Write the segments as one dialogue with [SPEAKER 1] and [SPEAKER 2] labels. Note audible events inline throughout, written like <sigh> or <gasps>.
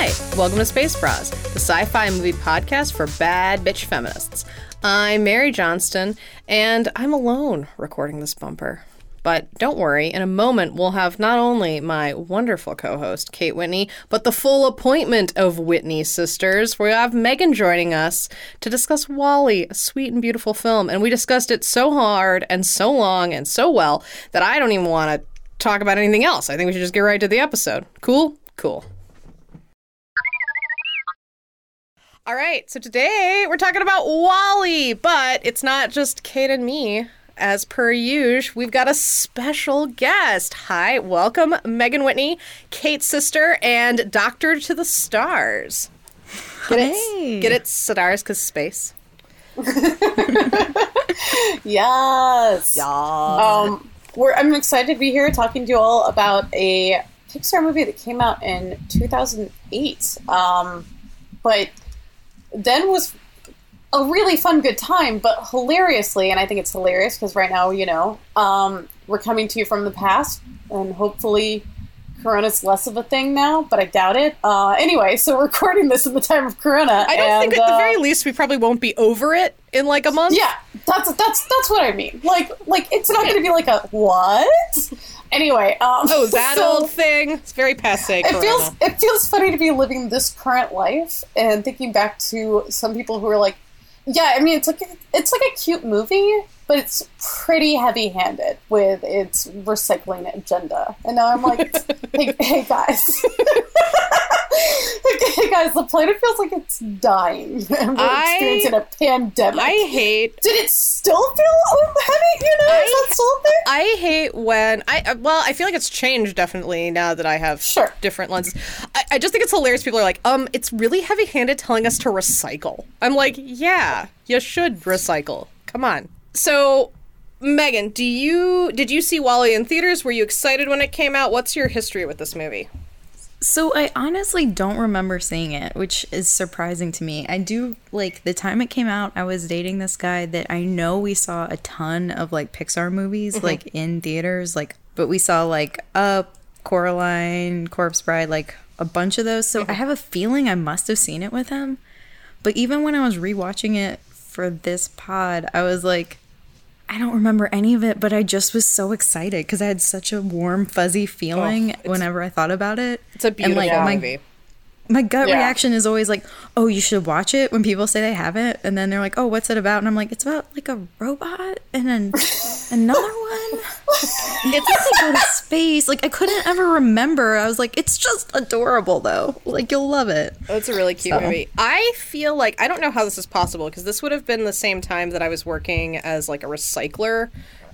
[SPEAKER 1] Hi, welcome to Space the sci fi movie podcast for bad bitch feminists. I'm Mary Johnston, and I'm alone recording this bumper. But don't worry, in a moment we'll have not only my wonderful co host, Kate Whitney, but the full appointment of Whitney sisters. We have Megan joining us to discuss WALL-E, a sweet and beautiful film. And we discussed it so hard and so long and so well that I don't even want to talk about anything else. I think we should just get right to the episode. Cool? Cool. All right, so today we're talking about WALL-E, but it's not just Kate and me. As per usual, we've got a special guest. Hi, welcome Megan Whitney, Kate's sister, and Doctor to the Stars. Get it? Get it? Stars because space. <laughs>
[SPEAKER 2] Yes.
[SPEAKER 1] Yeah.
[SPEAKER 2] Um, we're, I'm excited to be here talking to you all about a Pixar movie that came out in 2008. Um, but then was a really fun, good time, but hilariously, and I think it's hilarious because right now, you know, um, we're coming to you from the past, and hopefully, Corona's less of a thing now, but I doubt it. Uh, anyway, so we're <laughs> recording this in the time of Corona.
[SPEAKER 1] I don't think
[SPEAKER 2] and,
[SPEAKER 1] at the
[SPEAKER 2] uh,
[SPEAKER 1] very least we probably won't be over it in like a month.
[SPEAKER 2] Yeah, that's that's that's what I mean. Like like it's not going to be like a what? Anyway, um,
[SPEAKER 1] Oh, <laughs> that
[SPEAKER 2] so
[SPEAKER 1] old thing. It's very passe.
[SPEAKER 2] It
[SPEAKER 1] Corona.
[SPEAKER 2] feels it feels funny to be living this current life and thinking back to some people who are like, yeah, I mean it's like it's like a cute movie, but it's pretty heavy handed with its recycling agenda. And now I'm like, <laughs> hey, hey guys. <laughs> hey guys, the planet feels like it's dying. <laughs> And we're
[SPEAKER 1] I-
[SPEAKER 2] experiencing a pandemic.
[SPEAKER 1] I hate
[SPEAKER 2] Did it still feel heavy? You know, is that still thing?
[SPEAKER 1] I hate when I uh, well, I feel like it's changed definitely now that I have
[SPEAKER 2] Sure.
[SPEAKER 1] different lenses. I, I just think it's hilarious. People are like, um, it's really heavy-handed telling us to recycle. I'm like, yeah, you should recycle. Come on. So, Megan, do you did you see WALL-E in theaters? Were you excited when it came out? What's your history with this movie?
[SPEAKER 3] So I honestly don't remember seeing it, which is surprising to me. I do like the time it came out, I was dating this guy that I know we saw a ton of like Pixar movies mm-hmm. like in theaters, like but we saw like Up, Coraline, Corpse Bride, like a bunch of those. So I mm-hmm. have a feeling I must have seen it with him. But even when I was rewatching it for this pod, I was like I don't remember any of it, but I just was so excited because I had such a warm, fuzzy oh, feeling whenever I thought about it.
[SPEAKER 1] It's a beautiful
[SPEAKER 3] and, like,
[SPEAKER 1] movie.
[SPEAKER 3] my gut
[SPEAKER 2] Yeah.
[SPEAKER 3] reaction is always like, "Oh, you should watch it." When people say they haven't, and then they're like, "Oh, what's it about?" And I'm like, "It's about like a robot and then <laughs> another one." It's like go to space. Like I couldn't ever remember. I was like, "It's just adorable, though. Like you'll love it."
[SPEAKER 1] It's a really cute movie. I feel like I don't know how this is possible because this would have been the same time that I was working as like a recycler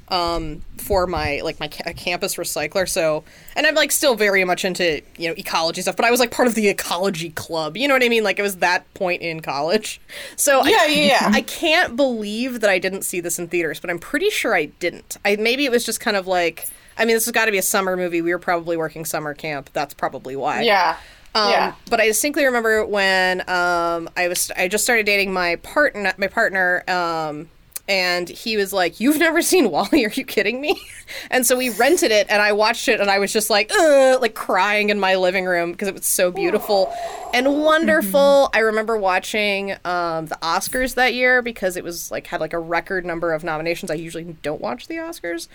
[SPEAKER 1] um, for my like my ca- campus recycler. So, and I'm like still very much into you know ecology stuff, but I was like part of the ecology club. You know what I mean? Like it was that point in college. So I-
[SPEAKER 2] Yeah, yeah, yeah.
[SPEAKER 1] I can't believe that I didn't see this in theaters, but I'm pretty sure I didn't. I maybe it was just kind of like. I mean, this has got to be a summer movie. We were probably working summer camp. That's probably why.
[SPEAKER 2] Yeah.
[SPEAKER 1] Um,
[SPEAKER 2] yeah.
[SPEAKER 1] But I distinctly remember when um, I was I just started dating my partner my partner um, and he was like, "You've never seen WALL-E? Are you kidding me?" <laughs> And so we rented it and I watched it and I was just like, Ugh, like crying in my living room because it was so beautiful and wonderful. I remember watching um, the Oscars that year because it was like had like a record number of nominations. I usually don't watch the Oscars,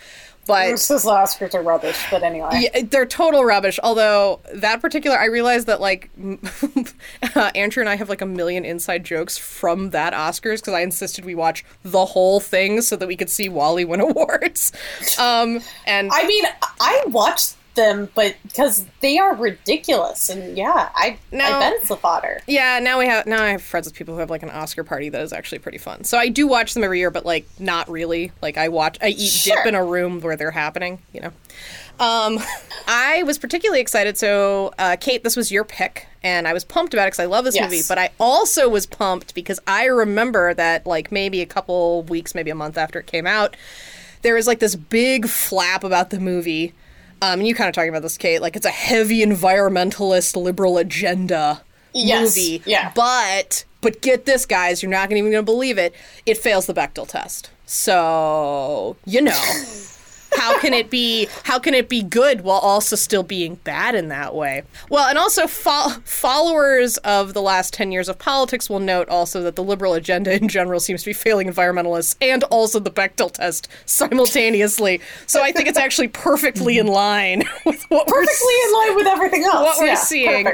[SPEAKER 1] but
[SPEAKER 2] This Oscars are rubbish, but anyway.
[SPEAKER 1] yeah, they're total rubbish. Although that particular, I realized that like <laughs> uh, Andrew and I have like a million inside jokes from that Oscars because I insisted we watch the whole thing so that we could see WALL-E win <laughs> awards. Um, and
[SPEAKER 2] I mean, I watched them, but because they are ridiculous, and yeah, I
[SPEAKER 1] No.
[SPEAKER 2] I bet it's the fodder.
[SPEAKER 1] yeah, now we have now I have friends with people who have like an Oscar party that is actually pretty fun. So I do watch them every year, but like not really. Like I watch, I eat
[SPEAKER 2] Sure.
[SPEAKER 1] dip in a room where they're happening. You know. Um, I was particularly excited. So, uh, Kate, this was your pick, and I was pumped about it because I love this
[SPEAKER 2] Yes.
[SPEAKER 1] movie. But I also was pumped because I remember that, like, maybe a couple weeks, maybe a month after it came out, there was like this big flap about the movie. Um, and you kind of talking about this, Kate. Like, it's a heavy environmentalist liberal agenda
[SPEAKER 2] Yes,
[SPEAKER 1] movie.
[SPEAKER 2] yeah.
[SPEAKER 1] But but get this, guys, you're not gonna even gonna believe it. It fails the Bechdel test. So you know. <laughs> how can it be how can it be good while also still being bad in that way well and also fo- followers of the last 10 years of politics will note also that the liberal agenda in general seems to be failing environmentalists and also the Bechdel test simultaneously so i think it's actually perfectly in line <laughs> with what we're
[SPEAKER 2] Perfectly in line with everything else.
[SPEAKER 1] what we're
[SPEAKER 2] Yeah,
[SPEAKER 1] seeing.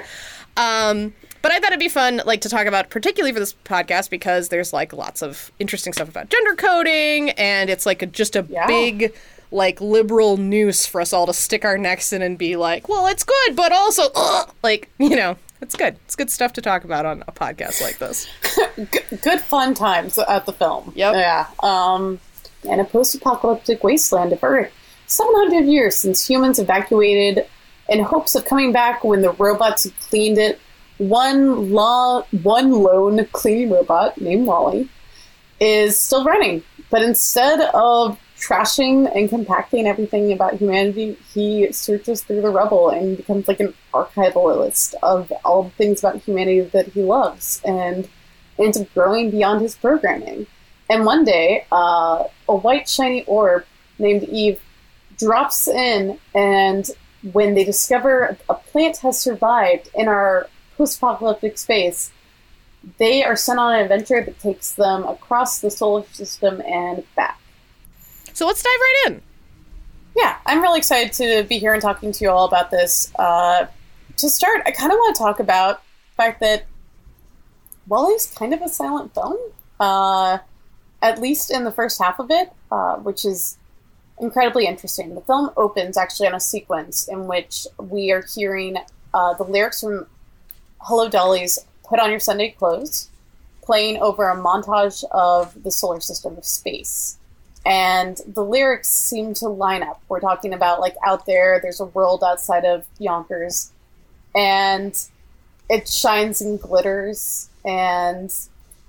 [SPEAKER 1] Um, but I thought it'd be fun, like, to talk about, particularly for this podcast, because there's like lots of interesting stuff about gender coding, and it's like a, just a
[SPEAKER 2] Yeah.
[SPEAKER 1] big, like, liberal noose for us all to stick our necks in and be like, well, it's good, but also, ugh, like, you know, it's good. It's good stuff to talk about on a podcast like this. <laughs>
[SPEAKER 2] Good fun times at the film.
[SPEAKER 1] Yep.
[SPEAKER 2] Yeah. Um, in a post-apocalyptic wasteland of Earth, 700 years since humans evacuated in hopes of coming back when the robots cleaned it. One law, one lone cleaning robot named WALL-E is still running, but instead of trashing and compacting everything about humanity, he searches through the rubble and becomes like an archivalist of all the things about humanity that he loves and ends up growing beyond his programming. And one day, uh, a white shiny orb named Eve drops in, and when they discover a plant has survived in our post apocalyptic space, they are sent on an adventure that takes them across the solar system and back.
[SPEAKER 1] So let's dive right in.
[SPEAKER 2] Yeah, I'm really excited to be here and talking to you all about this. Uh, to start, I kind of want to talk about the fact that WALL-E's kind of a silent film, uh, at least in the first half of it, uh, which is incredibly interesting. The film opens actually on a sequence in which we are hearing uh, the lyrics from Hello Dolly's Put On Your Sunday Clothes playing over a montage of the solar system of space and the lyrics seem to line up. We're talking about like out there, there's a world outside of Yonkers, and it shines and glitters, and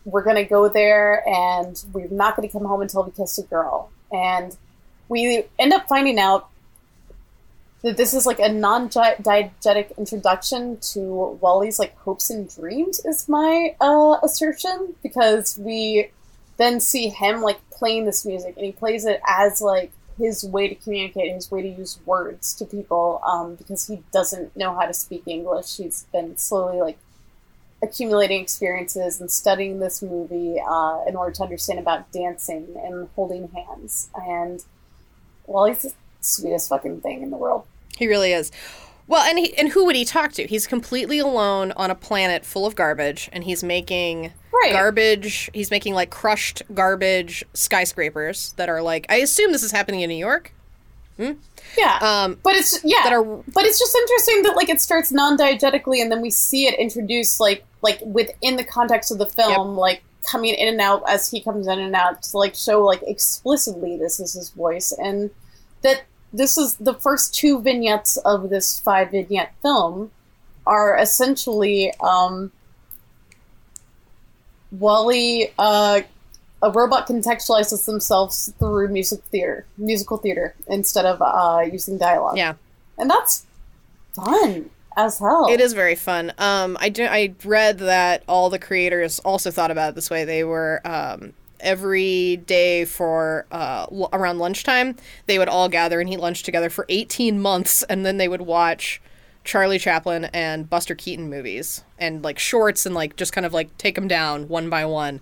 [SPEAKER 2] we're gonna go there, and we're not gonna come home until we kiss a girl, and we end up finding out that this is like a non-diegetic introduction to WALL-E's like hopes and dreams is my uh, assertion because we then see him like playing this music and he plays it as like his way to communicate his way to use words to people um, because he doesn't know how to speak english. He's been slowly like accumulating experiences and studying this movie uh, in order to understand about dancing and holding hands. And well he's the sweetest fucking thing in the world.
[SPEAKER 1] He really is. Well, and he, and who would he talk to? He's completely alone on a planet full of garbage, and he's making
[SPEAKER 2] Right.
[SPEAKER 1] garbage. He's making like crushed garbage skyscrapers that are like. I assume this is happening in New York.
[SPEAKER 2] Yeah,
[SPEAKER 1] Um,
[SPEAKER 2] but it's yeah,
[SPEAKER 1] that are-
[SPEAKER 2] but it's just interesting that like it starts non-diegetically, and then we see it introduced like like within the context of the film, like coming in and out as he comes in and out to like show like explicitly this is his voice, and that this is the first two vignettes of this five vignette film are essentially um, WALL-E. Uh, a robot contextualizes themselves through music theater, musical theater, instead of uh, using dialogue.
[SPEAKER 1] Yeah,
[SPEAKER 2] and that's fun as hell.
[SPEAKER 1] it is very fun. Um, I do. I read that all the creators also thought about it this way. They were um, every day for uh, l- around lunchtime. They would all gather and eat lunch together for eighteen months, and then they would watch. Charlie Chaplin and Buster Keaton movies and like shorts and like just kind of like take them down one by one.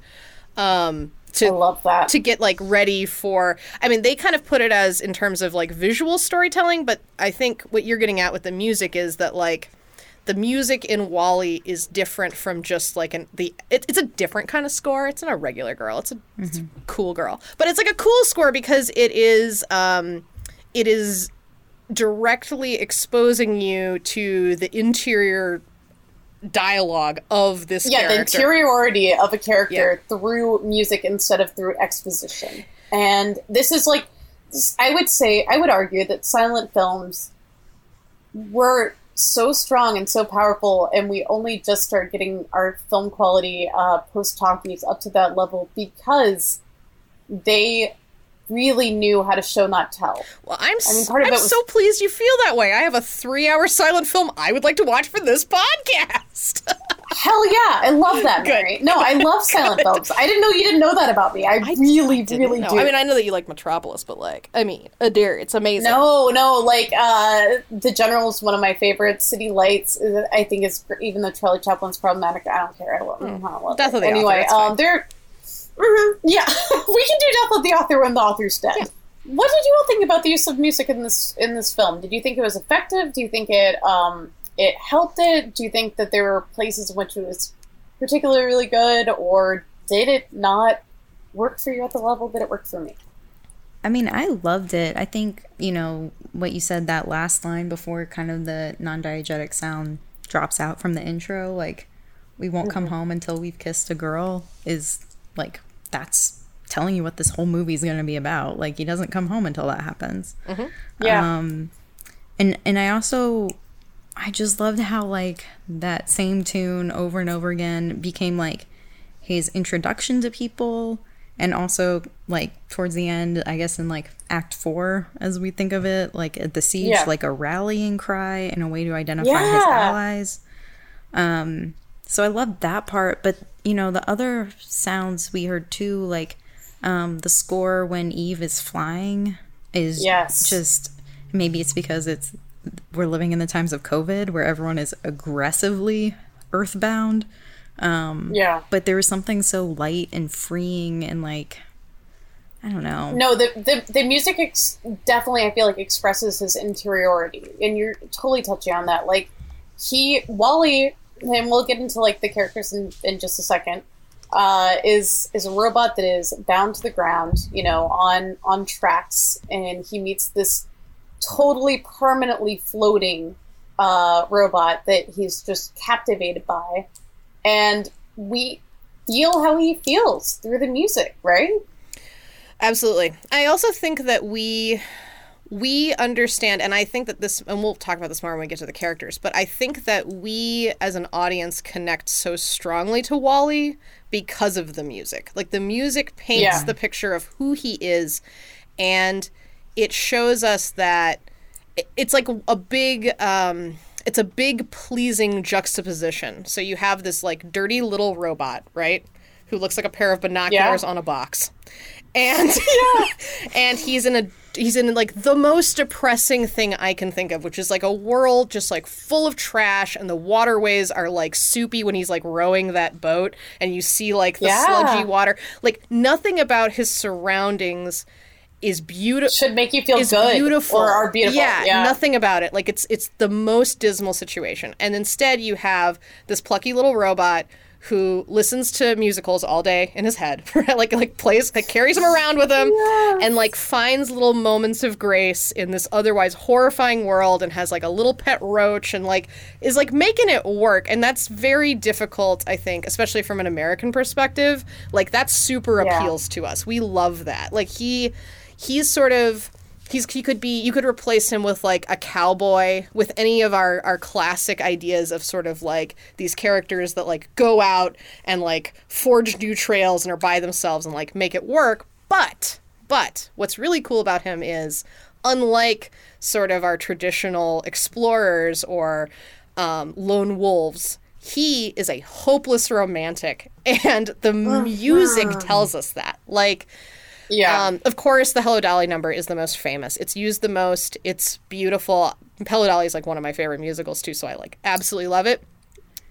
[SPEAKER 1] Um, to
[SPEAKER 2] I love that.
[SPEAKER 1] to get like ready for i mean they kind of put it as in terms of like visual storytelling but i think what you're getting at with the music is that like the music in WALL-E is different from just like an the it, it's a different kind of score. It's not a regular girl. It's a, it's a cool girl. But it's like a cool score because it is um it is directly exposing you to the interior dialogue of this
[SPEAKER 2] yeah, the interiority of a character
[SPEAKER 1] Yeah.
[SPEAKER 2] through music instead of through exposition. And this is like I would say I would argue that silent films were so strong and so powerful, and we only just started getting our film quality uh, post talkies up to that level because they really knew how to show not tell.
[SPEAKER 1] Well, I'm,
[SPEAKER 2] I mean, part of
[SPEAKER 1] I'm
[SPEAKER 2] it was-
[SPEAKER 1] so pleased you feel that way. I have a three hour silent film I would like to watch for this podcast. <laughs>
[SPEAKER 2] Hell yeah, I love that,
[SPEAKER 1] Good.
[SPEAKER 2] Mary. No, I love <laughs> silent films. I didn't know you didn't know that about me. I, really, really
[SPEAKER 1] No,
[SPEAKER 2] do.
[SPEAKER 1] I mean, I know that you like Metropolis, but like, I mean, Adair, it's amazing.
[SPEAKER 2] No, no, like uh, the General is one of my favorites. City Lights, I think is even though Charlie Chaplin's problematic. I don't care. I love, I love
[SPEAKER 1] Death
[SPEAKER 2] it.
[SPEAKER 1] of the
[SPEAKER 2] anyway.
[SPEAKER 1] Author,
[SPEAKER 2] um, they're Mhm, yeah. <laughs> we can do Death of the Author when the author's dead. What did you all think about the use of music in this in this film? Did you think it was effective? Do you think it um, it helped it? Do you think that there were places in which it was particularly really good, or did it not work for you at the level that it worked for me?
[SPEAKER 3] I mean, I loved it. I think, you know, what you said that last line before kind of the non diegetic sound drops out from the intro, like, we won't come home until we've kissed a girl, is like, that's telling you what this whole movie is going to be about. Like, he doesn't come home until that happens.
[SPEAKER 2] Yeah.
[SPEAKER 3] Um, and and I also I just loved how like that same tune over and over again became like his introduction to people and also like towards the end I guess in like act 4 as we think of it like at the siege
[SPEAKER 2] Yeah.
[SPEAKER 3] like a rallying cry and a way to identify his allies um so I loved that part but you know the other sounds we heard too like um the score when Eve is flying is
[SPEAKER 2] Yes.
[SPEAKER 3] just maybe it's because it's we're living in the times of COVID where everyone is aggressively earthbound. Um,
[SPEAKER 2] yeah.
[SPEAKER 3] but there was something so light and freeing and like I don't know.
[SPEAKER 2] No, the the, the music ex- definitely I feel like expresses his interiority, and you're totally touching on that. Like he WALL-E, and we'll get into like the characters in, in just a second. Uh, is is a robot that is bound to the ground, you know, on on tracks, and he meets this totally permanently floating uh, robot that he's just captivated by, and we feel how he feels through the music, right?
[SPEAKER 1] Absolutely. I also think that we we understand and I think that this and we'll talk about this more when we get to the characters, but I think that we as an audience connect so strongly to WALL-E because of the music. Like the music paints
[SPEAKER 2] Yeah.
[SPEAKER 1] the picture of who he is and it shows us that it's like a big um it's a big pleasing juxtaposition. So you have this like dirty little robot, right? Who looks like a pair of binoculars
[SPEAKER 2] Yeah.
[SPEAKER 1] on a box. And <laughs> yeah. <laughs> and he's in a he's in like the most depressing thing I can think of, which is like a world just like full of trash and the waterways are like soupy when he's like rowing that boat and you see like the
[SPEAKER 2] Yeah.
[SPEAKER 1] sludgy water. Like nothing about his surroundings is beautiful
[SPEAKER 2] should make you feel good
[SPEAKER 1] beautiful
[SPEAKER 2] or are beautiful.
[SPEAKER 1] Yeah, nothing about it. Like it's it's the most dismal situation. And instead you have this plucky little robot who listens to musicals all day in his head. <laughs> like like plays like carries him around with him and like finds little moments of grace in this otherwise horrifying world and has like a little pet roach and like is like making it work. And that's very difficult, I think, especially from an American perspective. Like that super
[SPEAKER 2] Yeah.
[SPEAKER 1] appeals to us. We love that. Like he he's sort of he's he could be you could replace him with like a cowboy with any of our our classic ideas of sort of like these characters that like go out and like forge new trails and are by themselves and like make it work. But but what's really cool about him is unlike sort of our traditional explorers or um, lone wolves he is a hopeless romantic. <laughs> And the music tells us that. Like
[SPEAKER 2] Yeah.
[SPEAKER 1] um, of course, the Hello Dolly number is the most famous. It's used the most. It's beautiful. Hello Dolly is like one of my favorite musicals too, so I like absolutely love it.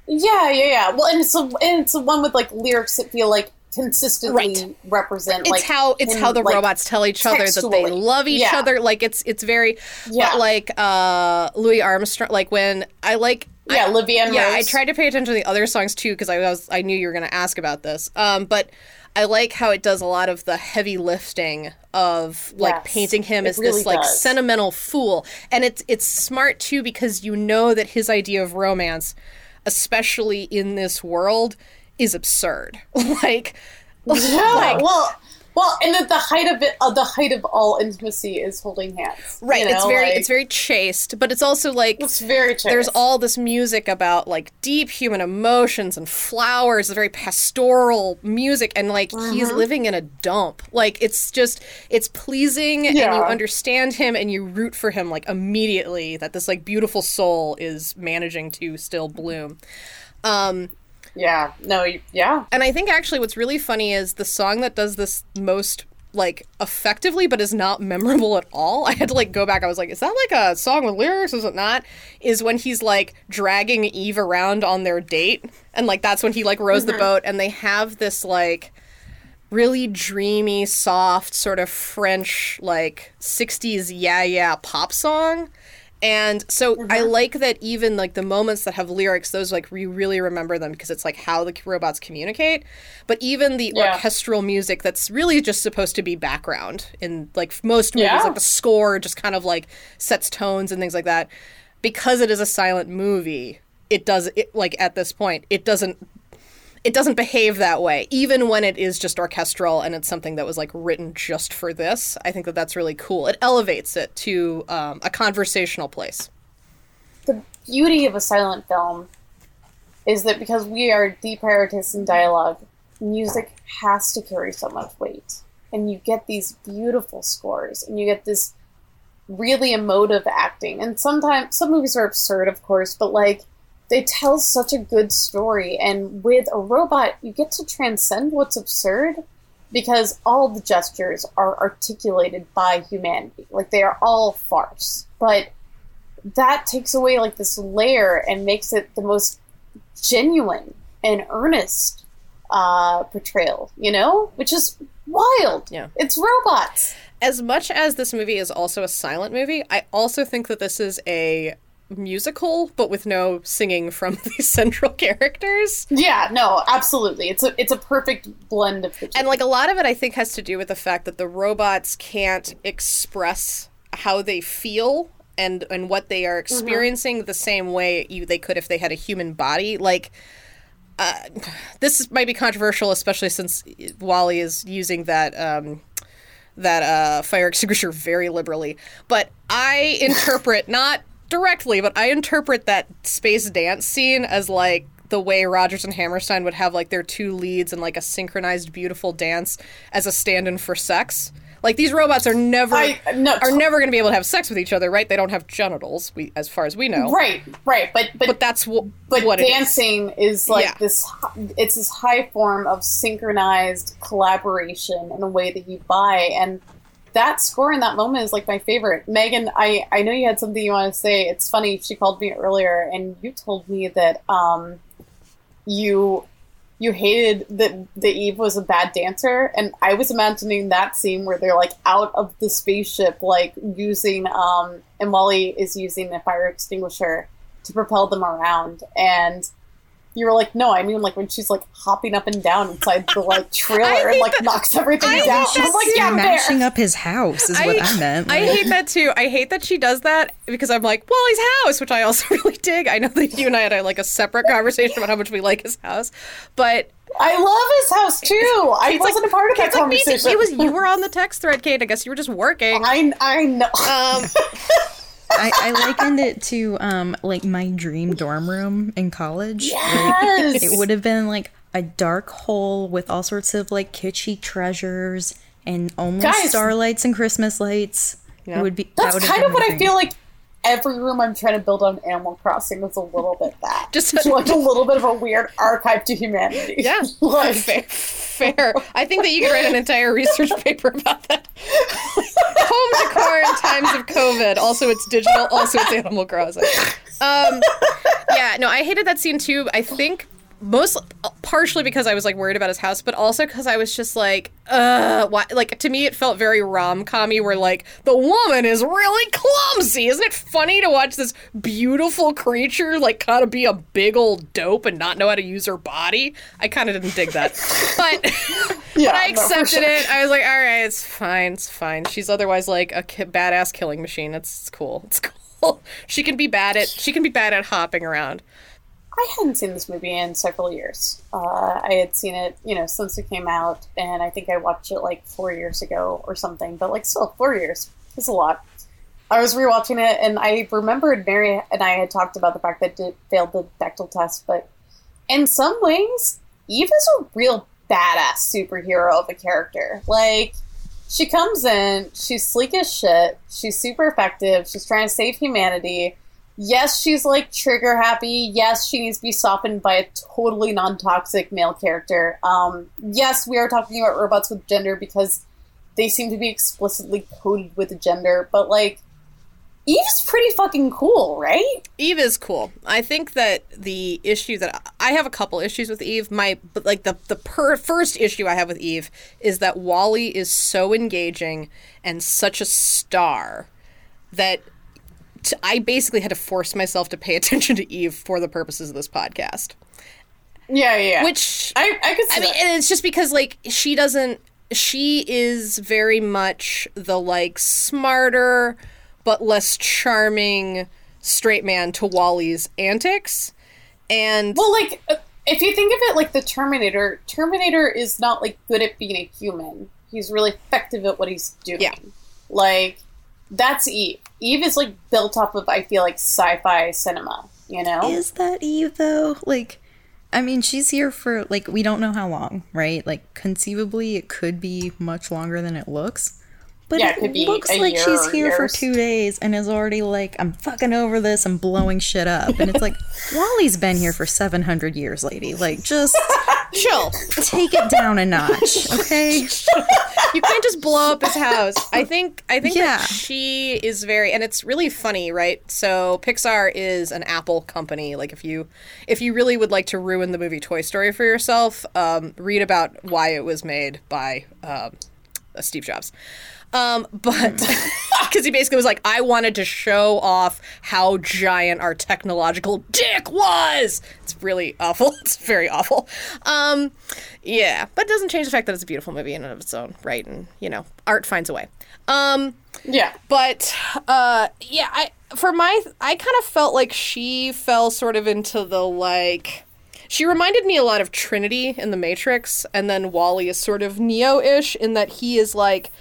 [SPEAKER 2] yeah, yeah, yeah. Well, and it's a, and it's the one with like lyrics that feel like consistently
[SPEAKER 1] Right.
[SPEAKER 2] represent
[SPEAKER 1] It's
[SPEAKER 2] like
[SPEAKER 1] how it's
[SPEAKER 2] him,
[SPEAKER 1] how the
[SPEAKER 2] like,
[SPEAKER 1] robots tell each other that they love each
[SPEAKER 2] Yeah.
[SPEAKER 1] other. Like it's it's very
[SPEAKER 2] Yeah.
[SPEAKER 1] but like uh Louis Armstrong. Like when I like
[SPEAKER 2] Yeah, and
[SPEAKER 1] yeah, I tried to pay attention to the other songs too because I was I knew you were going to ask about this. Um, but I like how it does a lot of the heavy lifting of like
[SPEAKER 2] Yes,
[SPEAKER 1] painting him as
[SPEAKER 2] really
[SPEAKER 1] this like
[SPEAKER 2] does.
[SPEAKER 1] sentimental fool, and it's it's smart too because you know that his idea of romance, especially in this world, is absurd. <laughs> like,
[SPEAKER 2] Yeah, <laughs>
[SPEAKER 1] like
[SPEAKER 2] well, Well, and at the height of it, uh, the height of all intimacy is holding hands.
[SPEAKER 1] Right.
[SPEAKER 2] you know,
[SPEAKER 1] it's very
[SPEAKER 2] like,
[SPEAKER 1] it's very chaste, but it's also like
[SPEAKER 2] it's very chaste.
[SPEAKER 1] there's all this music about like deep human emotions and flowers, very pastoral music, and like he's
[SPEAKER 2] Mm-hmm.
[SPEAKER 1] living in a dump. Like it's just it's pleasing, and you understand him, and you root for him like immediately. That this like beautiful soul is managing to still bloom. Um,
[SPEAKER 2] yeah. No. Yeah.
[SPEAKER 1] and I think actually what's really funny is the song that does this most like effectively but is not memorable at all. <laughs> I had to like go back. I was like, is that like a song with lyrics? Is it not? Is when he's like dragging Eve around on their date. And like that's when he like rows the mm-hmm. boat and they have this like really dreamy, soft, sort of French like 60s yeah yeah pop song. And so I mm-hmm. like that even like the moments that have lyrics, those like we really remember them because it's like how the robots communicate. But even the
[SPEAKER 2] Yeah.
[SPEAKER 1] orchestral music that's really just supposed to be background in like most movies,
[SPEAKER 2] Yeah.
[SPEAKER 1] like the score just kind of like sets tones and things like that. Because it is a silent movie, it does it like at this point, it doesn't it doesn't behave that way even when it is just orchestral and it's something that was like written just for this i think that that's really cool it elevates it to um, a conversational place
[SPEAKER 2] the beauty of a silent film is that because we are deprioritists in dialogue, music has to carry so much weight. And you get these beautiful scores and you get this really emotive acting. And sometimes some movies are absurd, of course, but like they tell such a good story. And with a robot, you get to transcend what's absurd because all the gestures are articulated by humanity. Like they are all farce. But that takes away like this layer and makes it the most genuine and earnest uh, portrayal, you know? Which is wild.
[SPEAKER 1] Yeah.
[SPEAKER 2] It's robots.
[SPEAKER 1] as much as this movie is also a silent movie i also think that this is a musical but with no singing from <laughs> the central characters
[SPEAKER 2] Yeah, no, absolutely. It's a it's a perfect blend of the two.
[SPEAKER 1] and like a lot of it i think has to do with the fact that the robots can't express how they feel and and what they are experiencing the same way you they could if they had a human body like uh, this might be controversial especially since WALL-E is using that um that uh, fire <laughs> extinguisher very liberally but i interpret not directly but i interpret that space dance scene as like the way Rodgers and Hammerstein would have like their two leads and like a synchronized beautiful dance as a stand-in for sex. Like these robots are never
[SPEAKER 2] I- no,
[SPEAKER 1] are never going to be able to have sex with each other, right? They don't have genitals, we as far as we know.
[SPEAKER 2] right, right, but but
[SPEAKER 1] But that's wh-
[SPEAKER 2] but
[SPEAKER 1] what it is.
[SPEAKER 2] dancing is. like
[SPEAKER 1] Yeah.
[SPEAKER 2] this it's this high form of synchronized collaboration in a way that you buy and that score in that moment is like my favorite. Megan i i know you had something you want to say. It's funny she called me earlier and you told me that um you you hated that that eve was a bad dancer and i was imagining that scene where they're like out of the spaceship like using um and WALL-E is using the fire extinguisher to propel them around and you were like, no, I mean like when she's like hopping up and down inside the like <laughs> trailer and like knocks everything
[SPEAKER 1] I
[SPEAKER 2] down.
[SPEAKER 1] hate
[SPEAKER 2] I'm
[SPEAKER 1] that
[SPEAKER 2] like,
[SPEAKER 1] scene.
[SPEAKER 2] yeah,
[SPEAKER 3] Mashing up his house is what I meant.
[SPEAKER 1] I hate that too. I hate that she does that because I'm like, WALL-E's house, which I also <laughs> really dig. I know that you and I had like a separate conversation about how much we like his house, but
[SPEAKER 2] I love his house too. I
[SPEAKER 1] Kate's
[SPEAKER 2] wasn't
[SPEAKER 1] like-
[SPEAKER 2] a part of that
[SPEAKER 1] Kate's like, "Me
[SPEAKER 2] conversation.
[SPEAKER 1] He was. You were on the text thread, Kate. I guess you were just working.
[SPEAKER 2] I I know.
[SPEAKER 1] Um, <laughs>
[SPEAKER 3] I, I likened it to um like my dream dorm room in college.
[SPEAKER 2] Yes.
[SPEAKER 3] Like, it would have been like a dark hole with all sorts of like kitschy treasures and only
[SPEAKER 2] Guys.
[SPEAKER 3] starlights and Christmas lights. It would be that
[SPEAKER 2] That's
[SPEAKER 3] would
[SPEAKER 2] kind of what I feel like. Every room I'm trying to build on Animal Crossing is a little bit that.
[SPEAKER 1] Just- <laughs>
[SPEAKER 2] It's like a little bit of a weird archive to humanity.
[SPEAKER 1] yeah, <laughs>
[SPEAKER 2] like,
[SPEAKER 1] fair, fair. I think that you could write an entire research <laughs> paper about that. Home decor in times of COVID. Also, it's digital. Also, it's Animal Crossing. Um, yeah, no, I hated that scene too. I think most partially because I was like worried about his house, but also because I was just like, uh, why? Like to me, it felt very rom commy, where like the woman is really clumsy. Isn't it funny to watch this beautiful creature like kind of be a big old dope and not know how to use her body? I kind of didn't dig that, <laughs> but
[SPEAKER 2] Yeah,
[SPEAKER 1] but I
[SPEAKER 2] no,
[SPEAKER 1] accepted
[SPEAKER 2] sure.
[SPEAKER 1] it. I was like, all right, it's fine, it's fine. She's otherwise like a ki- badass killing machine. It's, it's cool. It's cool. <laughs> She can be bad at she can be bad at hopping around.
[SPEAKER 2] I hadn't seen this movie in several years. Uh, I had seen it, you know, since it came out, and I think I watched it like four years ago or something. But like, still, four years is a lot. I was rewatching it, and I remembered Mary and I had talked about the fact that it failed the Bechdel test, but in some ways, Eve is a real badass superhero of a character. Like, she comes in, she's sleek as shit, she's super effective, she's trying to save humanity. Yes, she's like trigger happy. Yes, she needs to be softened by a totally non toxic male character. Um, yes, we are talking about robots with gender because they seem to be explicitly coded with gender, but like, Eve's pretty fucking cool, right?
[SPEAKER 1] Eve is cool. I think that the issue that I have a couple issues with Eve. My like the the per, first issue I have with Eve is that WALL-E is so engaging and such a star that t- I basically had to force myself to pay <laughs> attention to Eve for the purposes of this podcast.
[SPEAKER 2] Yeah, yeah.
[SPEAKER 1] Which
[SPEAKER 2] I I could see
[SPEAKER 1] I mean,
[SPEAKER 2] that.
[SPEAKER 1] it's just because like she doesn't. She is very much the like smarter but less charming straight man to WALL-E's antics, and
[SPEAKER 2] Well, like uh, if you think of it like the Terminator, Terminator is not like good at being a human. He's really effective at what he's doing.
[SPEAKER 1] Yeah.
[SPEAKER 2] Like that's Eve. Eve is like built off of I feel like sci-fi cinema. You know?
[SPEAKER 3] Is that Eve though? Like, I mean, she's here for like we don't know how long, right? Like, conceivably, it could be much longer than it looks. But
[SPEAKER 2] Yeah,
[SPEAKER 3] it,
[SPEAKER 2] it be
[SPEAKER 3] looks like she's here for two days and is already like, I'm fucking over this. I'm blowing shit up, and it's like <laughs> WALL-E's been here for seven hundred years, lady. Like, just <laughs>
[SPEAKER 1] chill.
[SPEAKER 3] take it down a notch, <laughs> okay?
[SPEAKER 1] you can't just blow up his house. I think I think
[SPEAKER 3] Yeah.
[SPEAKER 1] that she is very and it's really funny, right? So Pixar is an Apple company. Like if you if you really would like to ruin the movie Toy Story for yourself, um, read about why it was made by um, Steve Jobs. Um, but <laughs> because he basically was like, I wanted to show off how giant our technological dick was. It's really awful. <laughs> It's very awful. Um, yeah, but it doesn't change the fact that it's a beautiful movie in and of its own right, and you know, art finds a way. Um,
[SPEAKER 2] yeah.
[SPEAKER 1] but uh, yeah, I for my I kind of felt like she fell sort of into the like. She reminded me a lot of Trinity in The Matrix, and then WALL-E is sort of Neo-ish in that he is like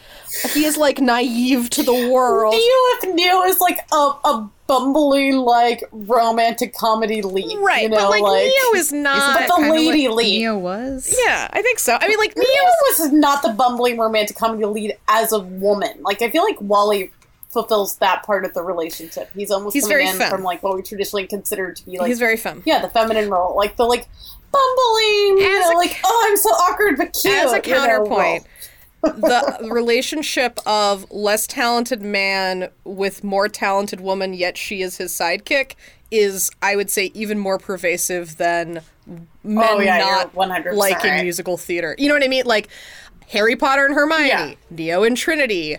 [SPEAKER 1] he is like naive to the world.
[SPEAKER 2] Neo if Neo is like a, a bumbling like romantic comedy lead.
[SPEAKER 1] Right,
[SPEAKER 2] You know,
[SPEAKER 1] but like,
[SPEAKER 2] like
[SPEAKER 1] Neo is not.
[SPEAKER 2] But the lady
[SPEAKER 3] what
[SPEAKER 2] lead.
[SPEAKER 3] Neo was.
[SPEAKER 1] yeah, I think so. I mean, like
[SPEAKER 2] Neo
[SPEAKER 1] Neo's
[SPEAKER 2] was not the bumbling romantic comedy lead as a woman. Like I feel like WALL-E fulfills that part of the relationship. He's almost
[SPEAKER 1] He's
[SPEAKER 2] coming
[SPEAKER 1] very
[SPEAKER 2] in
[SPEAKER 1] femme.
[SPEAKER 2] from like what we traditionally consider to be like
[SPEAKER 1] he's very femme.
[SPEAKER 2] yeah the feminine role, like the like bumbling, you know,
[SPEAKER 1] a
[SPEAKER 2] like oh I'm so awkward but cute.
[SPEAKER 1] As a
[SPEAKER 2] you know,
[SPEAKER 1] counterpoint,
[SPEAKER 2] role.
[SPEAKER 1] The relationship of less talented man with more talented woman, yet she is his sidekick, is I would say even more pervasive than men
[SPEAKER 2] Oh, yeah,
[SPEAKER 1] not
[SPEAKER 2] you're 100%
[SPEAKER 1] liking musical theater. You know what I mean? Like Harry Potter and Hermione,
[SPEAKER 2] Yeah.
[SPEAKER 1] Neo and Trinity.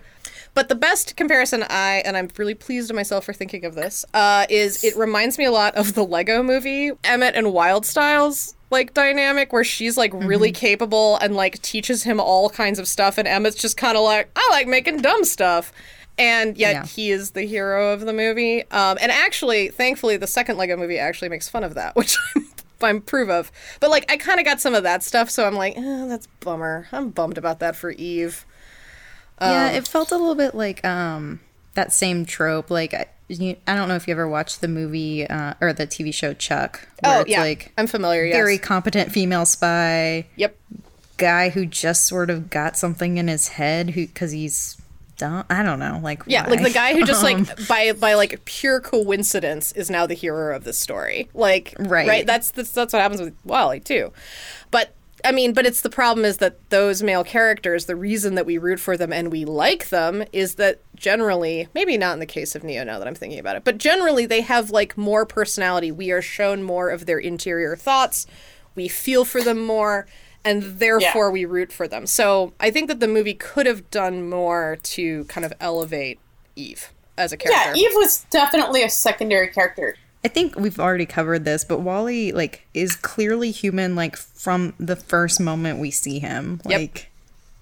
[SPEAKER 1] But the best comparison I, and I'm really pleased with myself for thinking of this, uh, is it reminds me a lot of the Lego movie, Emmet and Wyldstyle's like dynamic where she's like really capable and like teaches him all kinds of stuff and Emmet's just kind of like I like making dumb stuff. And yet
[SPEAKER 3] Yeah.
[SPEAKER 1] he is the hero of the movie. Um, and actually, thankfully, the second Lego movie actually makes fun of that, <laughs> which I'm, proof of. But like, I kind of got some of that stuff, so I'm like, eh, that's bummer. I'm bummed about that for Eve.
[SPEAKER 3] Yeah,
[SPEAKER 1] Um,
[SPEAKER 3] it felt a little bit like um that same trope. Like I, you, I don't know if you ever watched the movie uh, or the TV show Chuck. Where
[SPEAKER 1] Oh
[SPEAKER 3] it's
[SPEAKER 1] yeah,
[SPEAKER 3] like
[SPEAKER 1] I'm familiar. Yes.
[SPEAKER 3] very competent female spy
[SPEAKER 1] Yep.
[SPEAKER 3] guy who just sort of got something in his head who because he's dumb. I don't know. Like
[SPEAKER 1] Yeah,
[SPEAKER 3] why?
[SPEAKER 1] like the guy who just <laughs>
[SPEAKER 3] Um,
[SPEAKER 1] like by by like pure coincidence is now the hero of the story. Like
[SPEAKER 3] Right.
[SPEAKER 1] right. That's that's that's what happens with WALL-E too. But I mean, but it's the problem is that those male characters, the reason that we root for them and we like them is that generally, maybe not in the case of Neo now that I'm thinking about it, but generally they have like more personality. We are shown more of their interior thoughts. We feel for them more and therefore we root for them. So, I think that the movie could have done more to kind of elevate Eve as a character. yeah.
[SPEAKER 2] Eve was definitely a secondary character.
[SPEAKER 3] I think we've already covered this, but WALL-E like is clearly human like from the first moment we see him.
[SPEAKER 1] Yep.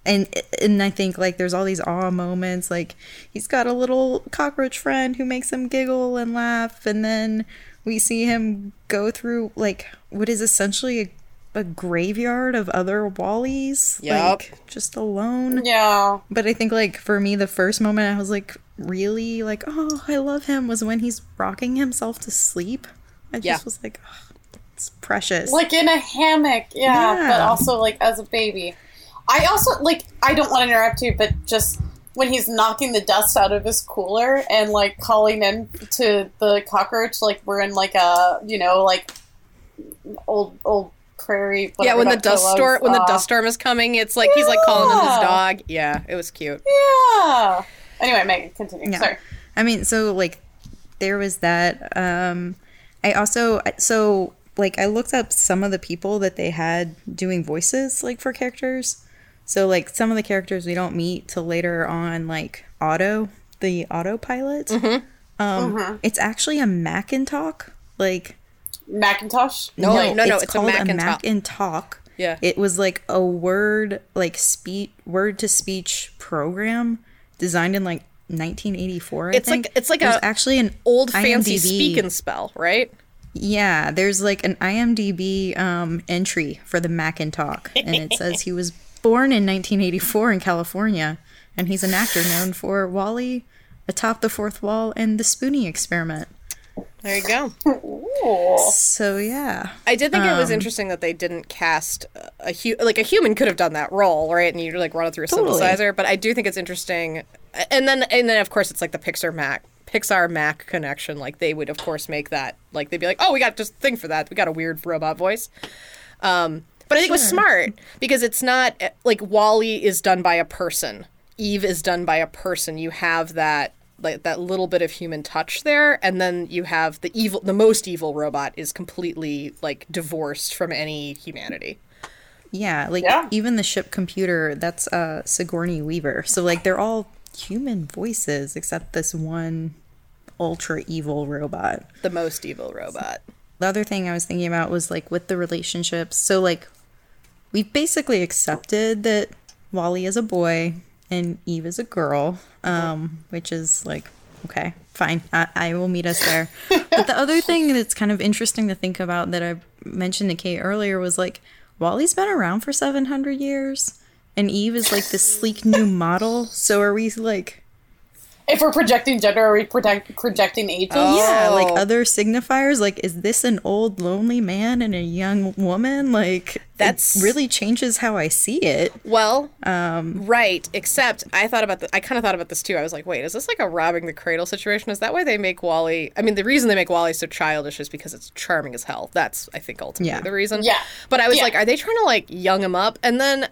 [SPEAKER 3] And and I think like there's all these awe moments like he's got a little cockroach friend who makes him giggle and laugh and then we see him go through like what is essentially a, a graveyard of other WALL-Es,
[SPEAKER 1] Yup.
[SPEAKER 3] like just alone.
[SPEAKER 2] Yeah.
[SPEAKER 3] But I think like for me, the first moment I was like really like, oh, I love him was when he's rocking himself to sleep. I just
[SPEAKER 1] Yeah.
[SPEAKER 3] was like, oh, it's precious.
[SPEAKER 2] Like in a hammock, yeah,
[SPEAKER 3] Yeah.
[SPEAKER 2] but also like as a baby. I also like I don't want to interrupt you, but just when he's knocking the dust out of his cooler and like calling in to the cockroach, like we're in like a you know like old old prairie.
[SPEAKER 1] yeah, when the dust storm when the
[SPEAKER 2] uh,
[SPEAKER 1] dust storm is coming, it's like he's like calling in his dog. Yeah, it was cute.
[SPEAKER 2] Yeah. Anyway, Megan, continue.
[SPEAKER 3] Yeah.
[SPEAKER 2] Sorry.
[SPEAKER 3] I mean, so like there was that. Um, I also so like I looked up some of the people that they had doing voices like for characters. So like some of the characters we don't meet till later on, like AUTO, the autopilot.
[SPEAKER 1] Mm-hmm.
[SPEAKER 3] Um, it's actually a Macintalk. Like
[SPEAKER 2] Macintosh.
[SPEAKER 1] No, no, no, it's a
[SPEAKER 3] called
[SPEAKER 1] a
[SPEAKER 3] Macintalk.
[SPEAKER 1] Yeah.
[SPEAKER 3] It was like a word like speech word to speech program designed in like 1984. I
[SPEAKER 1] It's like- it's like
[SPEAKER 3] There's
[SPEAKER 1] a
[SPEAKER 3] actually an
[SPEAKER 1] Old fancy
[SPEAKER 3] IMDb
[SPEAKER 1] speak and spell, right?
[SPEAKER 3] Yeah, there's like an IMDb um, entry for the Macintalk, and it says he was born in 1984 in California, and he's an actor known for WALL-E, Atop the Fourth Wall, and The Spoony Experiment.
[SPEAKER 1] There you go.
[SPEAKER 2] Ooh.
[SPEAKER 3] So yeah,
[SPEAKER 1] I did think it
[SPEAKER 3] Um,
[SPEAKER 1] was interesting that they didn't cast a hu- like a human could have done that role, right? And you like run it through a
[SPEAKER 3] Totally.
[SPEAKER 1] synthesizer. But I do think it's interesting, and then and then of course it's like the Pixar Mac Pixar Mac connection. Like they would of course make that like they'd be like, oh, we got just thing for that. We got a weird robot voice. Um, but I think it was smart because it's not eh, like WALL-E is done by a person. Eve is done by a person. You have that like that little bit of human touch there, and then you have the evil, the most evil robot is completely like divorced from any humanity.
[SPEAKER 3] yeah, like
[SPEAKER 2] Yeah.
[SPEAKER 3] even the ship computer that's uh, Sigourney Weaver. So like they're all human voices except this one ultra evil robot.
[SPEAKER 1] The most evil robot.
[SPEAKER 3] the other thing I was thinking about was like with the relationships. So like we basically accepted that WALL-E is a boy and Eve is a girl, um, which is like okay, fine. I, I will meet us there. <laughs> but the other thing that's kind of interesting to think about that I mentioned to Kate earlier was like WALL-E's been around for seven hundred years, and Eve is like this sleek new model. So are we like?
[SPEAKER 2] If we're projecting gender, are we project- projecting ages? Oh.
[SPEAKER 3] Yeah, like
[SPEAKER 1] Oh.
[SPEAKER 3] other signifiers. Like, is this an old lonely man and a young woman? Like,
[SPEAKER 1] That's-
[SPEAKER 3] that really changes how I see it.
[SPEAKER 1] Well, um, right. Except I thought about the, I kind of thought about this too. I was like, wait, is this like a robbing the cradle situation? Is that why they make WALL-E? I mean, the reason they make WALL-E so childish is because it's charming as hell. That's I think ultimately
[SPEAKER 3] Yeah.
[SPEAKER 1] the reason.
[SPEAKER 2] Yeah.
[SPEAKER 1] But I was
[SPEAKER 2] Yeah.
[SPEAKER 1] like, are they trying to like young him up? And then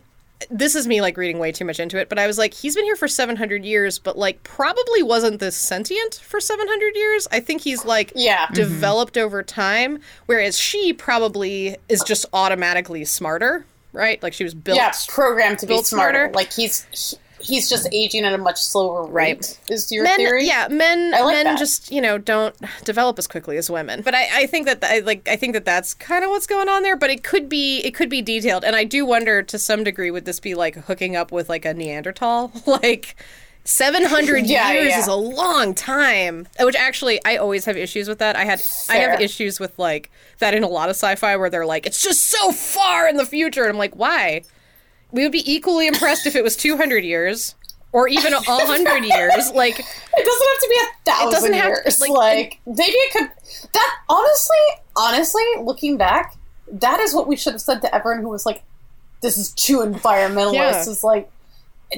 [SPEAKER 1] this is me like reading way too much into it, but I was like, he's been here for 700 years, but like probably wasn't this sentient for 700 years. I think he's like
[SPEAKER 2] Yeah. Mm-hmm.
[SPEAKER 1] developed over time, whereas she probably is just automatically smarter, right? Like she was built.
[SPEAKER 2] yeah, programmed to be
[SPEAKER 1] built
[SPEAKER 2] smarter.
[SPEAKER 1] smarter.
[SPEAKER 2] Like he's he- he's just aging at a much slower rate.
[SPEAKER 1] Right.
[SPEAKER 2] Is your
[SPEAKER 1] men,
[SPEAKER 2] theory?
[SPEAKER 1] yeah, men,
[SPEAKER 2] like
[SPEAKER 1] men
[SPEAKER 2] that.
[SPEAKER 1] just you know don't develop as quickly as women. But I, I think that I like I think that that's kind of what's going on there. But it could be it could be detailed, and I do wonder to some degree would this be like hooking up with like a Neanderthal, <laughs> like. 700 <laughs>
[SPEAKER 2] Yeah,
[SPEAKER 1] years
[SPEAKER 2] yeah.
[SPEAKER 1] is a long time which actually i always have issues with that i had i have issues with like that in a lot of sci-fi where they're like it's just so far in the future and i'm like why we would be equally impressed if it was 200 years or even 100 years like
[SPEAKER 2] It doesn't have to be a thousand
[SPEAKER 1] doesn't have to-
[SPEAKER 2] years.
[SPEAKER 1] like,
[SPEAKER 2] Like, maybe it could. That honestly, honestly, looking back, that is what we should have said to everyone who was like, "This is too environmentalist."
[SPEAKER 1] Yeah.
[SPEAKER 2] Is like,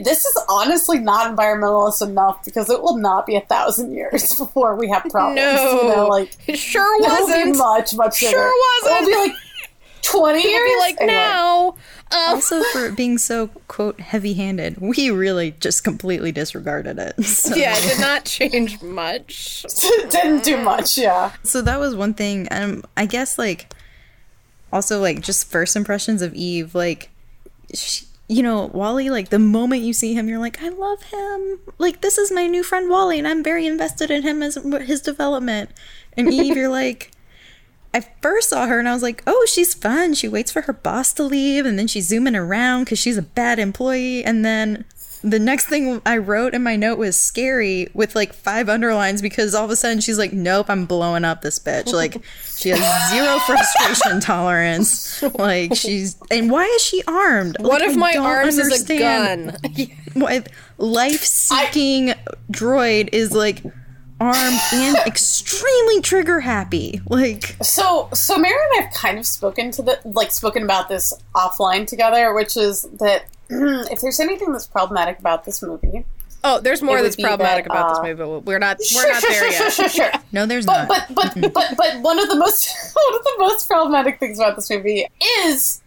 [SPEAKER 2] this is honestly not environmentalist enough because it will not be a thousand years <laughs> before we have problems.
[SPEAKER 1] No,
[SPEAKER 2] you know, like
[SPEAKER 1] it sure wasn't.
[SPEAKER 2] be much, much
[SPEAKER 1] Sure wasn't.
[SPEAKER 2] It will be like twenty
[SPEAKER 1] It'd
[SPEAKER 2] years.
[SPEAKER 1] be like
[SPEAKER 2] Anyway.
[SPEAKER 1] now. Um,
[SPEAKER 3] Also, for it being so quote heavy-handed, we really just completely disregarded it. <laughs> So,
[SPEAKER 1] yeah, it did not change much. <laughs>
[SPEAKER 2] didn't do much. Yeah.
[SPEAKER 3] so that was one thing. Um, I guess like also like just first impressions of Eve, like she, you know, WALL-E. Like the moment you see him, you're like, I love him. Like this is my new friend WALL-E, and I'm very invested in him as his development. And Eve, you're <laughs> like. I first saw her and I was like, oh, she's fun. She waits for her boss to leave and then she's zooming around because she's a bad employee. And then the next thing I wrote in my note was scary with like five underlines because all of a sudden she's like, "Nope, I'm blowing up this bitch." Like she has zero <laughs> frustration tolerance. Like she's and why is she armed?
[SPEAKER 1] One
[SPEAKER 3] Like,
[SPEAKER 1] of
[SPEAKER 3] I
[SPEAKER 1] my arms is a gun. <laughs>
[SPEAKER 3] why life-seeking droid is like armed and <laughs> extremely trigger happy. Like
[SPEAKER 2] So, so Mary and I have kind of spoken to the like spoken about this offline together, which is that <clears throat> if there's anything that's problematic about this movie,
[SPEAKER 1] Oh, there's more that's problematic
[SPEAKER 2] that,
[SPEAKER 1] about
[SPEAKER 2] uh,
[SPEAKER 1] this movie, but we're not we're
[SPEAKER 2] sure,
[SPEAKER 1] not
[SPEAKER 2] sure,
[SPEAKER 1] there
[SPEAKER 2] sure,
[SPEAKER 1] yet.
[SPEAKER 2] sure, sure, sure.
[SPEAKER 3] no, there's
[SPEAKER 2] But
[SPEAKER 3] not.
[SPEAKER 2] but but but but one of the most <laughs> one of the most problematic things about this movie is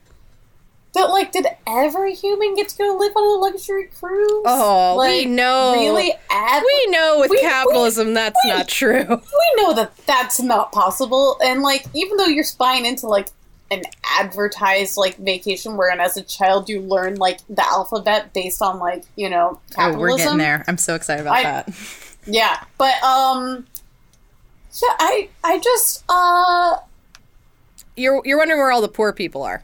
[SPEAKER 2] that like did every human get to go live on a luxury cruise?
[SPEAKER 1] Oh, we know.
[SPEAKER 2] Really,
[SPEAKER 1] We know with
[SPEAKER 2] We- we-
[SPEAKER 1] capitalism that's
[SPEAKER 2] we-
[SPEAKER 1] not true. <laughs>
[SPEAKER 2] we know that that's not possible and like even though you're spying into like an advertised like vacation wherein as a child you learn like the alphabet based on like you know
[SPEAKER 3] oh,
[SPEAKER 2] capitalism
[SPEAKER 3] we're getting there. I'm so excited about
[SPEAKER 2] I-
[SPEAKER 3] that. <laughs>
[SPEAKER 2] yeah but um yeah i i just uh
[SPEAKER 1] You're you're wondering where all the poor people are.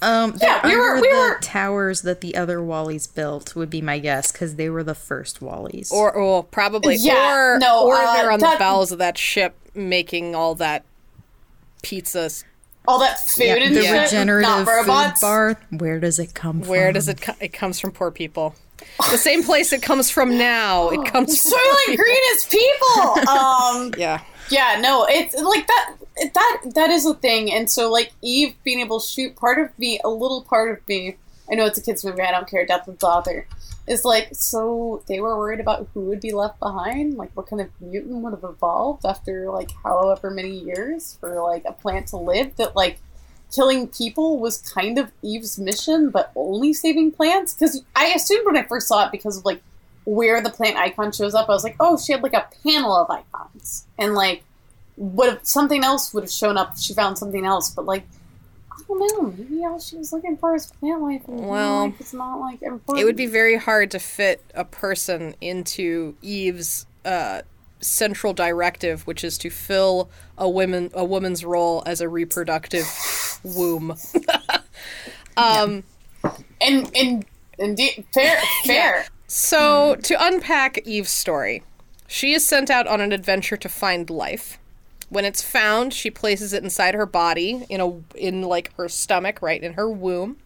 [SPEAKER 3] Um,
[SPEAKER 2] Yeah,
[SPEAKER 3] they're
[SPEAKER 2] we were- we
[SPEAKER 3] the
[SPEAKER 2] were-
[SPEAKER 3] towers that the other WALL-Es built would be my guess because they were the first WALL-Es.
[SPEAKER 1] Or or probably
[SPEAKER 2] Yeah,
[SPEAKER 1] or
[SPEAKER 2] no,
[SPEAKER 1] or
[SPEAKER 2] uh,
[SPEAKER 1] they're on the bowels of that ship making all that pizzas.
[SPEAKER 2] all that food
[SPEAKER 3] yeah,
[SPEAKER 2] and
[SPEAKER 3] the
[SPEAKER 2] shit,
[SPEAKER 3] regenerative
[SPEAKER 2] not
[SPEAKER 3] food bar. Where does it come from?
[SPEAKER 1] Where does it co- it comes from poor people. The same place it comes from now. It <gasps> comes from poor
[SPEAKER 2] Soylent
[SPEAKER 1] people.
[SPEAKER 2] Green is people. <laughs> Um,
[SPEAKER 1] Yeah.
[SPEAKER 2] yeah, no, it's like that. That that is a thing, and so like Eve being able to shoot, part of me, a little part of me. I know it's a kids movie. I don't care. Death of the author is like so they were worried about who would be left behind, like what kind of mutant would have evolved after like however many years for like a plant to live. That like killing people was kind of Eve's mission, but only saving plants. Because I assumed when I first saw it, because of like where the plant icon shows up, I was like, oh, she had like a panel of icons, and like would have something else would have shown up. if She found something else, but like. I don't know. Maybe all she was looking for is plant life. And
[SPEAKER 1] Well,
[SPEAKER 2] life is not like important.
[SPEAKER 1] It would be very hard to fit a person into Eve's uh, central directive, which is to fill a woman a woman's role as a reproductive womb. <laughs> um,
[SPEAKER 2] and and indeed fair <laughs> fair.
[SPEAKER 1] So to unpack Eve's story, she is sent out on an adventure to find life. When it's found, she places it inside her body in a in like her stomach, right in her womb.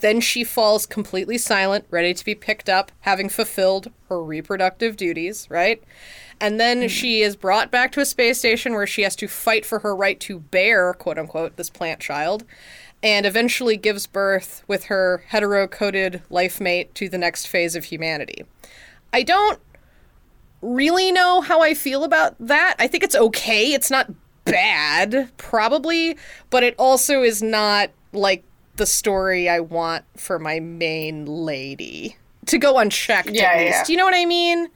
[SPEAKER 1] Then she falls completely silent, ready to be picked up, having fulfilled her reproductive duties, right? And then hmm. she is brought back to a space station where she has to fight for her right to bear, quote unquote, this plant child, and eventually gives birth with her hetero coded life mate to the next phase of humanity. I don't really know how I feel about that. I think it's okay. It's not bad, probably, but it also is not like the story I want for my main lady to go unchecked
[SPEAKER 2] Yeah,
[SPEAKER 1] at
[SPEAKER 2] yeah.
[SPEAKER 1] least. You know what I mean?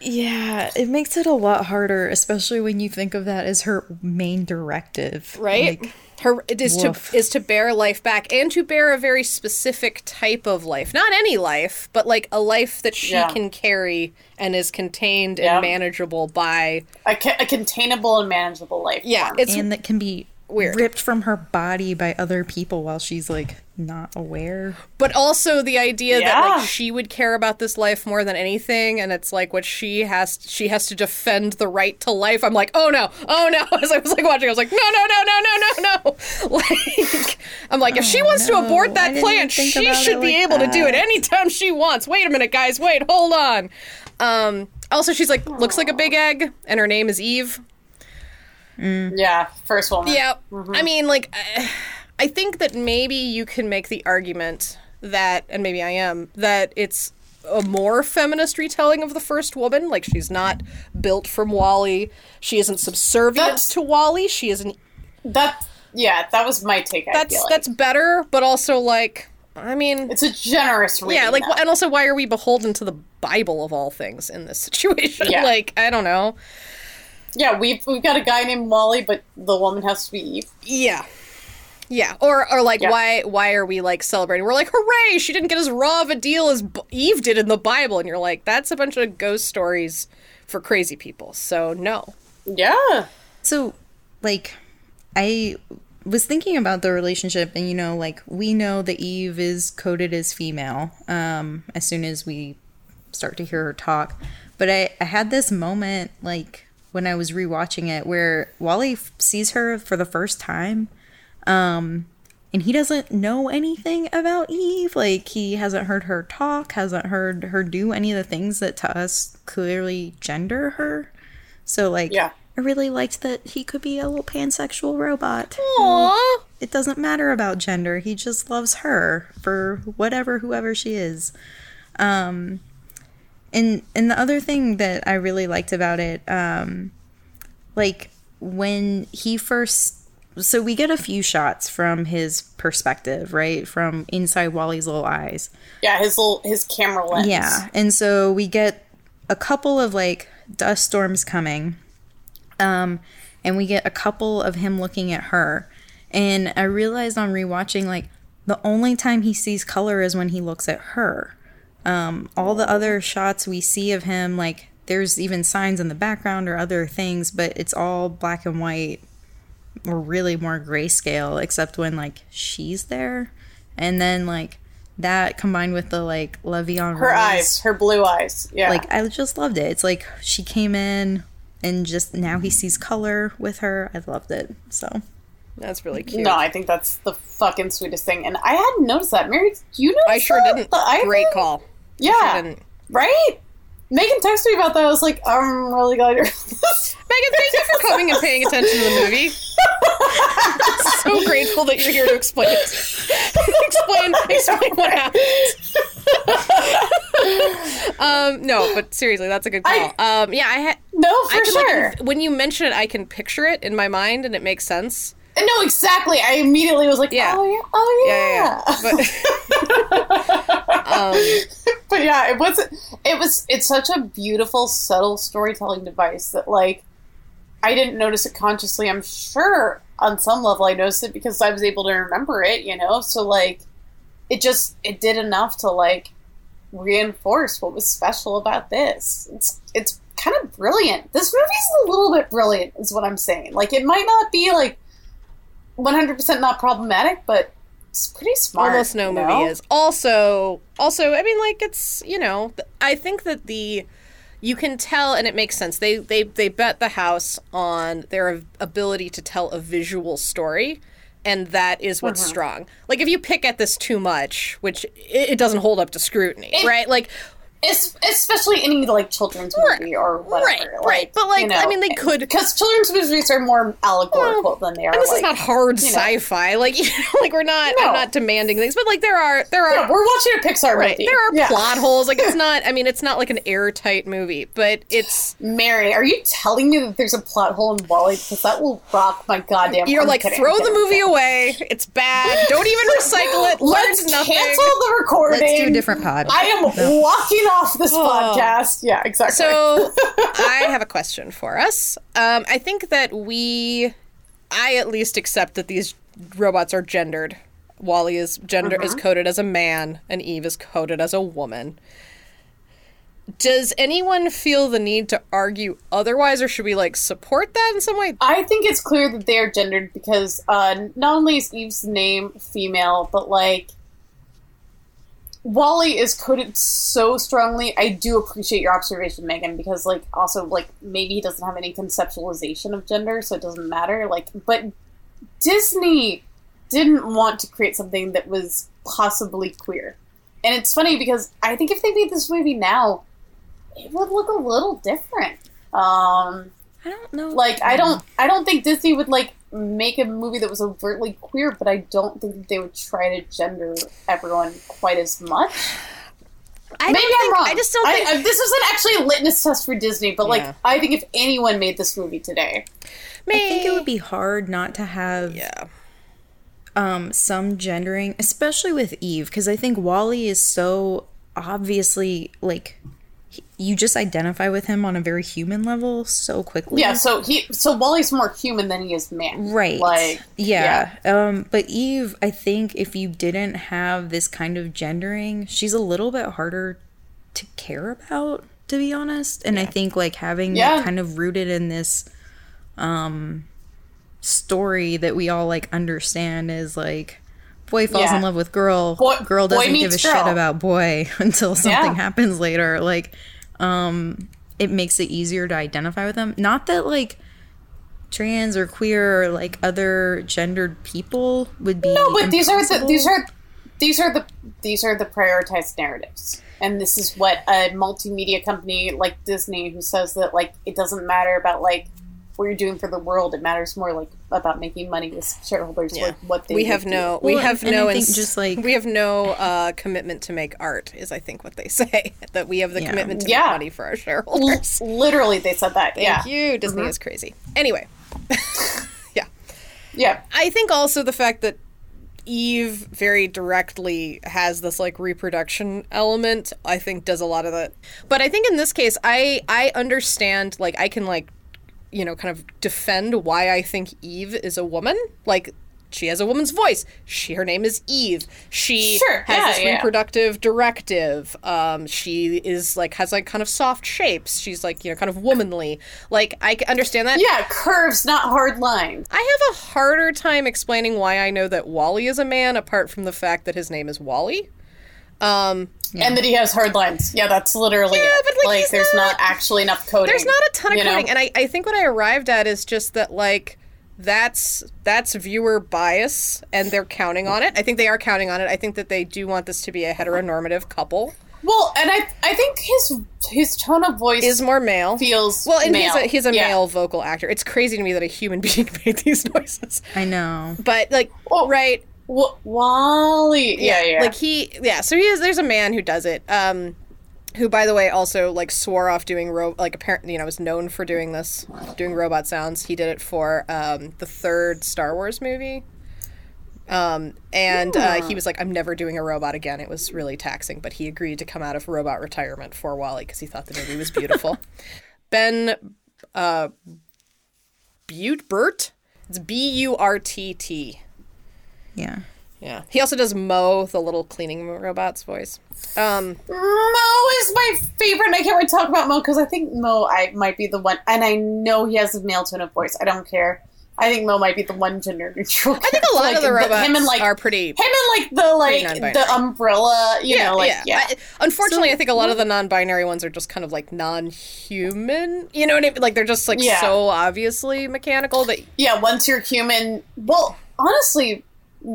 [SPEAKER 3] Yeah, it makes it a lot harder, especially when you think of that as her main directive.
[SPEAKER 1] Right?
[SPEAKER 3] Like,
[SPEAKER 1] her it is
[SPEAKER 3] woof.
[SPEAKER 1] to is to bear life back and to bear a very specific type of life. Not any life, but like a life that she
[SPEAKER 2] Yeah.
[SPEAKER 1] can carry and is contained
[SPEAKER 2] Yeah.
[SPEAKER 1] and manageable by
[SPEAKER 2] A, ca- a containable and manageable life.
[SPEAKER 1] Yeah,
[SPEAKER 2] form.
[SPEAKER 1] it's
[SPEAKER 3] and that can be
[SPEAKER 1] Weird.
[SPEAKER 3] ripped from her body by other people while she's like not aware.
[SPEAKER 1] but also the idea that like she would care about this life more than anything and it's like what she has she has to defend the right to life. I'm like oh no. Oh no. <laughs> As i was like watching i was like no no no no no no no. <laughs> Like i'm like if she wants to abort that
[SPEAKER 3] didn't
[SPEAKER 1] plant she should be
[SPEAKER 3] like
[SPEAKER 1] able to do it anytime she wants. Wait a minute guys. Wait. Hold on. Um also she's like looks like a big egg and her name is eve Mm.
[SPEAKER 2] yeah, first woman.
[SPEAKER 1] yeah. Mm-hmm. I mean, like, I think that maybe you can make the argument that, and maybe I am, that it's a more feminist retelling of the first woman. Like, she's not built from WALL-E. She isn't subservient
[SPEAKER 2] That's-
[SPEAKER 1] to WALL-E. She isn't.
[SPEAKER 2] That yeah, that was my take. I
[SPEAKER 1] That's
[SPEAKER 2] like.
[SPEAKER 1] that's better, but also like, I mean,
[SPEAKER 2] it's a generous reading.
[SPEAKER 1] yeah, like,
[SPEAKER 2] though.
[SPEAKER 1] and also, why are we beholden to the Bible of all things in this <laughs> situation?
[SPEAKER 2] Yeah.
[SPEAKER 1] like, I don't know.
[SPEAKER 2] Yeah, we've we've got a guy named WALL-E, but the woman has to be Eve.
[SPEAKER 1] Yeah. Yeah, or or like
[SPEAKER 2] Yeah.
[SPEAKER 1] why why are we like celebrating? We're like, hooray! She didn't get as raw of a deal as B- Eve did in the Bible, and you're like, that's a bunch of ghost stories for crazy people. So no,
[SPEAKER 2] Yeah,
[SPEAKER 3] So, like, I was thinking about the relationship, and you know, like we know that Eve is coded as female um, as soon as we start to hear her talk. But I, I had this moment, like when I was rewatching it, where WALL-E f- sees her for the first time, um, and he doesn't know anything about Eve. Like he hasn't heard her talk, hasn't heard her do any of the things that to us clearly gender her. So like,
[SPEAKER 2] Yeah.
[SPEAKER 3] I really liked that he could be a little pansexual robot.
[SPEAKER 1] Aww.
[SPEAKER 3] It doesn't matter about gender. He just loves her for whatever whoever she is. Um and and the other thing that I really liked about it um like when he first so we get a few shots from his perspective, right? From inside WALL-E's little eyes.
[SPEAKER 2] Yeah, his little his camera lens.
[SPEAKER 3] Yeah. And so we get a couple of like dust storms coming. Um and we get a couple of him looking at her. And I realized on rewatching like the only time he sees color is when he looks at her. Um all the other shots we see of him like there's even signs in the background or other things, but it's all black and white or really more grayscale except when like she's there. And then like that combined with the like Le'Veon
[SPEAKER 2] Her
[SPEAKER 3] Rose,
[SPEAKER 2] eyes, her blue eyes. Yeah.
[SPEAKER 3] like I just loved it. It's like she came in and just now he sees color with her. I loved it. So
[SPEAKER 1] That's really cute.
[SPEAKER 2] no, I think that's the fucking sweetest thing. And I hadn't noticed that. Mary, you know?
[SPEAKER 1] I sure didn't.
[SPEAKER 2] The eye
[SPEAKER 1] Great
[SPEAKER 2] thing?
[SPEAKER 1] call.
[SPEAKER 2] Yeah. Right? Megan texted me about that. I was like, I'm really glad you're. <laughs>
[SPEAKER 1] Megan, thank you for coming and paying attention to the movie. <laughs> so grateful that you're here to explain it. <laughs> explain explain what happened. um, no, but seriously, that's a good call. um, yeah, I had
[SPEAKER 2] no, for
[SPEAKER 1] I can,
[SPEAKER 2] sure.
[SPEAKER 1] like, when you mention it, I can picture it in my mind, and it makes sense.
[SPEAKER 2] No, exactly. I immediately was like,
[SPEAKER 1] Yeah.
[SPEAKER 2] oh yeah, oh yeah.
[SPEAKER 1] Yeah, yeah, yeah. But <laughs> um,
[SPEAKER 2] but yeah, it was it was it's such a beautiful, subtle storytelling device that like I didn't notice it consciously. I'm sure on some level I noticed it because I was able to remember it, you know. So like it just it did enough to like reinforce what was special about this. It's it's kind of brilliant. This movie's a little bit brilliant, is what I'm saying. Like it might not be like 100 percent not problematic, but it's pretty smart.
[SPEAKER 1] almost no
[SPEAKER 2] you
[SPEAKER 1] movie
[SPEAKER 2] know?
[SPEAKER 1] is. Also, also, I mean, like it's you know, I think that the you can tell, and it makes sense. They they they bet the house on their ability to tell a visual story. And that is what's
[SPEAKER 2] Mm-hmm.
[SPEAKER 1] strong. Like if you pick at this too much, which it, it doesn't hold up to scrutiny,
[SPEAKER 2] It-
[SPEAKER 1] right? Like
[SPEAKER 2] Es- especially any like children's movie or whatever.
[SPEAKER 1] right, right. But, like, I mean, they could-
[SPEAKER 2] because children's movies are more allegorical than they are.
[SPEAKER 1] and this
[SPEAKER 2] like,
[SPEAKER 1] is not hard
[SPEAKER 2] you know.
[SPEAKER 1] sci-fi. Like <laughs> you know, like we're not.
[SPEAKER 2] No.
[SPEAKER 1] I'm not demanding things, but like there are there are
[SPEAKER 2] Yeah, we're watching a Pixar
[SPEAKER 1] right.
[SPEAKER 2] movie.
[SPEAKER 1] There are
[SPEAKER 2] Yeah.
[SPEAKER 1] plot holes. Like it's <laughs> not. I mean, it's not like an airtight movie, but it's.
[SPEAKER 2] Mary, are you telling me that there's a plot hole in WALL-E? Because that will rock my goddamn.
[SPEAKER 1] You're
[SPEAKER 2] I'm
[SPEAKER 1] like,
[SPEAKER 2] kidding,
[SPEAKER 1] throw the movie
[SPEAKER 2] I'm
[SPEAKER 1] away. It's bad. Don't even <laughs> recycle it.
[SPEAKER 2] Let's
[SPEAKER 1] Learn nothing.
[SPEAKER 2] cancel the recording.
[SPEAKER 3] let's do a different pod.
[SPEAKER 2] I am walking off this podcast. Yeah, exactly.
[SPEAKER 1] So <laughs> I have a question for us. Um, I think that we, I at least accept that these robots are gendered. WALL-E is gender is coded as a man, and Eve is coded as a woman. Does anyone feel the need to argue otherwise, or should we like support that in some way?
[SPEAKER 2] I think it's clear that they are gendered because uh, not only is Eve's name female, but like WALL-E is coded so strongly. I do appreciate your observation, Megan, because like also like maybe he doesn't have any conceptualization of gender, so it doesn't matter. Like, but Disney didn't want to create something that was possibly queer, and it's funny because I think if they made this movie now, it would look a little different. Um,
[SPEAKER 3] I don't know.
[SPEAKER 2] like I don't I don't think Disney would like make a movie that was overtly queer, but I don't think they would try to gender everyone quite as much.
[SPEAKER 1] I
[SPEAKER 2] Maybe
[SPEAKER 1] don't
[SPEAKER 2] I'm
[SPEAKER 1] think-
[SPEAKER 2] wrong.
[SPEAKER 1] I just don't think.
[SPEAKER 2] I- this isn't actually a litmus test for Disney, but like
[SPEAKER 1] Yeah.
[SPEAKER 2] I think if anyone made this movie today,
[SPEAKER 3] I think it would be hard not to have
[SPEAKER 1] yeah.
[SPEAKER 3] um some gendering, especially with Eve, because I think WALL-E is so obviously like he- you just identify with him on a very human level so quickly.
[SPEAKER 2] yeah. So he so WALL-E's more human than he is man,
[SPEAKER 3] Right.
[SPEAKER 2] Like
[SPEAKER 3] yeah. Um but Eve, I think if you didn't have this kind of gendering, she's a little bit harder to care about, to be honest. And I think like having
[SPEAKER 2] Yeah.
[SPEAKER 3] it kind of rooted in this um story that we all like understand is like boy falls
[SPEAKER 2] Yeah.
[SPEAKER 3] in love with girl,
[SPEAKER 2] Boy-
[SPEAKER 3] girl doesn't give a
[SPEAKER 2] meets
[SPEAKER 3] shit about boy <laughs> until something
[SPEAKER 2] Yeah.
[SPEAKER 3] happens later. Like, um, it makes it easier to identify with them. Not that like trans or queer or like other gendered people would be.
[SPEAKER 2] No, but these are the these are these are the these are the prioritized narratives. And this is what a multimedia company like Disney who says that like it doesn't matter about like what you're doing for the world, it matters more like about making money with shareholders
[SPEAKER 1] Yeah.
[SPEAKER 2] what, what they
[SPEAKER 1] we
[SPEAKER 2] would
[SPEAKER 1] have
[SPEAKER 2] do.
[SPEAKER 1] no we
[SPEAKER 3] Well,
[SPEAKER 1] have
[SPEAKER 3] and
[SPEAKER 1] no
[SPEAKER 3] I think
[SPEAKER 1] ins-
[SPEAKER 3] just, like-
[SPEAKER 1] we have no uh, commitment to make art is i think what they <laughs> say that we have the
[SPEAKER 3] Yeah.
[SPEAKER 1] commitment to
[SPEAKER 2] Yeah.
[SPEAKER 1] make money for our shareholders
[SPEAKER 2] L- literally they said that. yeah.
[SPEAKER 1] thank you disney is crazy anyway <laughs> yeah
[SPEAKER 2] Yeah.
[SPEAKER 1] i think also the fact that eve very directly has this like reproduction element i think does a lot of that but i think in this case i i understand like i can like you know, kind of defend why I think Eve is a woman. Like, she has a woman's voice. She her name is Eve. She
[SPEAKER 2] Sure,
[SPEAKER 1] has
[SPEAKER 2] yeah,
[SPEAKER 1] this
[SPEAKER 2] yeah.
[SPEAKER 1] reproductive directive. Um, she is like has like kind of soft shapes. She's like you know kind of womanly. Like I can understand that.
[SPEAKER 2] Yeah, curves, not hard lines.
[SPEAKER 1] I have a harder time explaining why I know that WALL-E is a man, apart from the fact that his name is WALL-E. Um,
[SPEAKER 2] And that he has hard lines. Yeah, that's literally
[SPEAKER 1] Yeah,
[SPEAKER 2] it.
[SPEAKER 1] but, like, he's
[SPEAKER 2] there's
[SPEAKER 1] not-
[SPEAKER 2] not, actually enough coding.
[SPEAKER 1] there's not a ton of
[SPEAKER 2] you know?
[SPEAKER 1] coding and I, I think what i arrived at is just that like that's that's viewer bias and they're counting on it i think they are counting on it i think that they do want this to be a heteronormative couple
[SPEAKER 2] Well, and I I think his his tone of voice
[SPEAKER 1] is more male
[SPEAKER 2] feels
[SPEAKER 1] well and
[SPEAKER 2] male.
[SPEAKER 1] he's a he's a
[SPEAKER 2] Yeah.
[SPEAKER 1] male vocal actor it's crazy to me that a human <laughs> being made these noises
[SPEAKER 3] I know.
[SPEAKER 1] but like
[SPEAKER 2] Oh.
[SPEAKER 1] right
[SPEAKER 2] Wa- WALL-E. Yeah, yeah.
[SPEAKER 1] Like he, yeah. So he is. There's a man who does it. Um, who, by the way, also like swore off doing ro- like apparently, you know, was known for doing this, doing robot sounds. He did it for um, the third Star Wars movie. Um, and uh, he was like, "I'm never doing a robot again." It was really taxing, but he agreed to come out of robot retirement for WALL-E because he thought the movie was beautiful. <laughs> ben uh, Butte Burtt. It's B U R T T.
[SPEAKER 3] Yeah.
[SPEAKER 1] Yeah. He also does M-O, the little cleaning robot's voice. Um,
[SPEAKER 2] M-O is my favorite. and I can't wait to talk about M-O because I think M-O I might be the one, and I know he has a male tone of voice. I don't care. I think M-O might be the one gender neutral.
[SPEAKER 1] I think a lot of the robots
[SPEAKER 2] him and like
[SPEAKER 1] are pretty.
[SPEAKER 2] him and like the like the umbrella. You know, like yeah.
[SPEAKER 1] I- unfortunately, I think a lot of the non-binary ones are just kind of like non-human. You know what I mean? Like they're just like
[SPEAKER 2] Yeah.
[SPEAKER 1] so obviously mechanical that
[SPEAKER 2] yeah, once you're human, well, honestly,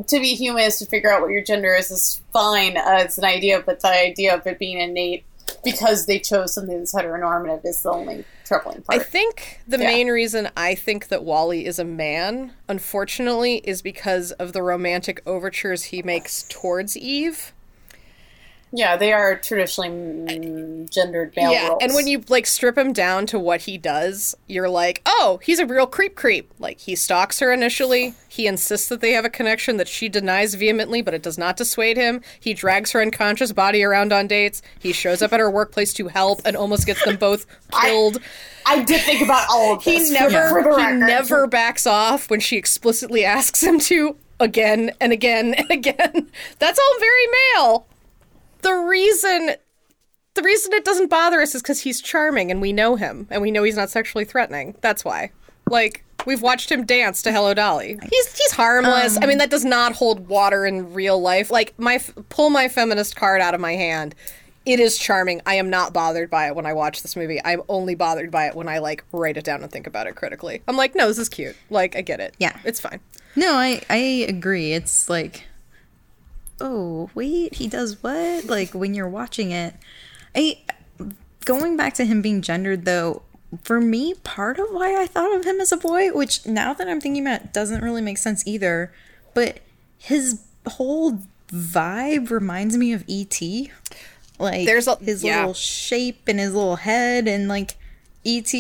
[SPEAKER 2] to be human is to figure out what your gender is is fine as an idea, but the idea of it being innate because they chose something that's heteronormative is the only troubling part I
[SPEAKER 1] think the
[SPEAKER 2] Yeah.
[SPEAKER 1] main reason I think that WALL-E is a man, unfortunately, is because of the romantic overtures he makes towards Eve.
[SPEAKER 2] Yeah, they are traditionally mm, gendered male
[SPEAKER 1] yeah,
[SPEAKER 2] roles.
[SPEAKER 1] and when you like strip him down to what he does, you're like, oh, he's a real creep creep. Like he stalks her initially. He insists that they have a connection that she denies vehemently, but it does not dissuade him. He drags her unconscious body around on dates. He shows up at her workplace to help and almost gets them both <laughs> killed.
[SPEAKER 2] I did think about all of this. he never
[SPEAKER 1] he never backs off when she explicitly asks him to again and again and again. <laughs> That's all very male. The reason the reason it doesn't bother us is because he's charming and we know him and we know he's not sexually threatening. That's why. Like we've watched him dance to Hello Dolly. He's he's harmless. I mean that does not hold water in real life. Like my pull my feminist card out of my hand. It is charming. I am not bothered by it when I watch this movie. I'm only bothered by it when I like write it down and think about it critically. I'm like, no, this is cute. Like I get it.
[SPEAKER 3] Yeah.
[SPEAKER 1] it's fine.
[SPEAKER 3] No, I I agree. It's like, oh wait, he does what? Like when you're watching it, I going back to him being gendered though. For me, part of why I thought of him as a boy, which now that I'm thinking about, it, doesn't really make sense either. But his whole vibe reminds me of ET. Like
[SPEAKER 1] There's a-
[SPEAKER 3] his
[SPEAKER 1] yeah.
[SPEAKER 3] little shape and his little head and like ET.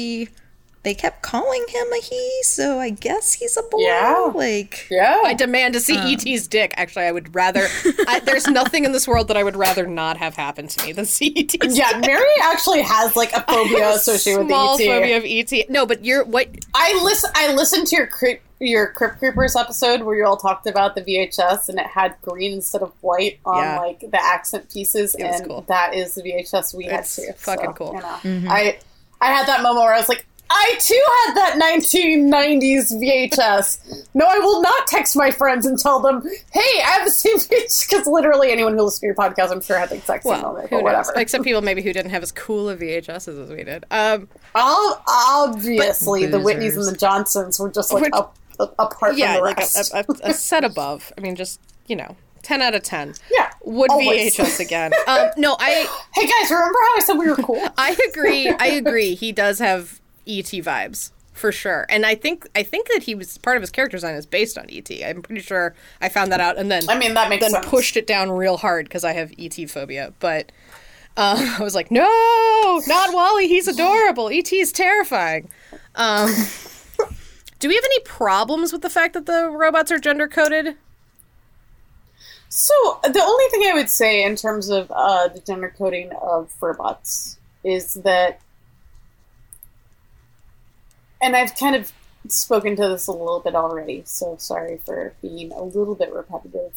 [SPEAKER 3] They kept calling him a he, so I guess he's a boy.
[SPEAKER 2] Yeah.
[SPEAKER 3] Like
[SPEAKER 2] Yeah.
[SPEAKER 1] I demand to see
[SPEAKER 2] Um.
[SPEAKER 1] ET's dick. Actually, I would rather. <laughs> I, there's nothing in this world that I would rather not have happen to me than see ET's. <laughs>
[SPEAKER 2] yeah, Mary actually has like a <laughs> phobia associated with
[SPEAKER 1] Small
[SPEAKER 2] the ET.
[SPEAKER 1] phobia of ET. No, but you're what?
[SPEAKER 2] I listen. I listened to your creep, your Crypt Creepers episode where you all talked about the VHS and it had green instead of white on
[SPEAKER 1] Yeah.
[SPEAKER 2] like the accent pieces,
[SPEAKER 1] was
[SPEAKER 2] and
[SPEAKER 1] cool.
[SPEAKER 2] that is the VHS we
[SPEAKER 1] It's
[SPEAKER 2] had too.
[SPEAKER 1] fucking
[SPEAKER 2] So,
[SPEAKER 1] cool.
[SPEAKER 2] You know, I I had that moment where I was like, I too had that 1990s VHS. No, I will not text my friends and tell them, "Hey, I have the same VHS." <laughs> Because literally anyone who listens to your podcast, I'm sure had the exact same
[SPEAKER 1] Well,
[SPEAKER 2] moment.
[SPEAKER 1] who
[SPEAKER 2] But
[SPEAKER 1] knows?
[SPEAKER 2] whatever.
[SPEAKER 1] Except people maybe who didn't have as cool a VHSs as we did. Um,
[SPEAKER 2] Ob- obviously, the Whitneys and the Johnsons were just like
[SPEAKER 1] Which-
[SPEAKER 2] up, up, apart
[SPEAKER 1] yeah,
[SPEAKER 2] from the
[SPEAKER 1] like a, a, a, <laughs> set above. I mean, just you know, ten out of ten.
[SPEAKER 2] yeah,
[SPEAKER 1] Would
[SPEAKER 2] always.
[SPEAKER 1] VHS again? <laughs> Um, no, I
[SPEAKER 2] Hey guys, remember how I said we were cool?
[SPEAKER 1] I agree. I agree. He does have ET vibes for sure, and I think I think that he was part of his character design is based on ET. I'm pretty sure I found that out, and then
[SPEAKER 2] I mean, that makes
[SPEAKER 1] then
[SPEAKER 2] sense.
[SPEAKER 1] pushed it down real hard because I have ET phobia. But uh, <laughs> I was like, no, not WALL-E. He's adorable. ET is terrifying. Um, <laughs> do we have any problems with the fact that the robots are gender coded?
[SPEAKER 2] So the only thing I would say in terms of uh, the gender coding of robots is that, and I've kind of spoken to this a little bit already, so sorry for being a little bit repetitive.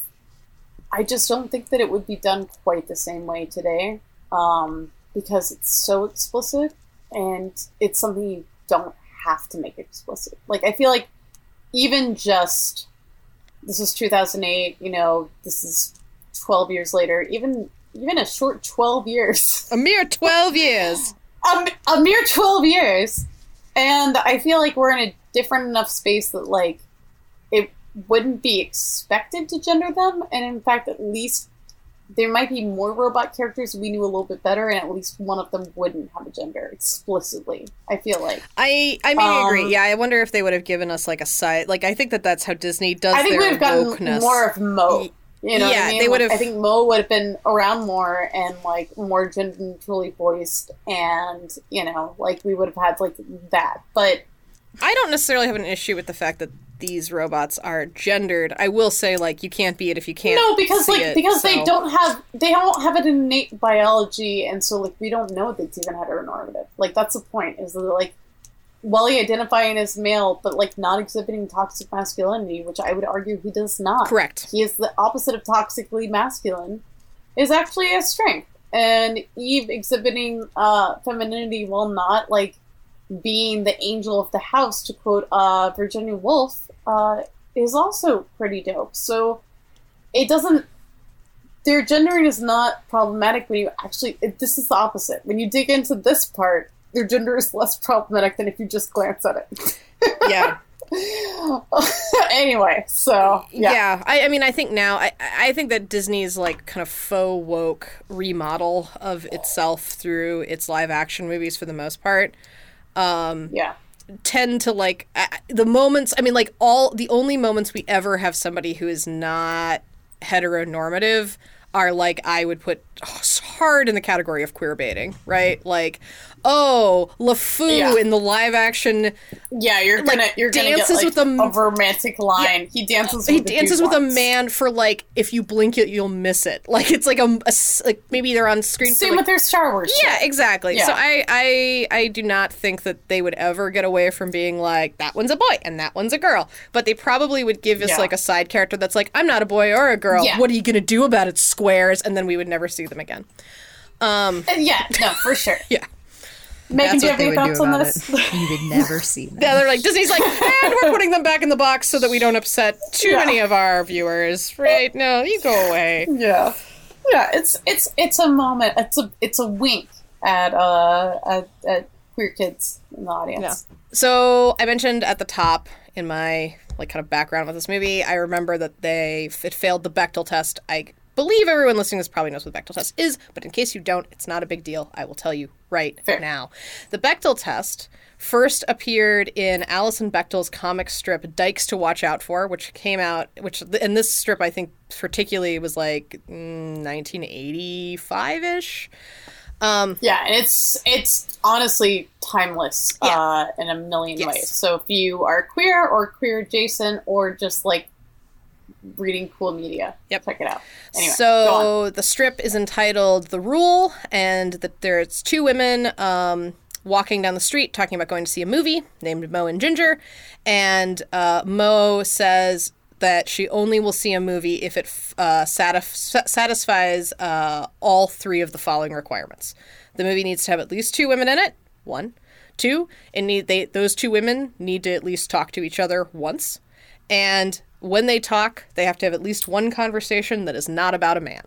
[SPEAKER 2] I just don't think that it would be done quite the same way today, um, because it's so explicit, and it's something you don't have to make explicit. Like I feel like even just this is 2008 you know this is 12 years later even even a short 12 years
[SPEAKER 1] A mere twelve years.
[SPEAKER 2] a, a mere 12 years and i feel like we're in a different enough space that like it wouldn't be expected to gender them and in fact at least there might be more robot characters we knew a little bit better and at least one of them wouldn't have a gender explicitly i feel like
[SPEAKER 1] I I mean I
[SPEAKER 2] Um,
[SPEAKER 1] agree. Yeah, I wonder if they would have given us like a side. Like I think that that's how Disney does
[SPEAKER 2] I think we've gotten
[SPEAKER 1] wokeness.
[SPEAKER 2] more of M-O. You know,
[SPEAKER 1] Yeah,
[SPEAKER 2] I mean?
[SPEAKER 1] they would
[SPEAKER 2] Like,
[SPEAKER 1] have-
[SPEAKER 2] I think M-O would have been around more and like more neutrally voiced, and you know, like we would have had like that. But
[SPEAKER 1] I don't necessarily have an issue with the fact that these robots are gendered. I will say like you can't be it if you can't.
[SPEAKER 2] no, because like
[SPEAKER 1] it,
[SPEAKER 2] because they don't have they don't have an innate biology, and so like we don't know that it's even heteronormative. Like that's the point. Is that like WALL-E identifying as male, but like not exhibiting toxic masculinity, which I would argue he does not.
[SPEAKER 1] Correct.
[SPEAKER 2] he is the opposite of toxically masculine, is actually a strength. And Eve exhibiting uh, femininity while not like being the angel of the house, to quote uh, Virginia Woolf, uh, is also pretty dope. So it doesn't. Their gendering is not problematic when you actually. It, this is the opposite. When you dig into this part, their gender is less problematic than if you just glance at it. <laughs>
[SPEAKER 1] Yeah. <laughs>
[SPEAKER 2] anyway, so
[SPEAKER 1] yeah.
[SPEAKER 2] yeah.
[SPEAKER 1] I, I mean, I think now, I, I think that Disney's like kind of faux woke remodel of itself through its live action movies for the most part
[SPEAKER 2] yeah.
[SPEAKER 1] tend to like uh, the moments. I mean, like all the only moments we ever have somebody who is not heteronormative are like I would put hard in the category of queer baiting, right? Like, oh, LeFou
[SPEAKER 2] Yeah.
[SPEAKER 1] in the live action
[SPEAKER 2] Yeah, you're gonna you're gonna
[SPEAKER 1] dances
[SPEAKER 2] get like
[SPEAKER 1] with a
[SPEAKER 2] a romantic line. he dances.
[SPEAKER 1] he
[SPEAKER 2] with the
[SPEAKER 1] dances with a man for like if you blink it you'll miss it <laughs> like it's like a like maybe they're on screen for,
[SPEAKER 2] Same
[SPEAKER 1] like,
[SPEAKER 2] with their Star Wars.
[SPEAKER 1] yeah
[SPEAKER 2] shit.
[SPEAKER 1] exactly
[SPEAKER 2] Yeah.
[SPEAKER 1] so I, I i do not think that they would ever get away from being like that one's a boy and that one's a girl but they probably would give us
[SPEAKER 2] Yeah.
[SPEAKER 1] like a side character that's like i'm not a boy or a girl
[SPEAKER 2] Yeah.
[SPEAKER 1] what are you gonna do about it squares and then we would never see them again
[SPEAKER 2] Uh, yeah, no, for sure. <laughs>
[SPEAKER 1] yeah
[SPEAKER 2] Megan,
[SPEAKER 3] That's
[SPEAKER 2] do you have any
[SPEAKER 3] would
[SPEAKER 2] thoughts on this?
[SPEAKER 3] it. You would <laughs> never see them.
[SPEAKER 1] yeah they're like disney's like <laughs> and we're putting them back in the box so that we don't upset too
[SPEAKER 2] Yeah.
[SPEAKER 1] many of our viewers right no you go away
[SPEAKER 2] yeah, yeah. It's it's it's a moment. It's a it's a wink at uh at, at queer kids in the audience. Yeah.
[SPEAKER 1] So I mentioned at the top in my like kind of background with this movie, I remember that they it failed the Bechdel test. I believe everyone listening to this probably knows what the Bechdel test is, but in case you don't, it's not a big deal. I will tell you right
[SPEAKER 2] Fair.
[SPEAKER 1] now. The Bechdel test first appeared in Alison Bechdel's comic strip Dykes to Watch Out For, which came out which and this strip I think particularly was like mm, 1985ish.
[SPEAKER 2] Yeah, and it's it's honestly timeless
[SPEAKER 1] Yeah.
[SPEAKER 2] uh, in a million
[SPEAKER 1] Yes.
[SPEAKER 2] ways. So if you are queer or queer adjacent or just like reading cool media,
[SPEAKER 1] Yep.
[SPEAKER 2] check it out. Anyway,
[SPEAKER 1] so the strip is entitled "The Rule," and that there's two women um, walking down the street talking about going to see a movie named Mo and Ginger, and uh, Mo says that she only will see a movie if it f- uh, satisf- satisfies uh, all three of the following requirements. The movie needs to have at least two women in it. One. Two, and need they those two women need to at least talk to each other once, and when they talk, they have to have at least one conversation that is not about a man.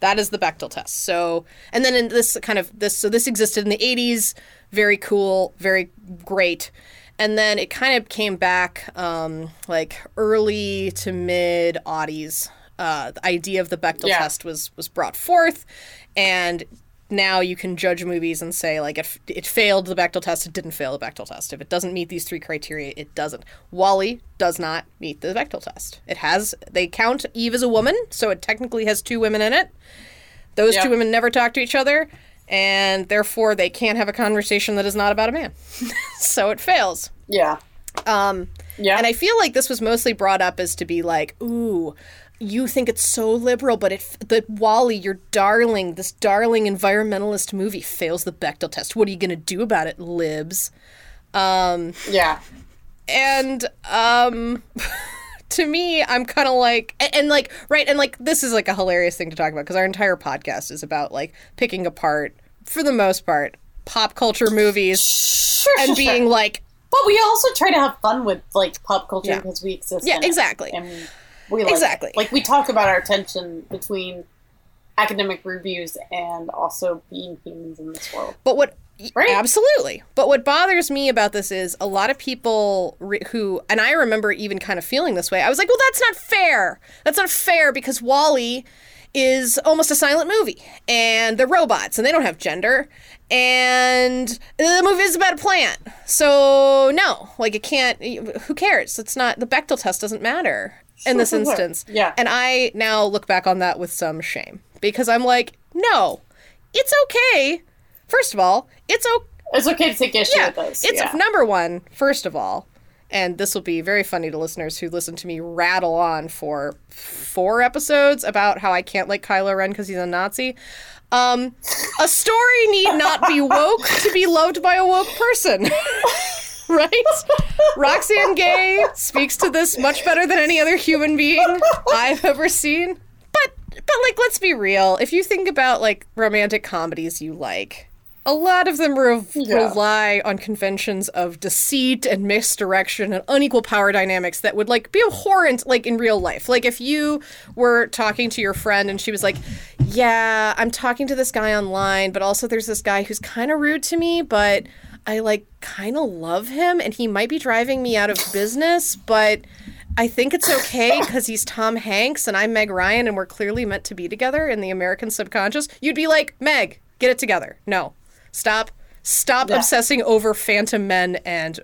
[SPEAKER 1] That is the Bechdel test. So, and then in this kind of this, so this existed in the 80s, very cool, very great. And then it kind of came back um, like early to mid oddies. Uh, the idea of the Bechdel
[SPEAKER 2] Yeah.
[SPEAKER 1] test was was brought forth, and now you can judge movies and say like if it failed the Bechdel test, it didn't fail the Bechdel test. If it doesn't meet these three criteria, it doesn't. WALL-E does not meet the Bechdel test. It has they count Eve as a woman, so it technically has two women in it. Those
[SPEAKER 2] Yeah.
[SPEAKER 1] two women never talk to each other, and therefore they can't have a conversation that is not about a man. <laughs> so it fails.
[SPEAKER 2] Yeah.
[SPEAKER 1] Um,
[SPEAKER 2] Yeah.
[SPEAKER 1] and I feel like this was mostly brought up as to be like, ooh, you think it's so liberal, but it the WALL-E, your darling, this darling environmentalist movie fails the Bechdel test. What are you gonna do about it, libs?
[SPEAKER 2] Um, yeah.
[SPEAKER 1] and um <laughs> to me i'm kind of like and, and like right and like this is like a hilarious thing to talk about because our entire podcast is about like picking apart for the most part pop culture movies
[SPEAKER 2] Sure,
[SPEAKER 1] and
[SPEAKER 2] sure,
[SPEAKER 1] being
[SPEAKER 2] sure.
[SPEAKER 1] like
[SPEAKER 2] But we also try to have fun with like pop culture
[SPEAKER 1] Yeah.
[SPEAKER 2] because we exist.
[SPEAKER 1] Yeah,
[SPEAKER 2] in it.
[SPEAKER 1] exactly.
[SPEAKER 2] And we like,
[SPEAKER 1] Exactly.
[SPEAKER 2] Like we talk about our tension between academic reviews and also being humans in this world.
[SPEAKER 1] But what
[SPEAKER 2] Right.
[SPEAKER 1] absolutely. But what bothers me about this is a lot of people re- who and I remember even kind of feeling this way. I was like, "Well, that's not fair. That's not fair because WALL-E is almost a silent movie and they're robots and they don't have gender and the movie is about a plant. So, no, like it can't who cares? It's not the Bechdel test doesn't matter in this instance.
[SPEAKER 2] Yeah.
[SPEAKER 1] And I now look back on that with some shame because I'm like, "No. It's okay." First of all, it's okay.
[SPEAKER 2] It's okay to take issue
[SPEAKER 1] Yeah,
[SPEAKER 2] with this.
[SPEAKER 1] it's
[SPEAKER 2] yeah.
[SPEAKER 1] number one. First of all, and this will be very funny to listeners who listen to me rattle on for four episodes about how I can't like Kylo Ren because he's a Nazi. Um, a story need not be woke to be loved by a woke person. <laughs> <laughs> right? Roxane Gay speaks to this much better than any other human being I've ever seen. But but like let's be real. If you think about like romantic comedies you like, a lot of them re-
[SPEAKER 2] Yeah.
[SPEAKER 1] rely on conventions of deceit and misdirection and unequal power dynamics that would like be abhorrent like in real life. Like if you were talking to your friend and she was like, "Yeah, I'm talking to this guy online, but also there's this guy who's kind of rude to me, but I like kind of love him and he might be driving me out of business, but I think it's okay because he's Tom Hanks and I'm Meg Ryan and we're clearly meant to be together in the American subconscious. You'd be like, Meg, get it together. No, stop. Stop
[SPEAKER 2] Yeah.
[SPEAKER 1] obsessing over phantom men and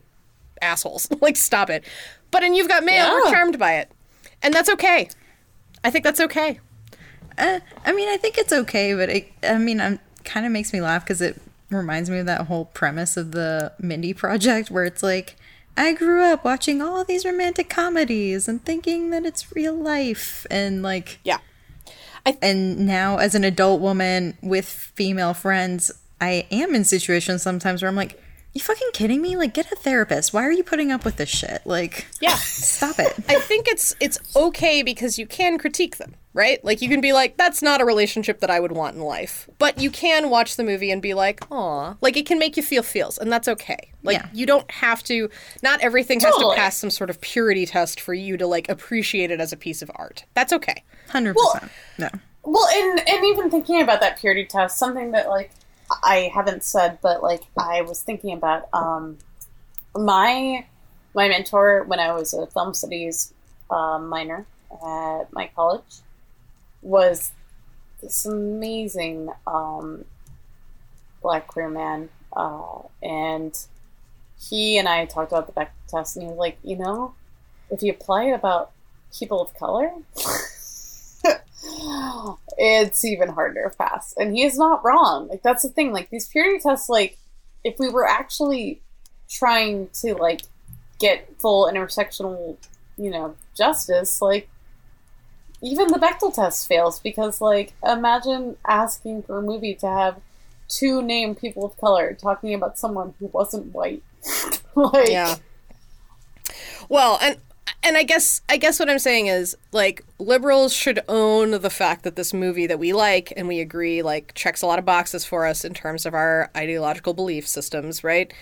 [SPEAKER 1] assholes. <laughs> like, stop it. But and you've got mail, we're charmed by it. And that's okay. I think that's okay.
[SPEAKER 3] Uh, I mean, I think it's okay, but it, I mean, it kind of makes me laugh because it reminds me of that whole premise of the Mindy Project, where it's like, I grew up watching all these romantic comedies and thinking that it's real life, and like,
[SPEAKER 1] Yeah.
[SPEAKER 3] I and now as an adult woman with female friends, I am in situations sometimes where I'm like, you fucking kidding me? Like, get a therapist. Why are you putting up with this shit? Like,
[SPEAKER 1] Yeah.
[SPEAKER 3] stop it.
[SPEAKER 1] I think it's it's okay because you can critique them, right? Like you can be like, that's not a relationship that I would want in life. But you can watch the movie and be like, aw. Like it can make you feel feels, and that's okay. Like
[SPEAKER 3] Yeah.
[SPEAKER 1] you don't have to not everything has
[SPEAKER 2] Totally.
[SPEAKER 1] to pass some sort of purity test for you to like appreciate it as a piece of art. That's okay.
[SPEAKER 3] 100%. no.
[SPEAKER 2] Well, and and even thinking about that purity test, something that like I haven't said, but like I was thinking about um, my my mentor when I was a film studies uh, minor at my college was this amazing um, black queer man, uh, and he and I talked about the Bechdel test, and he was like, you know, if you apply it about people of color. <laughs> <gasps> it's even harder to pass. And he is not wrong. Like that's the thing. Like these purity tests, like if we were actually trying to like get full intersectional, you know, justice, like even the Bechdel test fails because like imagine asking for a movie to have two named people of color talking about someone who wasn't white. <laughs> like
[SPEAKER 1] Yeah. Well, and and I guess I guess what I'm saying is like liberals should own the fact that this movie that we like and we agree like checks a lot of boxes for us in terms of our ideological belief systems, right?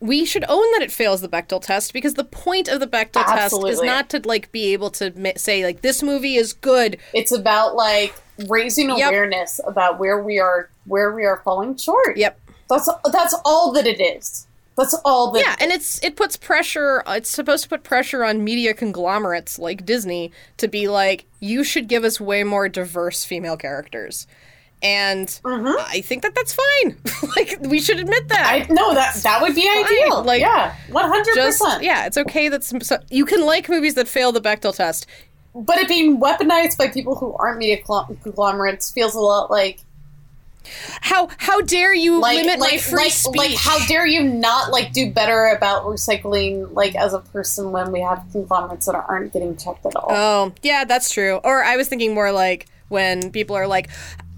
[SPEAKER 1] we should own that it fails the Bechdel test because the point of the Bechdel test is not to like be able to say like this movie is good.
[SPEAKER 2] It's about like raising
[SPEAKER 1] Yep.
[SPEAKER 2] awareness about where we are where we are falling short.
[SPEAKER 1] Yep.
[SPEAKER 2] That's that's all that it is. That's all that
[SPEAKER 1] Yeah, and it's it puts pressure. It's supposed to put pressure on media conglomerates like Disney to be like, you should give us way more diverse female characters, and
[SPEAKER 2] Mm-hmm.
[SPEAKER 1] I think that that's fine. <laughs> like we should admit that.
[SPEAKER 2] I no that that would be ideal.
[SPEAKER 1] like,
[SPEAKER 2] yeah, one hundred
[SPEAKER 1] Just
[SPEAKER 2] percent.
[SPEAKER 1] yeah, it's okay that some, so, you can like movies that fail the Bechdel test.
[SPEAKER 2] But it being weaponized by people who aren't media conglomerates feels a lot like
[SPEAKER 1] How how dare you
[SPEAKER 2] like
[SPEAKER 1] limit
[SPEAKER 2] like
[SPEAKER 1] my free
[SPEAKER 2] like,
[SPEAKER 1] speech?
[SPEAKER 2] like how dare you not like do better about recycling like as a person when we have conglomerates that aren't getting checked at all.
[SPEAKER 1] Oh, yeah, that's true. Or I was thinking more like when people are like,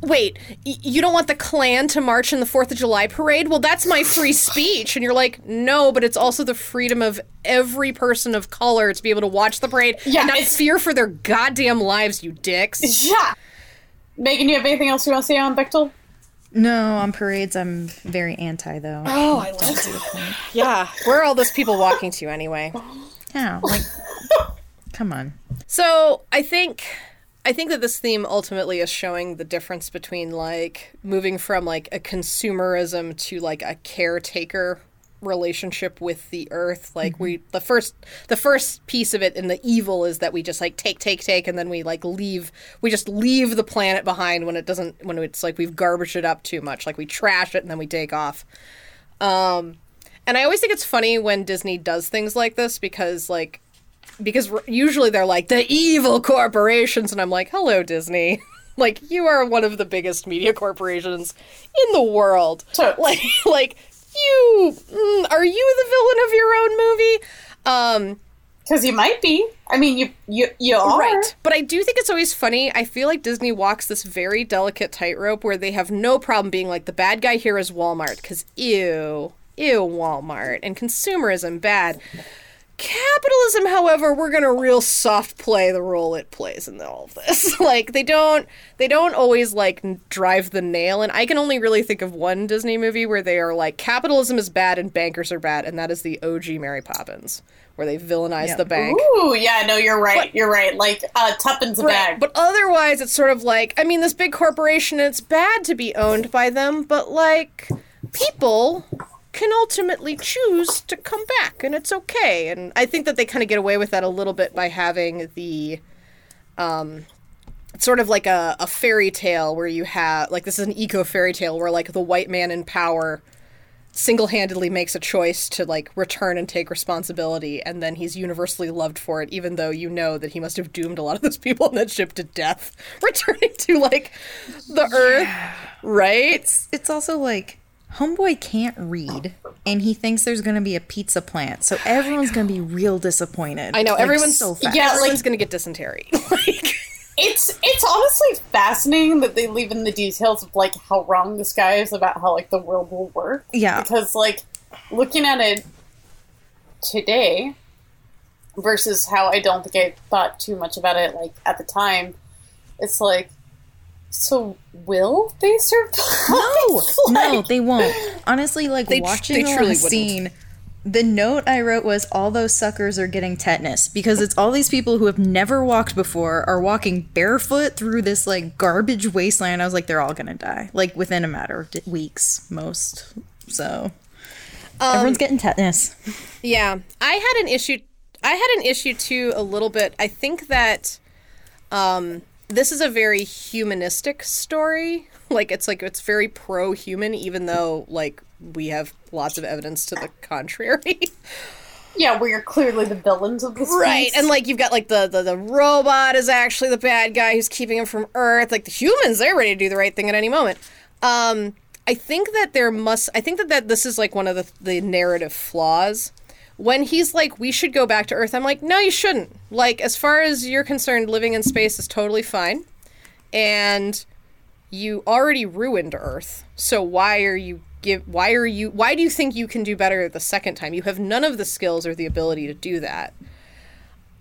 [SPEAKER 1] wait, y- you don't want the Klan to march in the 4th of July parade? Well, that's my free speech. And you're like, no, but it's also the freedom of every person of color to be able to watch the parade
[SPEAKER 2] Yeah,
[SPEAKER 1] and not fear for their goddamn lives, you dicks.
[SPEAKER 2] yeah. Megan, do you have anything else you want to say on Bechdel?
[SPEAKER 3] No, on parades, I'm very anti though.
[SPEAKER 1] Oh, I love it. yeah. Where are all those people walking to anyway?
[SPEAKER 3] Yeah, <laughs> like, come on.
[SPEAKER 1] So I think I think that this theme ultimately is showing the difference between like moving from like a consumerism to like a caretaker relationship with the earth like we the first the first piece of it and the evil is that we just like take take take and then we like leave we just leave the planet behind when it doesn't when it's like we've garbaged it up too much like we trash it and then we take off. Um and i always think it's funny when disney does things like this because like because usually they're like the evil corporations and i'm like hello disney. <laughs> Like you are one of the biggest media corporations in the world.
[SPEAKER 2] Totally. <laughs>
[SPEAKER 1] like like you mm, are you the villain of your own movie um
[SPEAKER 2] Because you might be. I mean, you you you are.
[SPEAKER 1] Right. But I do think it's always funny. I feel like Disney walks this very delicate tightrope where they have no problem being like, the bad guy here is Walmart, because ew, ew, Walmart, and consumerism, bad. Capitalism, however, we're gonna real soft play the role it plays in all of this. <laughs> like they don't, they don't always like drive the nail. And I can only really think of one Disney movie where they are like, capitalism is bad and bankers are bad, and that is the OG Mary Poppins, where they villainize
[SPEAKER 3] Yeah.
[SPEAKER 1] the bank.
[SPEAKER 2] Ooh, yeah, no, you're right. you're right. Like uh, tuppence a bag.
[SPEAKER 1] But otherwise, it's sort of like I mean, this big corporation. It's bad to be owned by them, but like people can ultimately choose to come back, and it's okay. And I think that they kind of get away with that a little bit by having the, um, sort of like a, a fairy tale where you have like this is an eco fairy tale where like the white man in power single-handedly makes a choice to like return and take responsibility and then he's universally loved for it even though you know that he must have doomed a lot of those people on that ship to death <laughs> returning to like the earth right
[SPEAKER 3] It's it's also like homeboy can't read and he thinks there's going to be a pizza plant. So <sighs> everyone's going to be real disappointed.
[SPEAKER 1] i know
[SPEAKER 3] Like,
[SPEAKER 1] everyone's
[SPEAKER 3] so fast.
[SPEAKER 2] Yeah,
[SPEAKER 1] everyone's
[SPEAKER 2] like-
[SPEAKER 1] gonna get dysentery <laughs> <laughs> like
[SPEAKER 2] It's it's honestly fascinating that they leave in the details of like how wrong this guy is about how like the world will work.
[SPEAKER 3] Yeah.
[SPEAKER 2] Because like looking at it today versus how I don't think I thought too much about it like at the time, it's like so will they survive?
[SPEAKER 3] No, <laughs> no, <laughs>
[SPEAKER 2] Like,
[SPEAKER 3] they won't. Honestly, like
[SPEAKER 1] They
[SPEAKER 3] watching
[SPEAKER 1] they
[SPEAKER 3] the
[SPEAKER 1] truly
[SPEAKER 3] last
[SPEAKER 1] wouldn't.
[SPEAKER 3] scene, the note I wrote was all those suckers are getting tetanus because it's all these people who have never walked before are walking barefoot through this like garbage wasteland. I was like, they're all gonna die like within a matter of d- weeks, most. So
[SPEAKER 1] Um,
[SPEAKER 3] everyone's getting tetanus.
[SPEAKER 1] Yeah, I had an issue. I had an issue too, a little bit. I think that um, this is a very humanistic story. <laughs> Like it's like it's very pro-human, even though like we have lots of evidence to the contrary. <laughs>
[SPEAKER 2] Yeah, we're clearly the villains of this
[SPEAKER 1] right,
[SPEAKER 2] piece.
[SPEAKER 1] and like you've got like the, the the robot is actually the bad guy who's keeping him from Earth. Like the humans, they're ready to do the right thing at any moment. Um, I think that there must. I think that, that this is like one of the the narrative flaws. When he's like, we should go back to Earth, I'm like, no, you shouldn't. Like, as far as you're concerned, living in space is totally fine, and you already ruined Earth. So why are you give? Why are you? Why do you think you can do better the second time? You have none of the skills or the ability to do that.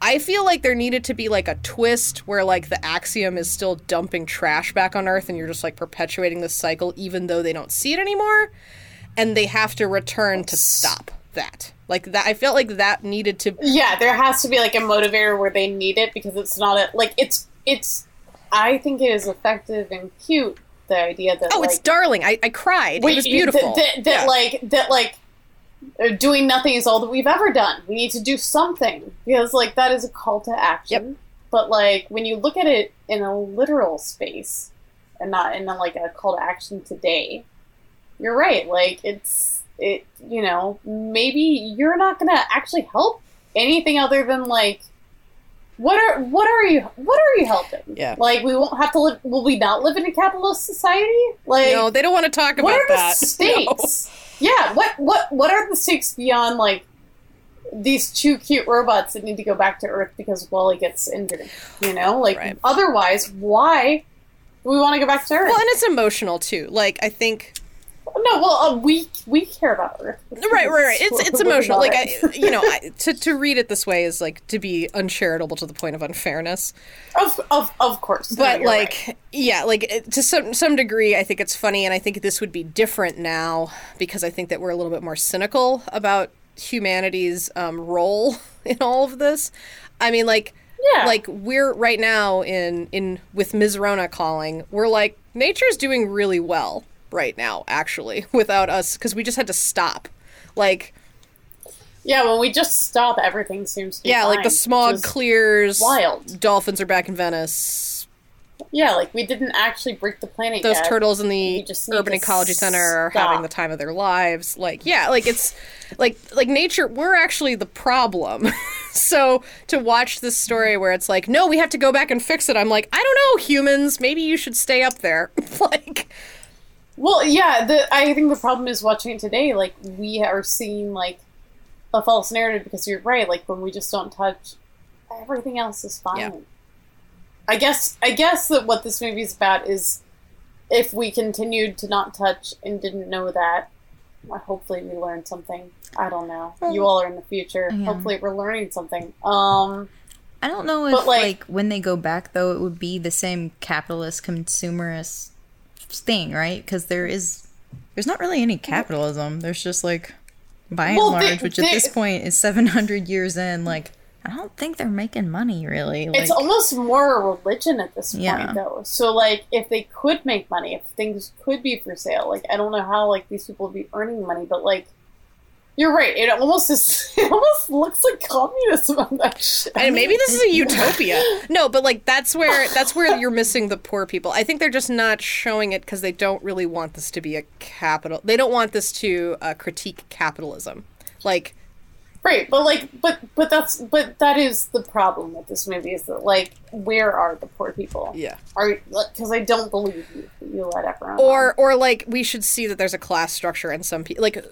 [SPEAKER 1] I feel like there needed to be like a twist where like the axiom is still dumping trash back on Earth and you're just like perpetuating this cycle even though they don't see it anymore and they have to return to stop that. Like that, I felt like that needed to.
[SPEAKER 2] Yeah, there has to be like a motivator where they need it because it's not a like it's it's. I think it is effective and cute. The idea that
[SPEAKER 1] Oh,
[SPEAKER 2] like,
[SPEAKER 1] it's darling. I, I cried.
[SPEAKER 2] Wait,
[SPEAKER 1] it was beautiful.
[SPEAKER 2] That, that, that
[SPEAKER 1] Yeah.
[SPEAKER 2] like that like uh, doing nothing is all that we've ever done. We need to do something because like that is a call to action. But like when you look at it in a literal space and not in a, like a call to action today, you're right. Like it's it you know maybe you're not gonna actually help anything other than like. What are what are you what are you helping?
[SPEAKER 1] Yeah.
[SPEAKER 2] Like we won't have to live. Will we not live in a capitalist society? Like
[SPEAKER 1] no, they don't want to talk about
[SPEAKER 2] what are
[SPEAKER 1] that. <laughs>
[SPEAKER 2] the stakes? Yeah, what what what are the stakes beyond like these two cute robots that need to go back to Earth because WALL-E gets injured? You know, like
[SPEAKER 1] Right.
[SPEAKER 2] otherwise, why do we want to go back to Earth?
[SPEAKER 1] Well, and it's emotional too. Like I think
[SPEAKER 2] no, well, uh, we we care about Earth.
[SPEAKER 1] right, right, right. It's it's <laughs> emotional. Like I, you know, I, to to read it this way is like to be uncharitable to the point of unfairness.
[SPEAKER 2] of of of course,
[SPEAKER 1] But
[SPEAKER 2] you're
[SPEAKER 1] like,
[SPEAKER 2] right.
[SPEAKER 1] yeah, like to some some degree, I think it's funny, and I think this would be different now because I think that we're a little bit more cynical about humanity's um, role <laughs> in all of this. I mean, like.
[SPEAKER 2] Yeah.
[SPEAKER 1] Like we're right now in in with Ms. Rona calling, we're like nature's doing really well right now actually <laughs> without us cuz we just had to stop. Like
[SPEAKER 2] yeah, when we just stop, everything seems to be
[SPEAKER 1] yeah, like the smog clears.
[SPEAKER 2] wild.
[SPEAKER 1] Dolphins are back in Venice.
[SPEAKER 2] Yeah, like we didn't actually break the planet.
[SPEAKER 1] those
[SPEAKER 2] yet.
[SPEAKER 1] turtles in the urban ecology center are
[SPEAKER 2] stop.
[SPEAKER 1] having the time of their lives like yeah like it's like like nature we're actually the problem <laughs> so to watch this story where it's like no we have to go back and fix it i'm like i don't know humans maybe you should stay up there <laughs> like
[SPEAKER 2] Well, yeah, the I think the problem is watching it today. Like we are seeing like a false narrative because you're right. Like when we just don't touch, everything else is fine.
[SPEAKER 1] Yeah.
[SPEAKER 2] I guess I guess that what this movie is about is if we continued to not touch and didn't know that, well, hopefully we learned something. I don't know. You all are in the future.
[SPEAKER 3] Yeah.
[SPEAKER 2] Hopefully we're learning something. Um,
[SPEAKER 3] I don't know
[SPEAKER 2] But,
[SPEAKER 3] if
[SPEAKER 2] like-
[SPEAKER 3] like, when they go back though it would be the same capitalist consumerist thing, right? Because there is there's not really any capitalism. There's just like by and
[SPEAKER 2] Well, they-
[SPEAKER 3] large, which at
[SPEAKER 2] they-
[SPEAKER 3] this point is 700 years in, like I don't think they're making money really. Like,
[SPEAKER 2] it's almost more a religion at this point
[SPEAKER 3] Yeah.
[SPEAKER 2] though so like if they could make money if things could be for sale like i don't know how like these people would be earning money but like you're right. It almost is <laughs> it almost looks like communism on that shit
[SPEAKER 1] and maybe this is a utopia. no but like that's where that's where you're missing the poor people. I think they're just not showing it because they don't really want this to be a capital they don't want this to uh, critique capitalism. Like
[SPEAKER 2] right but like but but that's but that is the problem with this movie is that like where are the poor people?
[SPEAKER 1] Yeah.
[SPEAKER 2] Are because i don't believe you you let everyone
[SPEAKER 1] or or like we should see that there's a class structure and some people like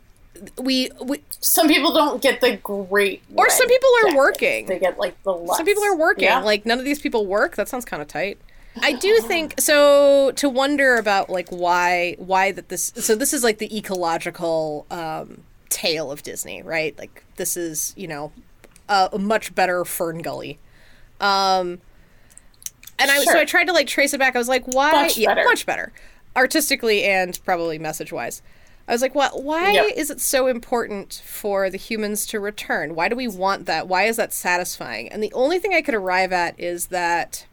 [SPEAKER 1] we, we
[SPEAKER 2] some people don't get the great
[SPEAKER 1] Or some people are
[SPEAKER 2] jackets.
[SPEAKER 1] working.
[SPEAKER 2] they get like the less.
[SPEAKER 1] some people are working
[SPEAKER 2] Yeah.
[SPEAKER 1] like none of these people work that sounds kind of tight i do <sighs> think so to wonder about like why why that this so this is like the ecological um tale of disney right like this is you know a, a much better FernGully um and I so I tried to like trace it back. I was like, why?
[SPEAKER 2] Much
[SPEAKER 1] yeah,
[SPEAKER 2] better.
[SPEAKER 1] much better, artistically and probably message wise. I was like, what? Why
[SPEAKER 2] Yep.
[SPEAKER 1] is it so important for the humans to return? Why do we want that? Why is that satisfying? And the only thing I could arrive at is that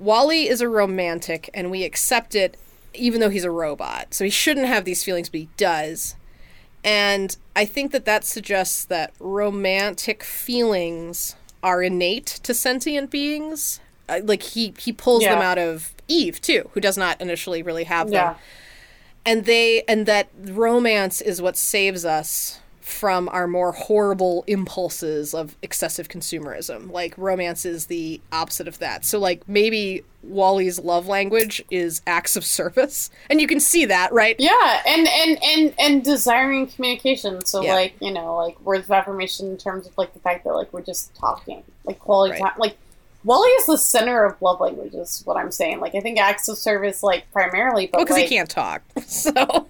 [SPEAKER 1] WALL-E is a romantic, and we accept it, even though he's a robot. So he shouldn't have these feelings, but he does. And I think that that suggests that romantic feelings are innate to sentient beings. Uh, like he he pulls them out of Eve too, who does not initially really have them.
[SPEAKER 2] Yeah.
[SPEAKER 1] And they and that romance is what saves us from our more horrible impulses of excessive consumerism. Like romance is the opposite of that. So like maybe WALL-E's love language is acts of service. And you can see that, right?
[SPEAKER 2] Yeah, and and and and desiring communication. So
[SPEAKER 1] Yeah.
[SPEAKER 2] like you know, like words of affirmation in terms of like the fact that like we're just talking, like quality
[SPEAKER 1] Right.
[SPEAKER 2] time. Like WALL-E is the center of love language. Is what I'm saying. Like I think acts of service, like primarily, but oh,
[SPEAKER 1] Well, because
[SPEAKER 2] like,
[SPEAKER 1] he can't talk. <laughs> So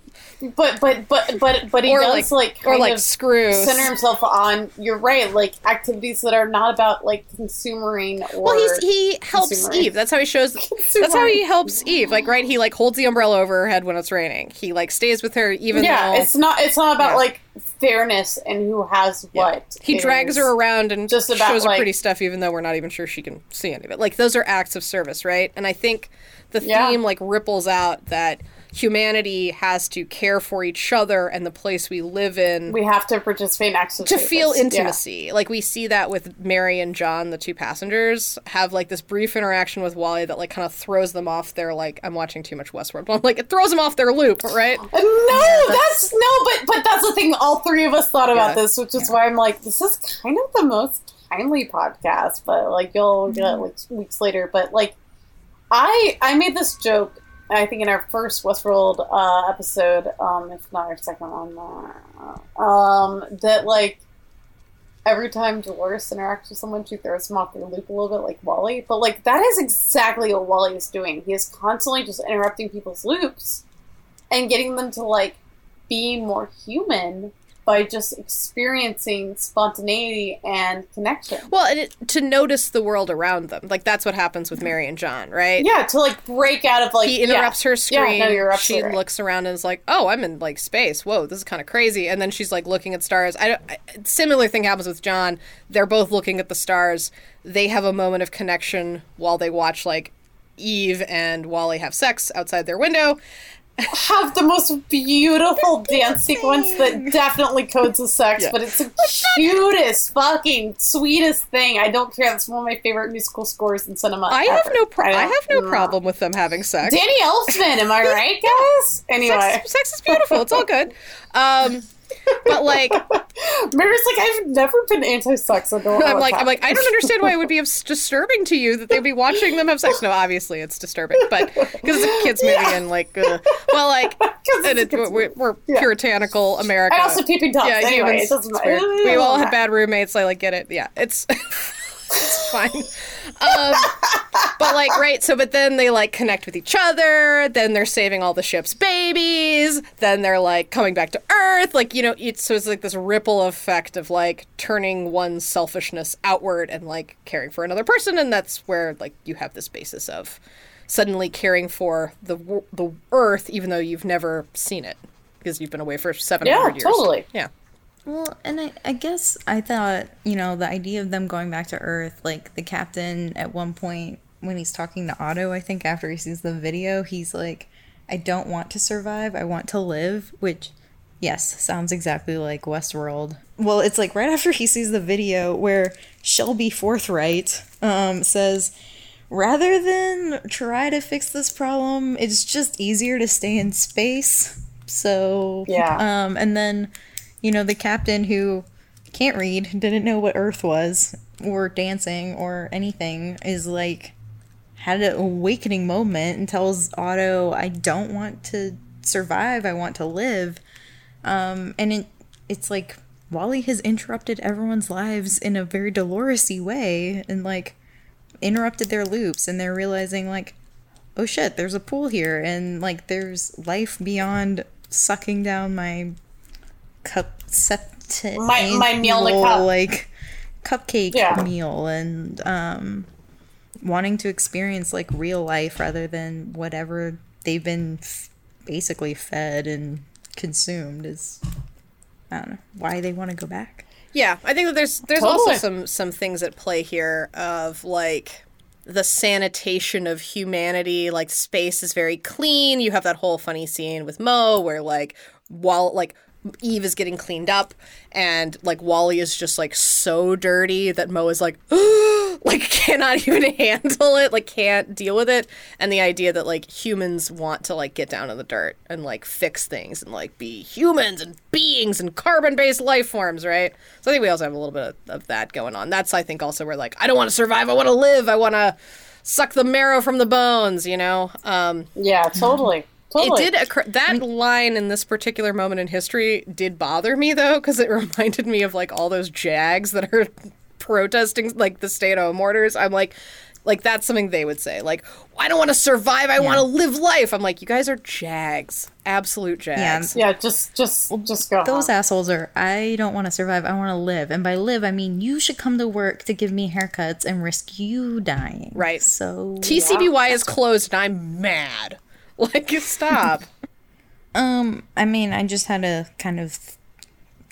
[SPEAKER 2] But but but but but he
[SPEAKER 1] Or,
[SPEAKER 2] does
[SPEAKER 1] like-
[SPEAKER 2] like,
[SPEAKER 1] or like screw.
[SPEAKER 2] center himself on. You're right, like activities that are not about like consumering or.
[SPEAKER 1] Well, he's, he helps Eve. That's how he shows. That's how he helps Eve. Like, right? He like holds the umbrella over her head when it's raining. He like stays with her even
[SPEAKER 2] yeah,
[SPEAKER 1] though.
[SPEAKER 2] it's not. It's not about
[SPEAKER 1] Yeah.
[SPEAKER 2] like fairness and who has what.
[SPEAKER 1] He drags her around and
[SPEAKER 2] just about,
[SPEAKER 1] shows her
[SPEAKER 2] like-
[SPEAKER 1] pretty stuff, even though we're not even sure she can see any of it. Like those are acts of service, right? And I think the
[SPEAKER 2] Yeah.
[SPEAKER 1] theme like ripples out that humanity has to care for each other and the place we live in
[SPEAKER 2] We have to participate in acts
[SPEAKER 1] to feel
[SPEAKER 2] Yeah.
[SPEAKER 1] intimacy. Like we see that with Mary and John, the two passengers, have like this brief interaction with WALL-E that like kind of throws them off their like I'm watching too much Westworld. <laughs> But like it throws them off their loop, right?
[SPEAKER 2] No, that's no, but but that's the thing. All three of us thought about
[SPEAKER 1] Yeah.
[SPEAKER 2] this, which is why I'm like, this is kind of the most timely podcast. But like, you'll get it mm-hmm. like weeks later. But like, I I made this joke. I think in our first Westworld uh, episode, um, if not our second one, uh, um, that like every time Dolores interacts with someone, she throws them off their loop a little bit, like WALL-E. But like that is exactly what WALL-E is doing. He is constantly just interrupting people's loops and getting them to like be more human by just experiencing spontaneity and connection.
[SPEAKER 1] Well, and it, to notice the world around them. Like that's what happens with Mary and John, right?
[SPEAKER 2] Yeah, to like break out of like
[SPEAKER 1] he interrupts
[SPEAKER 2] yeah.
[SPEAKER 1] her screen.
[SPEAKER 2] Yeah, no, you're
[SPEAKER 1] she
[SPEAKER 2] right.
[SPEAKER 1] looks around and is like, "Oh, I'm in like space. Whoa, this is kind of crazy." And then she's like looking at stars. I, don't- I similar thing happens with John. They're both looking at the stars. They have a moment of connection while they watch like Eve and WALL-E have sex outside their window.
[SPEAKER 2] Have the most beautiful dance sequence that definitely codes as sex,
[SPEAKER 1] Yeah.
[SPEAKER 2] but it's the cutest, fucking sweetest thing. I don't care. It's one of my favorite musical scores in cinema.
[SPEAKER 1] I have no pro- I, have no problem with them having sex.
[SPEAKER 2] Danny Elfman, am I <laughs> right, guys? Anyway,
[SPEAKER 1] Sex, sex is beautiful. It's all good. <laughs> Um, but like, <laughs>
[SPEAKER 2] Mary's like, I've never been anti-sex. until
[SPEAKER 1] I'm like, I'm like, I don't understand why it would be disturbing to you that they'd be watching them have sex. No, obviously it's disturbing, but because it's a kids movie and like, uh, well, like, <laughs> and it, we're, we're
[SPEAKER 2] Yeah.
[SPEAKER 1] puritanical America.
[SPEAKER 2] I also peeping tops.
[SPEAKER 1] yeah,
[SPEAKER 2] anyway,
[SPEAKER 1] humans.
[SPEAKER 2] it doesn't
[SPEAKER 1] it's
[SPEAKER 2] matter.
[SPEAKER 1] weird. We all have <laughs> bad roommates. I like get it. Yeah, it's it's fine. Um, but like, right. So, but then they like connect with each other. Then they're saving all the ship's babies. Then they're like coming back to Earth. Like you know, it's so it's like this ripple effect of like turning one's selfishness outward and like caring for another person, and that's where like you have this basis of suddenly caring for the the Earth, even though you've never seen it because you've been away for seven hundred
[SPEAKER 2] Yeah,
[SPEAKER 1] years.
[SPEAKER 2] totally.
[SPEAKER 1] Yeah.
[SPEAKER 3] Well, and I, I guess I thought, you know, the idea of them going back to Earth, like the captain at one point when he's talking to AUTO, I think after he sees the video, he's like, I don't want to survive, I want to live, which, yes, sounds exactly like Westworld. Well, it's like right <laughs> after he sees the video where Shelby Forthright um, says, rather than try to fix this problem, it's just easier to stay in space. So,
[SPEAKER 2] Yeah.
[SPEAKER 3] um, and then, you know, the captain who can't read, didn't know what Earth was, or dancing, or anything, is like, had an awakening moment and tells AUTO, I don't want to survive, I want to live. Um, and it, it's like, WALL-E has interrupted everyone's lives in a very Doloresy way, and like, interrupted their loops, and they're realizing, like, oh shit, there's a pool here, and like, there's life beyond sucking down my cup septic
[SPEAKER 2] My- my meal in a cup.
[SPEAKER 3] like cupcake
[SPEAKER 2] Yeah.
[SPEAKER 3] meal and um wanting to experience like real life rather than whatever they've been f- basically fed and consumed is I don't know why they want to go back.
[SPEAKER 1] Yeah, I think that there's there's also some some things at play here of like the sanitation of humanity. Like space is very clean. You have that whole funny scene with M-O where like while like Eve is getting cleaned up and like WALL-E is just like so dirty that M-O is like <gasps> like cannot <laughs> even handle it, like can't deal with it. And the idea that like humans want to like get down in the dirt and like fix things and like be humans and beings and carbon based life forms, right? So I think we also have a little bit of, of that going on. That's I think also where like I don't want to survive, I want to live, I want to suck the marrow from the bones, you know. Um,
[SPEAKER 2] Yeah, totally.
[SPEAKER 1] It did occur. That line in this particular moment in history did bother me though, because it <laughs> reminded me of like all those jags that are <laughs> protesting like the stay-at-home orders. I'm like, like that's something they would say. Like, I don't want to survive. I want to live life. I'm like, you guys are jags, absolute jags.
[SPEAKER 2] Yeah, just just just go.
[SPEAKER 3] Those
[SPEAKER 2] home.
[SPEAKER 3] assholes are I don't want to survive, I want to live. And by live I mean you should come to work to give me haircuts and risk you dying.
[SPEAKER 1] Right.
[SPEAKER 3] So
[SPEAKER 1] TCBY is closed, and I'm mad. <laughs> Like, stop.
[SPEAKER 3] Um, I mean, I just had a kind of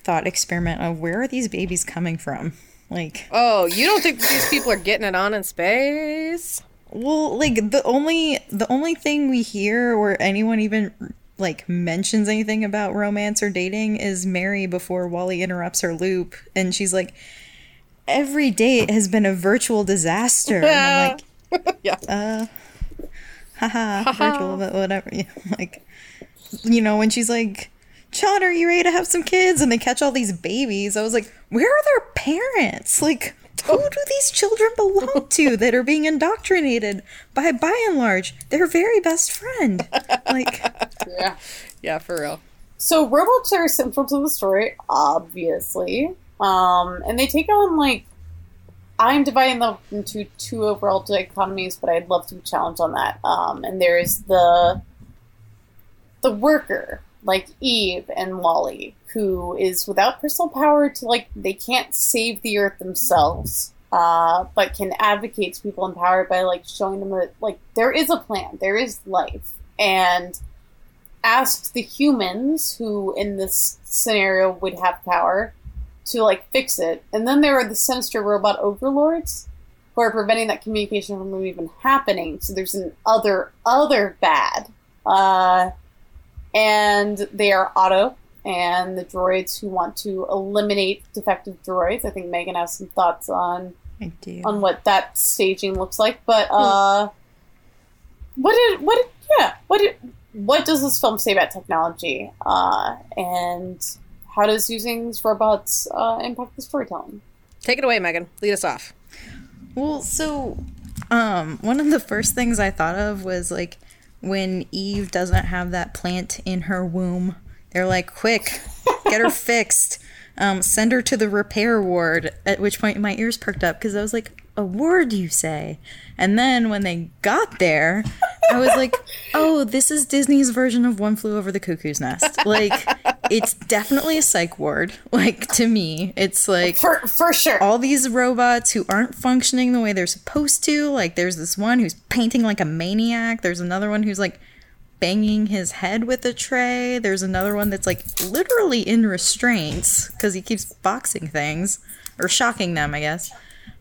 [SPEAKER 3] thought experiment of where are these babies coming from? Like,
[SPEAKER 1] Oh, you don't think these people are getting it on in space?
[SPEAKER 3] well, like the only the only thing we hear where anyone even like mentions anything about romance or dating is Mary before WALL-E interrupts her loop and she's like every date has been a virtual disaster. And I'm <laughs> like <laughs>
[SPEAKER 1] yeah. <laughs>
[SPEAKER 3] haha, virtual, but whatever. <laughs> Yeah, like, you know, when she's like, John, are you ready to have some kids? And they catch all these babies. I was like, where are their parents? Like, who <laughs> do these children belong to that are being indoctrinated by, by and large, their very best friend? Like,
[SPEAKER 2] Yeah.
[SPEAKER 1] yeah, for real.
[SPEAKER 2] So robots are central to the story, obviously. Um, and they take on like I'm dividing them into two overall dichotomies, but I'd love to be challenged on that. Um, and there is the the worker, like Eve and WALL-E, who is without personal power to like they can't save the earth themselves. Uh, but can advocate to people in power by like showing them that like there is a plan, there is life, and asks the humans who in this scenario would have power to like fix it. And then there are the sinister robot overlords who are preventing that communication from even happening. So there's an other other bad. Uh, and they are AUTO and the droids who want to eliminate defective droids. I think Megan has some thoughts on on what that staging looks like. But uh, what did what did, yeah what did, what does this film say about technology uh, and how does using these robots uh, impact the storytelling?
[SPEAKER 1] Take it away, Megan. Lead us off.
[SPEAKER 3] Well, so um one of the first things I thought of was like when Eve doesn't have that plant in her womb. They're like, "Quick, get her <laughs> fixed. Um send her to the repair ward." At which point my ears perked up because I was like, "A ward, you say?" And then when they got there, I was like, <laughs> "Oh, this is Disney's version of One Flew Over the Cuckoo's Nest." Like it's definitely a psych ward. <laughs> Like to me, it's like
[SPEAKER 2] For for sure.
[SPEAKER 3] all these robots who aren't functioning the way they're supposed to. Like, there's this one who's painting like a maniac. There's another one who's like banging his head with a tray. There's another one that's like literally in restraints because he keeps boxing things or shocking them, I guess.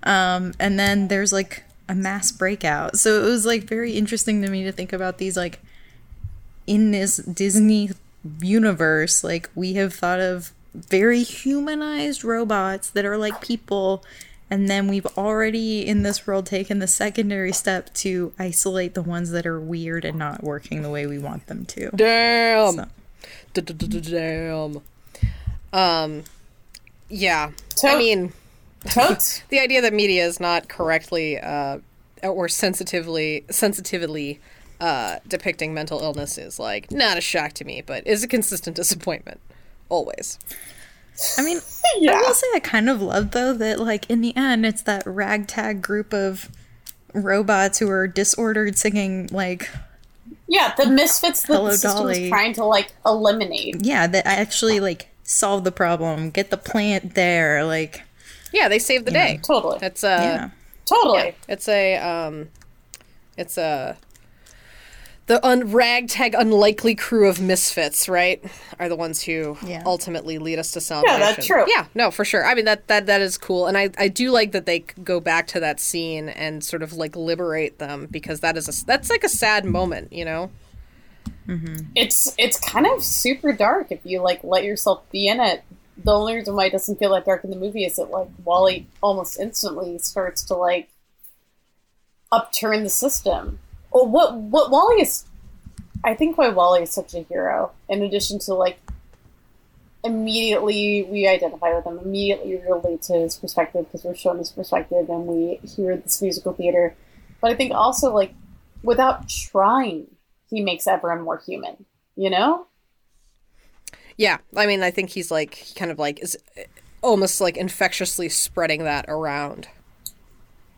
[SPEAKER 3] Um, and then there's like a mass breakout. So it was like very interesting to me to think about these like in this Disney universe, like we have thought of very humanized robots that are like people. And then we've already in this world taken the secondary step to isolate the ones that are weird and not working the way we want them to.
[SPEAKER 1] Damn.
[SPEAKER 3] So-
[SPEAKER 1] Damn. Um, yeah. I mean,
[SPEAKER 2] Totes.
[SPEAKER 1] the idea that media is not correctly uh, or sensitively sensitively uh, depicting mental illness is like not a shock to me, but is a consistent <laughs> disappointment. Always.
[SPEAKER 3] I mean, <laughs>
[SPEAKER 2] Yeah.
[SPEAKER 3] I will say I kind of love though that like in the end it's that ragtag group of robots who are disordered singing like
[SPEAKER 2] Yeah, the misfits that
[SPEAKER 3] Hello,
[SPEAKER 2] the system
[SPEAKER 3] Dolly.
[SPEAKER 2] is trying to like eliminate.
[SPEAKER 3] yeah that actually like solve the problem, get the plant there, like
[SPEAKER 1] Yeah, they saved the day.
[SPEAKER 2] Totally.
[SPEAKER 1] It's uh,
[SPEAKER 3] yeah.
[SPEAKER 2] Totally.
[SPEAKER 1] It's a um, it's a the un- ragtag unlikely crew of misfits, right? Are the ones who
[SPEAKER 3] Yeah.
[SPEAKER 1] ultimately lead us to salvation.
[SPEAKER 2] Yeah, that's true.
[SPEAKER 1] Yeah, no, for sure. I mean that that that is cool, and I I do like that they go back to that scene and sort of like liberate them because that is a that's like a sad moment, you know.
[SPEAKER 2] It's it's kind of super dark if you like let yourself be in it. The only reason why it doesn't feel that dark in the movie is that like WALL-E almost instantly starts to like upturn the system. Well, what what WALL-E is, I think why WALL-E is such a hero. In addition to like immediately we identify with him, immediately relate to his perspective because we're shown his perspective and we hear this musical theater. But I think also like without trying, he makes everyone more human. You know?
[SPEAKER 1] Yeah, I mean I think he's like he kind of like is uh, almost like infectiously spreading that around.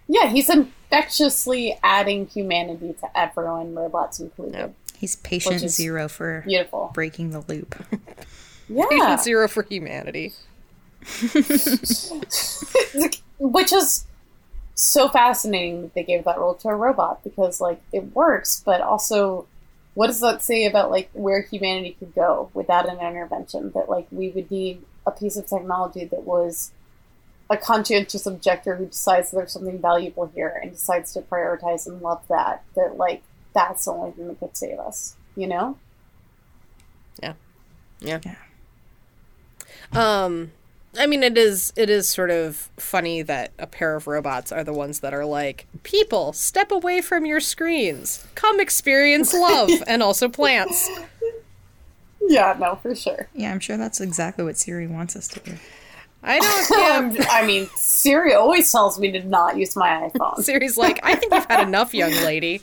[SPEAKER 2] Yeah, he's infectiously adding humanity to everyone, robots included.
[SPEAKER 1] Yeah.
[SPEAKER 3] He's patient zero for
[SPEAKER 2] Beautiful.
[SPEAKER 3] breaking the loop. <laughs>
[SPEAKER 2] Yeah.
[SPEAKER 1] Patient zero for humanity. <laughs>
[SPEAKER 2] Which is so fascinating that they gave that role to a robot because, like, it works, but also, what does that say about, like, where humanity could go without an intervention? That, like, we would need a piece of technology that was a conscientious objector who decides there's something valuable here and decides to prioritize and love that, that like that's the only thing that could save us, you know?
[SPEAKER 1] Yeah. Yeah.
[SPEAKER 3] Yeah.
[SPEAKER 1] Um I mean it is it is sort of funny that a pair of robots are the ones that are like, "People, step away from your screens. Come experience love <laughs> and also plants."
[SPEAKER 2] Yeah, no, for sure.
[SPEAKER 3] Yeah, I'm sure that's exactly what Siri wants us to do.
[SPEAKER 1] I don't yeah.
[SPEAKER 2] Um, I mean, Siri always tells me to not use my iPhone. <laughs>
[SPEAKER 1] Siri's like, "I think you've had enough, young lady."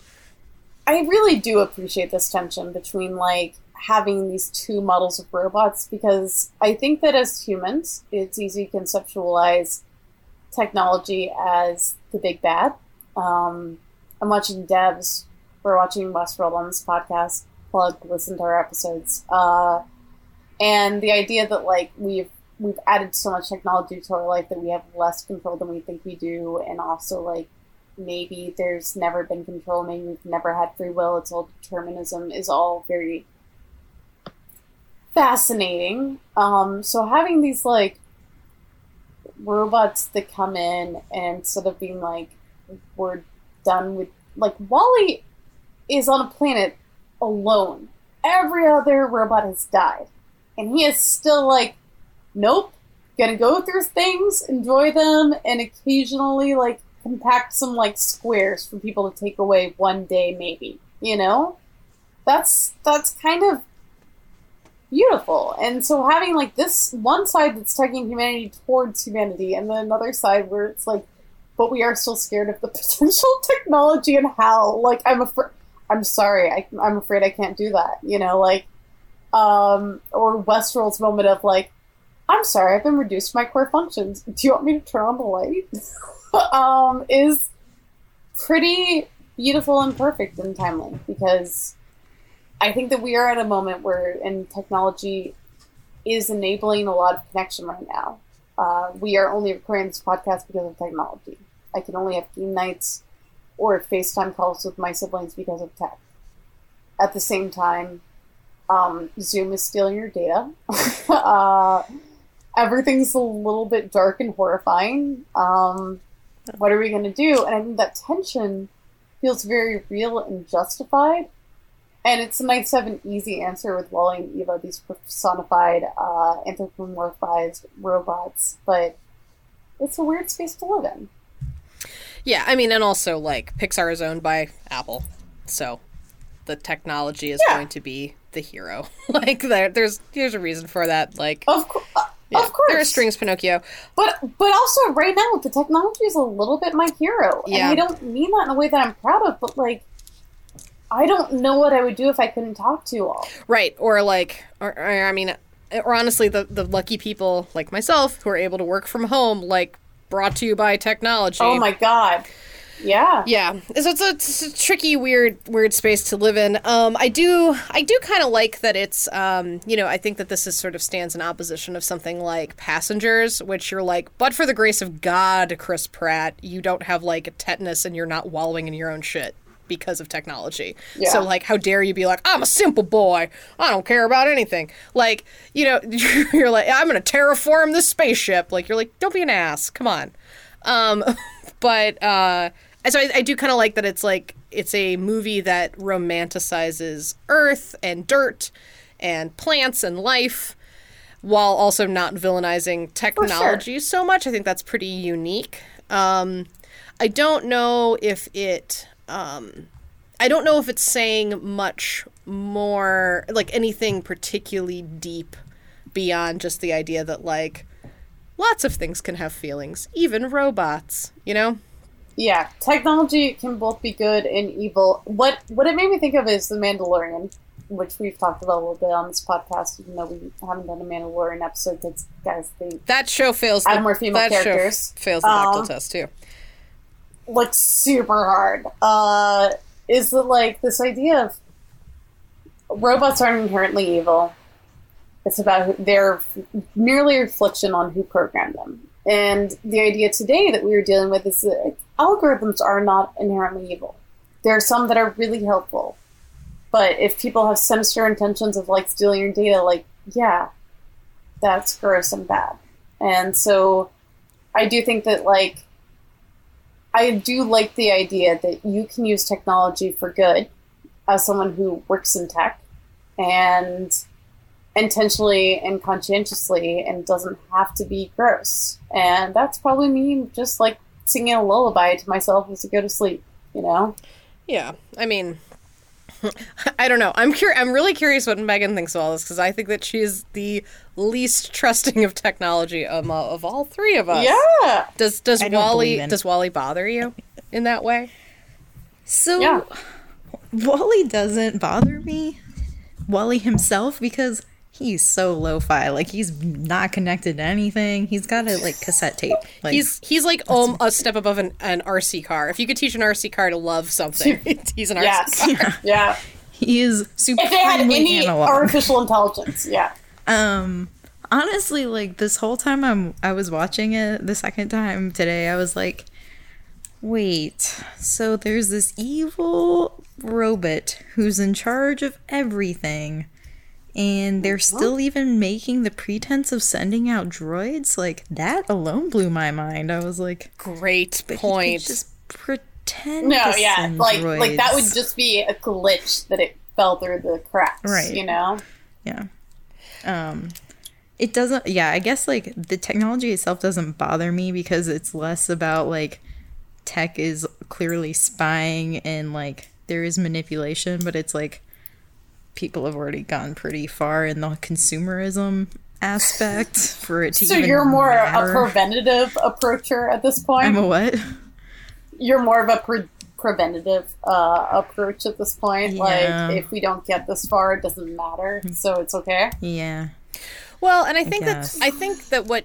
[SPEAKER 2] I really do appreciate this tension between like having these two models of robots because I think that as humans, it's easy to conceptualize technology as the big bad. Um, I'm watching Devs. We're watching Westworld on this podcast. Plug, listen to our episodes. Uh, and the idea that like we've we've added so much technology to our life that we have less control than we think we do, and also like maybe there's never been control, maybe we've never had free will, it's all determinism, is all very fascinating. Um, so having these like robots that come in and sort of being like we're done with like WALL-E is on a planet alone. Every other robot has died. And he is still like, nope, gonna go through things, enjoy them, and occasionally like compact some like squares for people to take away one day maybe. You know? That's that's kind of beautiful. And so having like this one side that's tugging humanity towards humanity, and then another side where it's like, but we are still scared of the <laughs> potential technology and how. Like I'm afraid. I'm sorry. I, I'm afraid I can't do that. You know, like, um, or Westworld's moment of like, I'm sorry, I've been reduced to my core functions. Do you want me to turn on the light? <laughs> um, is pretty beautiful and perfect and timely because I think that we are at a moment where, and technology is enabling a lot of connection right now. Uh, we are only recording this podcast because of technology. I can only have game nights or FaceTime calls with my siblings because of tech. At the same time, um, Zoom is stealing your data. <laughs> uh, everything's a little bit dark and horrifying. Um, what are we going to do? And I think that tension feels very real and justified and it's nice to have an easy answer with WALL-E and Eva, these personified, uh, anthropomorphized robots. But it's a weird space to live in.
[SPEAKER 1] Yeah, I mean, and also like Pixar is owned by Apple, so the technology is
[SPEAKER 2] Yeah.
[SPEAKER 1] going to be the hero. <laughs> like there, there's there's a reason for that. Like
[SPEAKER 2] Of, co- uh,
[SPEAKER 1] yeah,
[SPEAKER 2] of course.
[SPEAKER 1] there are strings, Pinocchio.
[SPEAKER 2] But but also right now the technology is a little bit my hero.
[SPEAKER 1] Yeah.
[SPEAKER 2] And I don't mean that in a way that I'm proud of, but like I don't know what I would do if I couldn't talk to you all.
[SPEAKER 1] Right, or like, or, or I mean, or honestly, the the lucky people like myself who are able to work from home, like brought to you by technology.
[SPEAKER 2] Oh my god. Yeah.
[SPEAKER 1] Yeah, so it's a, it's a tricky, weird, weird space to live in. Um, I do, I do kind of like that it's, um, you know, I think that this is sort of stands in opposition of something like Passengers, which you're like, but for the grace of God, Chris Pratt, you don't have like tetanus and you're not wallowing in your own shit because of technology.
[SPEAKER 2] Yeah.
[SPEAKER 1] So like, how dare you be like, I'm a simple boy, I don't care about anything. Like, you know, <laughs> you're like, I'm gonna terraform this spaceship. Like, you're like, don't be an ass. Come on. Um, <laughs> but uh, so I, I do kind of like that it's like it's a movie that romanticizes Earth and dirt and plants and life, while also not villainizing technology so much. I think that's pretty unique. Um, I don't know if it. Um, I don't know if it's saying much more, like anything particularly deep beyond just the idea that like lots of things can have feelings, even robots. You know.
[SPEAKER 2] Yeah, technology can both be good and evil. What what it made me think of is The Mandalorian, which we've talked about a little bit on this podcast, even though we haven't done a Mandalorian episode. Because guys, they
[SPEAKER 1] That show fails. The,
[SPEAKER 2] Add more female
[SPEAKER 1] that
[SPEAKER 2] characters.
[SPEAKER 1] show fails the
[SPEAKER 2] Um,
[SPEAKER 1] test too.
[SPEAKER 2] Look super hard. Uh, is that like this idea of robots aren't inherently evil? It's about their merely reflection on who programmed them. And the idea today that we are dealing with is that algorithms are not inherently evil. There are some that are really helpful. But if people have sinister intentions of like stealing your data, like, yeah, that's gross and bad. And so I do think that like I do like the idea that you can use technology for good as someone who works in tech and intentionally and conscientiously and doesn't have to be gross. And that's probably me just like singing a lullaby to myself as I go to sleep, you know?
[SPEAKER 1] Yeah, I mean, <laughs> I don't know. I'm cur- I'm really curious what Megan thinks of all this because I think that she is the least <laughs> trusting of technology of, of all three of us.
[SPEAKER 2] Yeah.
[SPEAKER 1] Does does
[SPEAKER 3] I WALL-E
[SPEAKER 1] does WALL-E bother you in that way?
[SPEAKER 3] So
[SPEAKER 2] Yeah.
[SPEAKER 3] WALL-E doesn't bother me. WALL-E himself because he's so lo-fi. Like he's not connected to anything. He's got a like cassette tape. Like
[SPEAKER 1] He's he's like um, a step above an, an RC car. If you could teach an RC car to love something, <laughs> <laughs> he's an RC
[SPEAKER 2] Yes.
[SPEAKER 1] car. <laughs>
[SPEAKER 2] Yeah.
[SPEAKER 3] he is super
[SPEAKER 2] If they had any
[SPEAKER 3] analog.
[SPEAKER 2] artificial intelligence, yeah.
[SPEAKER 3] Um honestly like this whole time I'm I was watching it the second time today I was like wait so there's this evil robot who's in charge of everything and they're still even making the pretense of sending out droids like that alone blew my mind I was like
[SPEAKER 1] Great
[SPEAKER 3] but
[SPEAKER 1] point.
[SPEAKER 3] just pretend
[SPEAKER 2] No, yeah. Like like that would just be a glitch that it fell through the cracks.
[SPEAKER 3] Right.
[SPEAKER 2] You know?
[SPEAKER 3] Yeah. Um it doesn't yeah, I guess like the technology itself doesn't bother me because it's less about like tech is clearly spying and like there is manipulation, but it's like people have already gone pretty far in the consumerism aspect <laughs> for it to
[SPEAKER 2] So
[SPEAKER 3] even
[SPEAKER 2] you're more
[SPEAKER 3] matter.
[SPEAKER 2] a preventative approacher at this point?
[SPEAKER 3] I'm a what?
[SPEAKER 2] you're more of a pre- preventative uh, approach at this point.
[SPEAKER 3] Yeah.
[SPEAKER 2] Like, if we don't get this far, it doesn't matter, so it's okay.
[SPEAKER 3] Yeah.
[SPEAKER 1] Well, and I think
[SPEAKER 3] guess.
[SPEAKER 1] that I think that what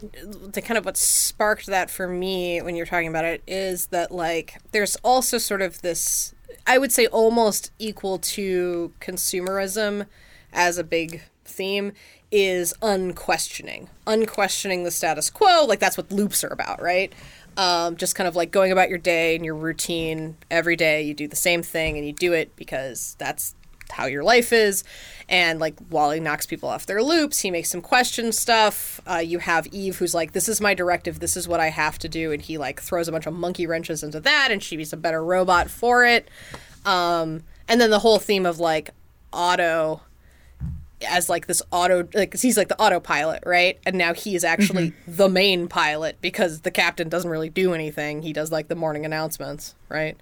[SPEAKER 1] the kind of what sparked that for me when you're talking about it is that like there's also sort of this I would say almost equal to consumerism as a big theme is unquestioning. Unquestioning the status quo, like that's what loops are about, right? Um, just kind of like going about your day and your routine every day. You do the same thing and you do it because that's how your life is. And like WALL-E knocks people off their loops, he makes some question stuff. Uh, you have Eve who's like, "This is my directive. This is what I have to do," and he like throws a bunch of monkey wrenches into that, and she's a better robot for it. Um, and then the whole theme of like AUTO as like this AUTO like he's like the autopilot right and now he is actually the main pilot because the captain doesn't really do anything he does like the morning announcements right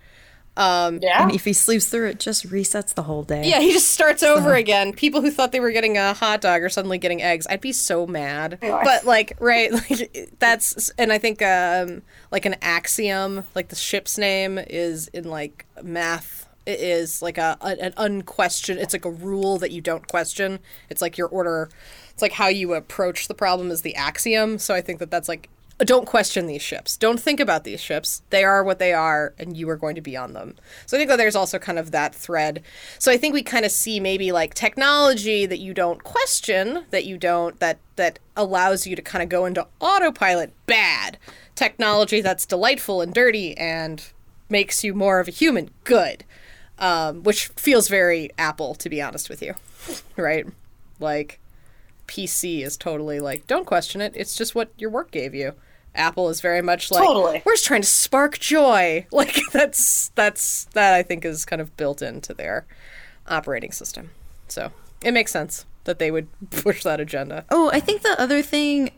[SPEAKER 2] Yeah.
[SPEAKER 3] And if he sleeps through it, just resets the whole day.
[SPEAKER 1] yeah he just starts over again people who thought they were getting a hot dog are suddenly getting eggs i'd be so mad
[SPEAKER 2] are.
[SPEAKER 1] but like right <laughs> like that's and i think um like an axiom like the ship's name is in like math it is like a, a an unquestioned it's like a rule that you don't question it's like your order it's like how you approach the problem is the axiom so i think that that's like don't question these ships. Don't think about these ships. They are what they are and you are going to be on them. So i think that there's also kind of that thread. So i think we kind of see maybe like technology that you don't question that you don't that that allows you to kind of go into autopilot bad. Technology that's delightful and dirty and makes you more of a human. Good. Um, which feels very Apple, to be honest with you, <laughs> right? Like, PC is totally like, don't question it. It's just what your work gave you. Apple is very much like,
[SPEAKER 2] Totally.
[SPEAKER 1] we're just trying to spark joy. <laughs> Like that's that's that I think is kind of built into their operating system. So it makes sense that they would <laughs> push that agenda.
[SPEAKER 3] Oh, I think the other thing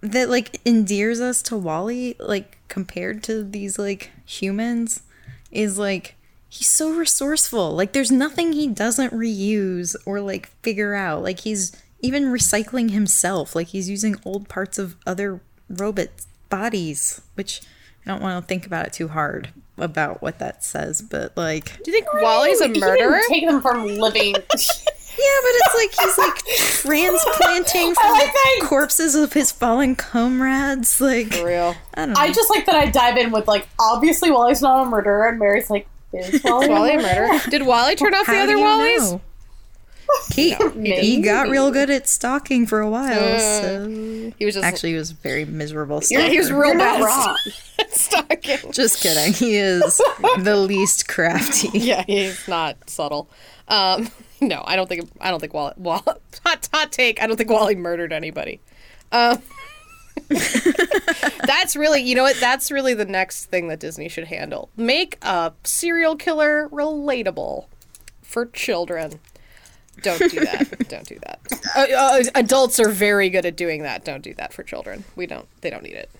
[SPEAKER 3] that like endears us to WALL-E, like compared to these like humans, is like he's so resourceful. Like there's nothing he doesn't reuse or like figure out. Like he's even recycling himself. Like he's using old parts of other robot bodies, which I don't want to think about it too hard about what that says, but like
[SPEAKER 1] Do you think WALL-E's a murderer?
[SPEAKER 2] take them from living. <laughs>
[SPEAKER 3] Yeah, but it's like he's like transplanting from
[SPEAKER 2] like
[SPEAKER 3] the
[SPEAKER 2] that.
[SPEAKER 3] corpses of his fallen comrades. Like
[SPEAKER 1] For real.
[SPEAKER 3] I don't know.
[SPEAKER 2] I just like that I dive in with like obviously WALL-E's not a murderer, and Mary's like, is WALL-E,
[SPEAKER 1] WALL-E <laughs>
[SPEAKER 2] a
[SPEAKER 1] a
[SPEAKER 2] murderer?
[SPEAKER 1] murderer? Did WALL-E turn off the other WALL-Es?
[SPEAKER 3] know? He, <laughs> he got real good at stalking for a while. So
[SPEAKER 1] He was just
[SPEAKER 3] actually, he was very miserable.
[SPEAKER 1] Yeah, he was real bad
[SPEAKER 2] wrong.
[SPEAKER 1] at stalking.
[SPEAKER 3] Just kidding. He is the least crafty. <laughs>
[SPEAKER 1] Yeah, he's not subtle. Um, no, I don't think I don't think WALL-E. Wall, <laughs> hot hot take. I don't think WALL-E murdered anybody. Um, that's really, you know what? That's really the next thing that Disney should handle. Make a serial killer relatable for children. Don't do that. don't do that. <laughs> Uh, uh, adults are very good at doing that. Don't do that for children. We don't. They don't need it.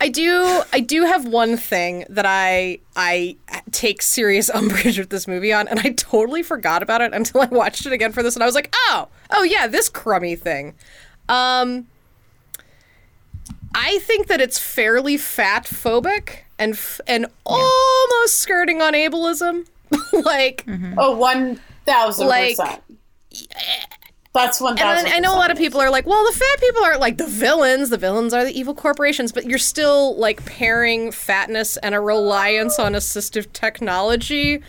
[SPEAKER 1] I do. I do have one thing that I I take serious <laughs> umbrage with this movie on, and I totally forgot about it until I watched it again for this, and I was like, oh, oh yeah, this crummy thing. Um, I think that it's fairly fat phobic and f- and almost skirting on ableism. <laughs> like,
[SPEAKER 2] Oh, one thousand
[SPEAKER 1] Like-
[SPEAKER 2] percent. That's one
[SPEAKER 1] and. I, know a lot of people are like, well, the fat people are like the villains. The villains are the evil corporations, but you're still like pairing fatness and a reliance on assistive technology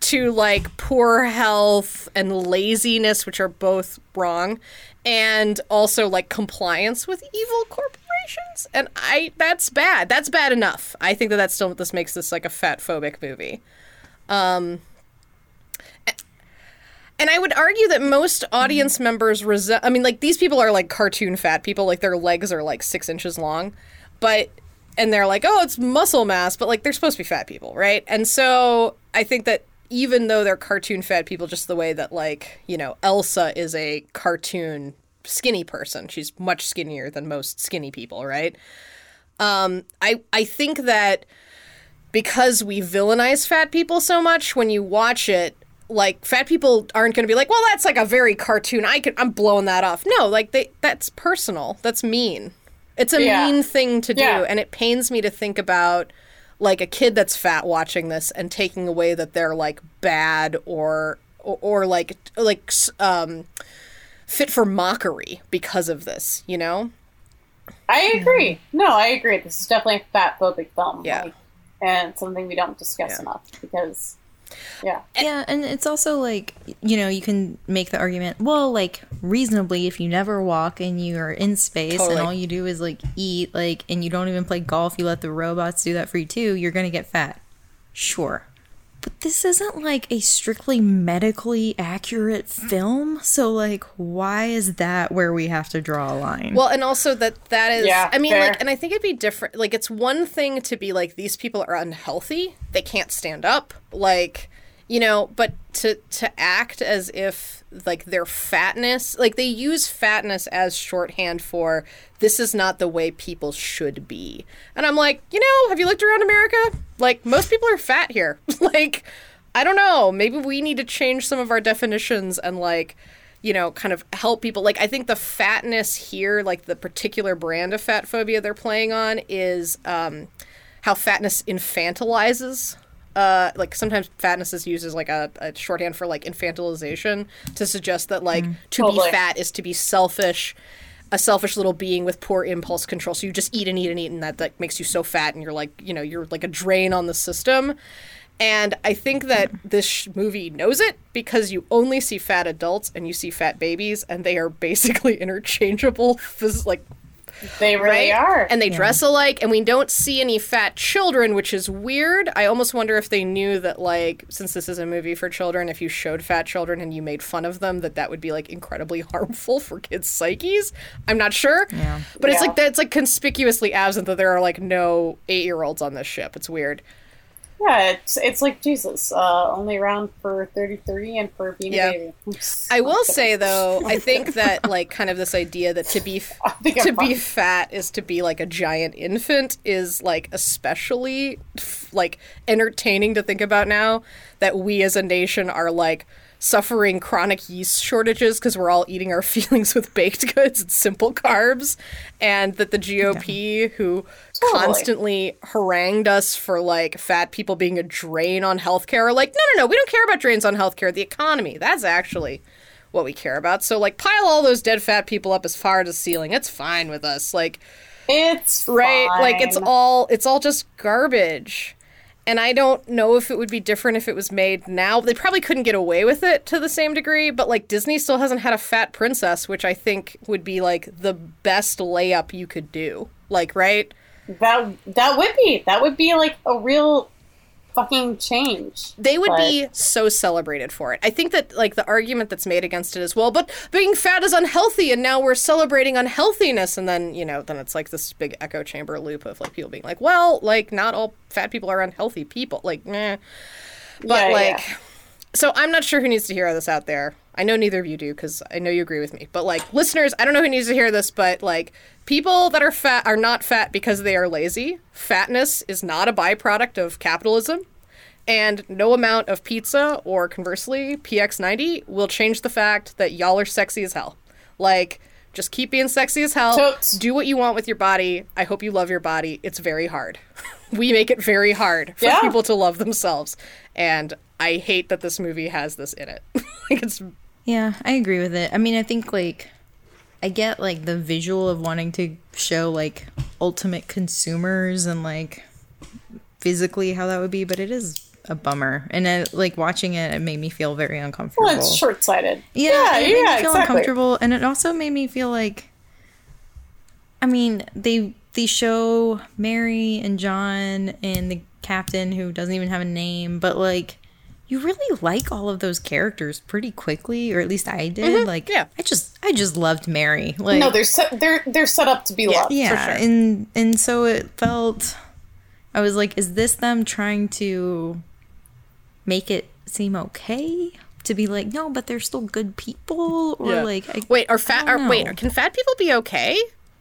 [SPEAKER 1] to like poor health and laziness, which are both wrong, and also like compliance with evil corporations. And I, that's bad. That's bad enough. I think that that's still what this makes this like a fat phobic movie. Um, And I would argue that most audience members resent. I mean, like these people are like cartoon fat people. Like their legs are like six inches long, but and they're like, oh, it's muscle mass, but like they're supposed to be fat people, right? And so I think that even though they're cartoon fat people, just the way that like you know Elsa is a cartoon skinny person, she's much skinnier than most skinny people, right? Um, I I think that because we villainize fat people so much when you watch it like fat people aren't going to be like well that's like a very cartoon i can i'm blowing that off no like they that's personal that's mean it's a
[SPEAKER 2] Yeah.
[SPEAKER 1] mean thing to do
[SPEAKER 2] Yeah.
[SPEAKER 1] and it pains me to think about like a kid that's fat watching this and taking away that they're like bad or or, or like like um fit for mockery because of this you know
[SPEAKER 2] I agree. No, I agree. This is definitely a fat phobic film.
[SPEAKER 1] Yeah.
[SPEAKER 2] like, and something we don't discuss
[SPEAKER 1] Yeah.
[SPEAKER 2] enough because, yeah,
[SPEAKER 3] Yeah, and it's also like, you know, you can make the argument, well, like, reasonably, if you never walk and you're in space
[SPEAKER 1] Totally.
[SPEAKER 3] and all you do is, like, eat, like, and you don't even play golf, you let the robots do that for you too, you're going to get fat. Sure. But this isn't like a strictly medically accurate film. So, like, why is that where we have to draw a line?
[SPEAKER 1] Well, and also that that is,
[SPEAKER 2] Yeah,
[SPEAKER 1] I mean,
[SPEAKER 2] fair.
[SPEAKER 1] like, and I think it'd be different. Like, it's one thing to be like, these people are unhealthy; they can't stand up, like, you know. But to to act as if like their fatness, like they use fatness as shorthand for this is not the way people should be. And I'm like, you know, have you looked around America? Like, most people are fat here. <laughs> like, I don't know. Maybe we need to change some of our definitions and like you know, kind of help people. Like, I think the fatness here, like the particular brand of fat phobia they're playing on, is um, how fatness infantilizes. Uh, like sometimes fatness is used as like a, a shorthand for like infantilization to suggest that like to
[SPEAKER 2] Totally.
[SPEAKER 1] be fat is to be selfish, a selfish little being with poor impulse control. So you just eat and eat and eat, and that that makes you so fat, and you're like you know you're like a drain on the system. And I think that this sh- movie knows it because you only see fat adults and you see fat babies, and they are basically <laughs> interchangeable, phys- like
[SPEAKER 2] they really
[SPEAKER 1] right?
[SPEAKER 2] are.
[SPEAKER 1] And they dress alike, and we don't see any fat children, which is weird. I almost wonder if they knew that, like, since this is a movie for children, if you showed fat children and you made fun of them, that that would be like incredibly <laughs> harmful for kids' psyches. I'm not sure.
[SPEAKER 3] Yeah.
[SPEAKER 1] But it's like that's like conspicuously absent that there are like no eight year olds on this ship. It's weird.
[SPEAKER 2] Yeah, it's it's like Jesus, uh, only around for thirty three and for being
[SPEAKER 1] Yeah.
[SPEAKER 2] a baby. Oops.
[SPEAKER 1] I will say though, I <laughs> think that like kind of this idea that to be <laughs> f-
[SPEAKER 2] think I'm
[SPEAKER 1] to be
[SPEAKER 2] fine.
[SPEAKER 1] fat is to be like a giant infant is like especially f- like entertaining to think about now that we as a nation are like suffering chronic yeast shortages because we're all eating our <laughs> feelings with baked goods and simple carbs and that the GOP who
[SPEAKER 2] Totally.
[SPEAKER 1] constantly harangued us for like fat people being a drain on healthcare are like no no no we don't care about drains on healthcare the economy that's actually what we care about. So like pile all those dead fat people up as far as the ceiling it's fine with us like
[SPEAKER 2] It's
[SPEAKER 1] right like it's all it's all just garbage. And i don't know if it would be different if it was made now. They probably couldn't get away with it to the same degree but like disney still hasn't had a fat princess which i think would be like the best layup you could do like right
[SPEAKER 2] that that would be that would be like a real fucking change.
[SPEAKER 1] They would
[SPEAKER 2] But-
[SPEAKER 1] be so celebrated for it. I think that like the argument that's made against it is well, but being fat is unhealthy, and now we're celebrating unhealthiness, and then you know then it's like this big echo chamber loop of like people being like, well, like not all fat people are unhealthy people, like, meh. But
[SPEAKER 2] Yeah,
[SPEAKER 1] like,
[SPEAKER 2] yeah.
[SPEAKER 1] so I'm not sure who needs to hear this out there. I know neither of you do because I know you agree with me. But like listeners, I don't know who needs to hear this, but like people that are fat are not fat because they are lazy. Fatness is not a byproduct of capitalism. And no amount of pizza or conversely PX90 will change the fact that y'all are sexy as hell. Like, just keep being sexy as hell.
[SPEAKER 2] Totes.
[SPEAKER 1] Do what you want with your body. I hope you love your body. It's very hard. <laughs> we make it very hard for
[SPEAKER 2] Yeah.
[SPEAKER 1] people to love themselves. And I hate that this movie has this in it. <laughs> like it's
[SPEAKER 3] Yeah, I agree with it. I mean, I think like I get like the visual of wanting to show like ultimate consumers and like physically how that would be, but it is a bummer. And I, like watching it, it made me feel very uncomfortable.
[SPEAKER 2] Well, it's short sighted.
[SPEAKER 3] Yeah,
[SPEAKER 2] yeah,
[SPEAKER 3] it made me feel
[SPEAKER 2] exactly.
[SPEAKER 3] uncomfortable, and it also made me feel like. I mean, they they show Mary and John and the captain who doesn't even have a name, but like, you really like all of those characters pretty quickly, or at least I did. Mm-hmm. Like,
[SPEAKER 1] yeah.
[SPEAKER 3] I just I just loved Mary. Like,
[SPEAKER 2] No, they're set, they're they're set up to be loved.
[SPEAKER 3] yeah,
[SPEAKER 1] sure.
[SPEAKER 3] and and so it felt. I was like, is this them trying to make it seem okay? To be like, no, but they're still good people, or like, I,
[SPEAKER 1] wait, are fat? Are, wait, can fat people be okay?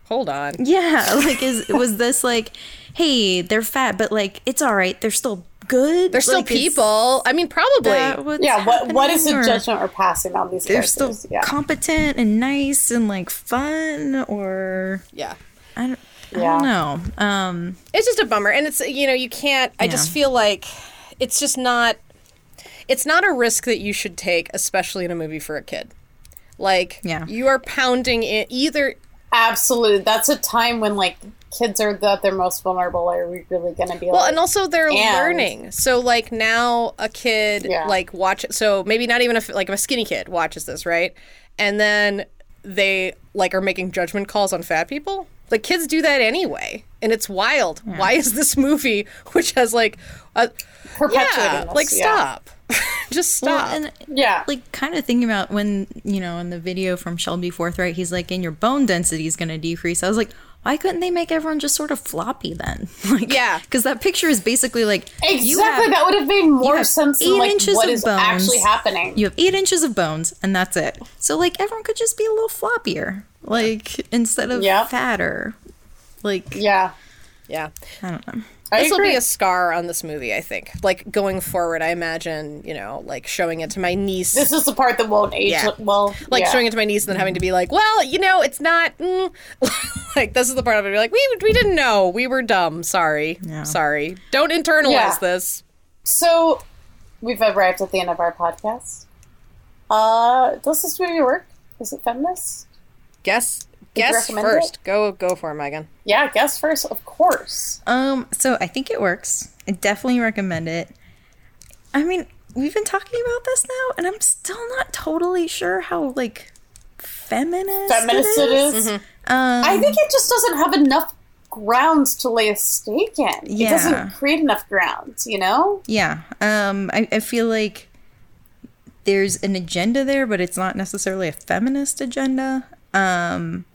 [SPEAKER 1] Hold on.
[SPEAKER 3] yeah, <laughs> like, is was this like, hey, they're fat, but like, it's all right, they're still good,
[SPEAKER 1] They're still
[SPEAKER 3] Like,
[SPEAKER 1] people. I mean, probably.
[SPEAKER 2] Yeah, what what is the
[SPEAKER 3] happening, or
[SPEAKER 2] judgment we're passing on these
[SPEAKER 3] They're still
[SPEAKER 2] yeah.
[SPEAKER 3] competent and nice and like fun, or
[SPEAKER 1] yeah.
[SPEAKER 3] I don't, I
[SPEAKER 2] Yeah.
[SPEAKER 3] don't know. Um,
[SPEAKER 1] it's just a bummer and it's you know you can't i just feel like it's just not it's not a risk that you should take especially in a movie for a kid like
[SPEAKER 3] Yeah.
[SPEAKER 1] you are pounding it either
[SPEAKER 2] Absolutely. That's a time when like kids are at their most vulnerable. Are we really going to be like
[SPEAKER 1] well
[SPEAKER 2] like,
[SPEAKER 1] and also they're
[SPEAKER 2] And-
[SPEAKER 1] learning so like now a kid
[SPEAKER 2] Yeah.
[SPEAKER 1] like watch so maybe not even if like if a skinny kid watches this right and then they like are making judgment calls on fat people like kids do that anyway and it's wild why is this movie <laughs> which has like a
[SPEAKER 2] perpetuating
[SPEAKER 1] yeah
[SPEAKER 2] this?
[SPEAKER 1] like
[SPEAKER 2] yeah.
[SPEAKER 1] stop <laughs> just
[SPEAKER 3] well,
[SPEAKER 1] stop
[SPEAKER 3] and
[SPEAKER 2] Yeah.
[SPEAKER 3] like kind of thinking about when you know in the video from Shelby Forthright, he's like, "And your bone density is going to decrease." I was like, why couldn't they make everyone just sort of floppy then? <laughs> like,
[SPEAKER 1] Yeah.
[SPEAKER 3] because that picture is basically like
[SPEAKER 2] Exactly.
[SPEAKER 3] have,
[SPEAKER 2] that would have made more sense
[SPEAKER 3] eight
[SPEAKER 2] like
[SPEAKER 3] inches
[SPEAKER 2] what
[SPEAKER 3] of
[SPEAKER 2] is
[SPEAKER 3] bones.
[SPEAKER 2] actually happening.
[SPEAKER 3] you have eight inches of bones, and that's it. So like everyone could just be a little floppier, like instead of
[SPEAKER 2] Yep.
[SPEAKER 3] fatter. Like
[SPEAKER 2] yeah.
[SPEAKER 1] yeah
[SPEAKER 3] I don't know.
[SPEAKER 2] I
[SPEAKER 1] this will be a scar on this movie i think like going forward i imagine you know like showing it to my niece
[SPEAKER 2] This is the part that won't age
[SPEAKER 1] Yeah.
[SPEAKER 2] well.
[SPEAKER 1] like
[SPEAKER 2] yeah.
[SPEAKER 1] showing it to my niece and then having to be like well you know it's not mm. <laughs> like this is the part of it be like we we didn't know we were dumb sorry
[SPEAKER 3] Yeah.
[SPEAKER 1] sorry don't internalize
[SPEAKER 2] Yeah.
[SPEAKER 1] this
[SPEAKER 2] So we've arrived at the end of our podcast. Uh, does this movie work? Is it feminist?
[SPEAKER 1] guess
[SPEAKER 2] you
[SPEAKER 1] guess
[SPEAKER 2] recommend
[SPEAKER 1] first go go for it megan
[SPEAKER 2] Yeah, guess first, of course.
[SPEAKER 3] Um, so I think it works. I definitely recommend it. I mean, we've been talking about this now, and I'm still not totally sure how like feminist.
[SPEAKER 2] Feminist it is.
[SPEAKER 3] Um,
[SPEAKER 2] I think it just doesn't have enough grounds to lay a stake in. It doesn't create enough grounds, you know?
[SPEAKER 3] Yeah. Um, I, I feel like there's an agenda there, but it's not necessarily a feminist agenda. Um,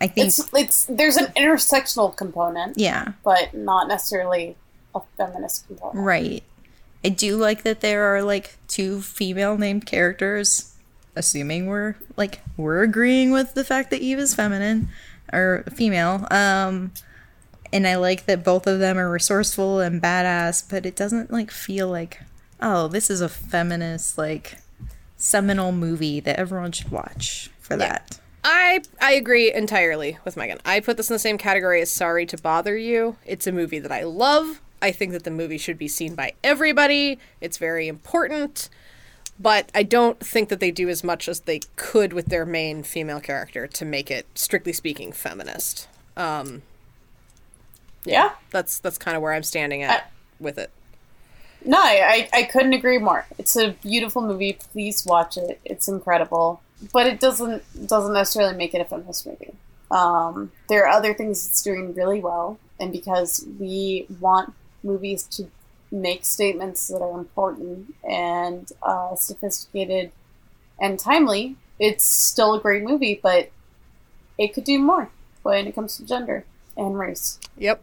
[SPEAKER 3] I think,
[SPEAKER 2] It's it's there's an intersectional component,
[SPEAKER 3] yeah,
[SPEAKER 2] but not necessarily a feminist component.
[SPEAKER 3] right. I do like that there are like two female named characters, assuming we're like we're agreeing with the fact that Eve is feminine or female. Um, and I like that both of them are resourceful and badass, but it doesn't like feel like oh, this is a feminist like seminal movie that everyone should watch for that.
[SPEAKER 1] I I agree entirely with Megan. I put this in the same category as Sorry to Bother You. It's a movie that I love. I think that the movie should be seen by everybody. It's very important. But I don't think that they do as much as they could with their main female character to make it, strictly speaking, feminist. Um,
[SPEAKER 2] Yeah.
[SPEAKER 1] that's that's kind of where I'm standing at with it.
[SPEAKER 2] No, I, I I couldn't agree more. It's a beautiful movie. Please watch it. It's incredible. But it doesn't doesn't necessarily make it a feminist movie. Um, there are other things it's doing really well, and because we want movies to make statements that are important and uh, sophisticated and timely, it's still a great movie, but it could do more when it comes to gender and race.
[SPEAKER 1] Yep.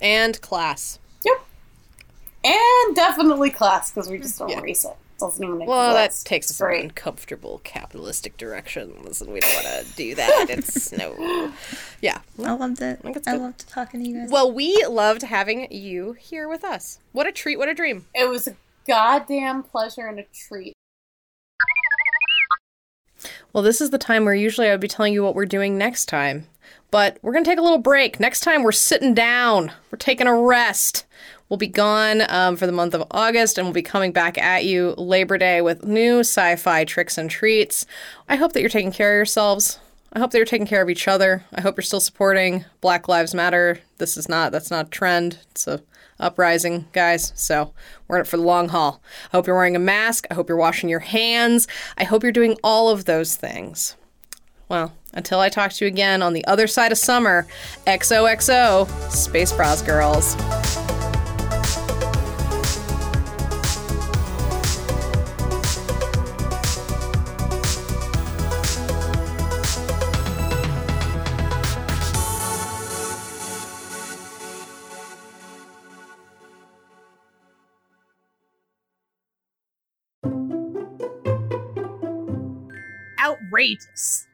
[SPEAKER 1] And class.
[SPEAKER 2] Yep. And definitely class, because we just don't
[SPEAKER 1] Yeah.
[SPEAKER 2] erase it. Doesn't even
[SPEAKER 1] Well, that takes us
[SPEAKER 2] It's
[SPEAKER 1] in
[SPEAKER 2] great.
[SPEAKER 1] uncomfortable capitalistic directions, and we don't want to do that. It's <laughs> no. Yeah.
[SPEAKER 3] I loved it.
[SPEAKER 1] think it's
[SPEAKER 3] I loved talking to you guys.
[SPEAKER 1] Well, we loved having you here with us. What a treat. What a dream.
[SPEAKER 2] It was a goddamn pleasure and a treat.
[SPEAKER 1] Well, this is the time where usually I would be telling you what we're doing next time. But we're going to take a little break. Next time, we're sitting down. We're taking a rest. We'll be gone um, for the month of August, and we'll be coming back at you Labor Day with new sci fi tricks and treats. I hope that you're taking care of yourselves. I hope that you're taking care of each other. I hope you're still supporting Black Lives Matter. This is not, that's not a trend. It's a uprising, guys. So we're in it for the long haul. I hope you're wearing a mask. I hope you're washing your hands. I hope you're doing all of those things. Well, until I talk to you again on the other side of summer, XOXO, Space Bras Girls.
[SPEAKER 4] Outrageous.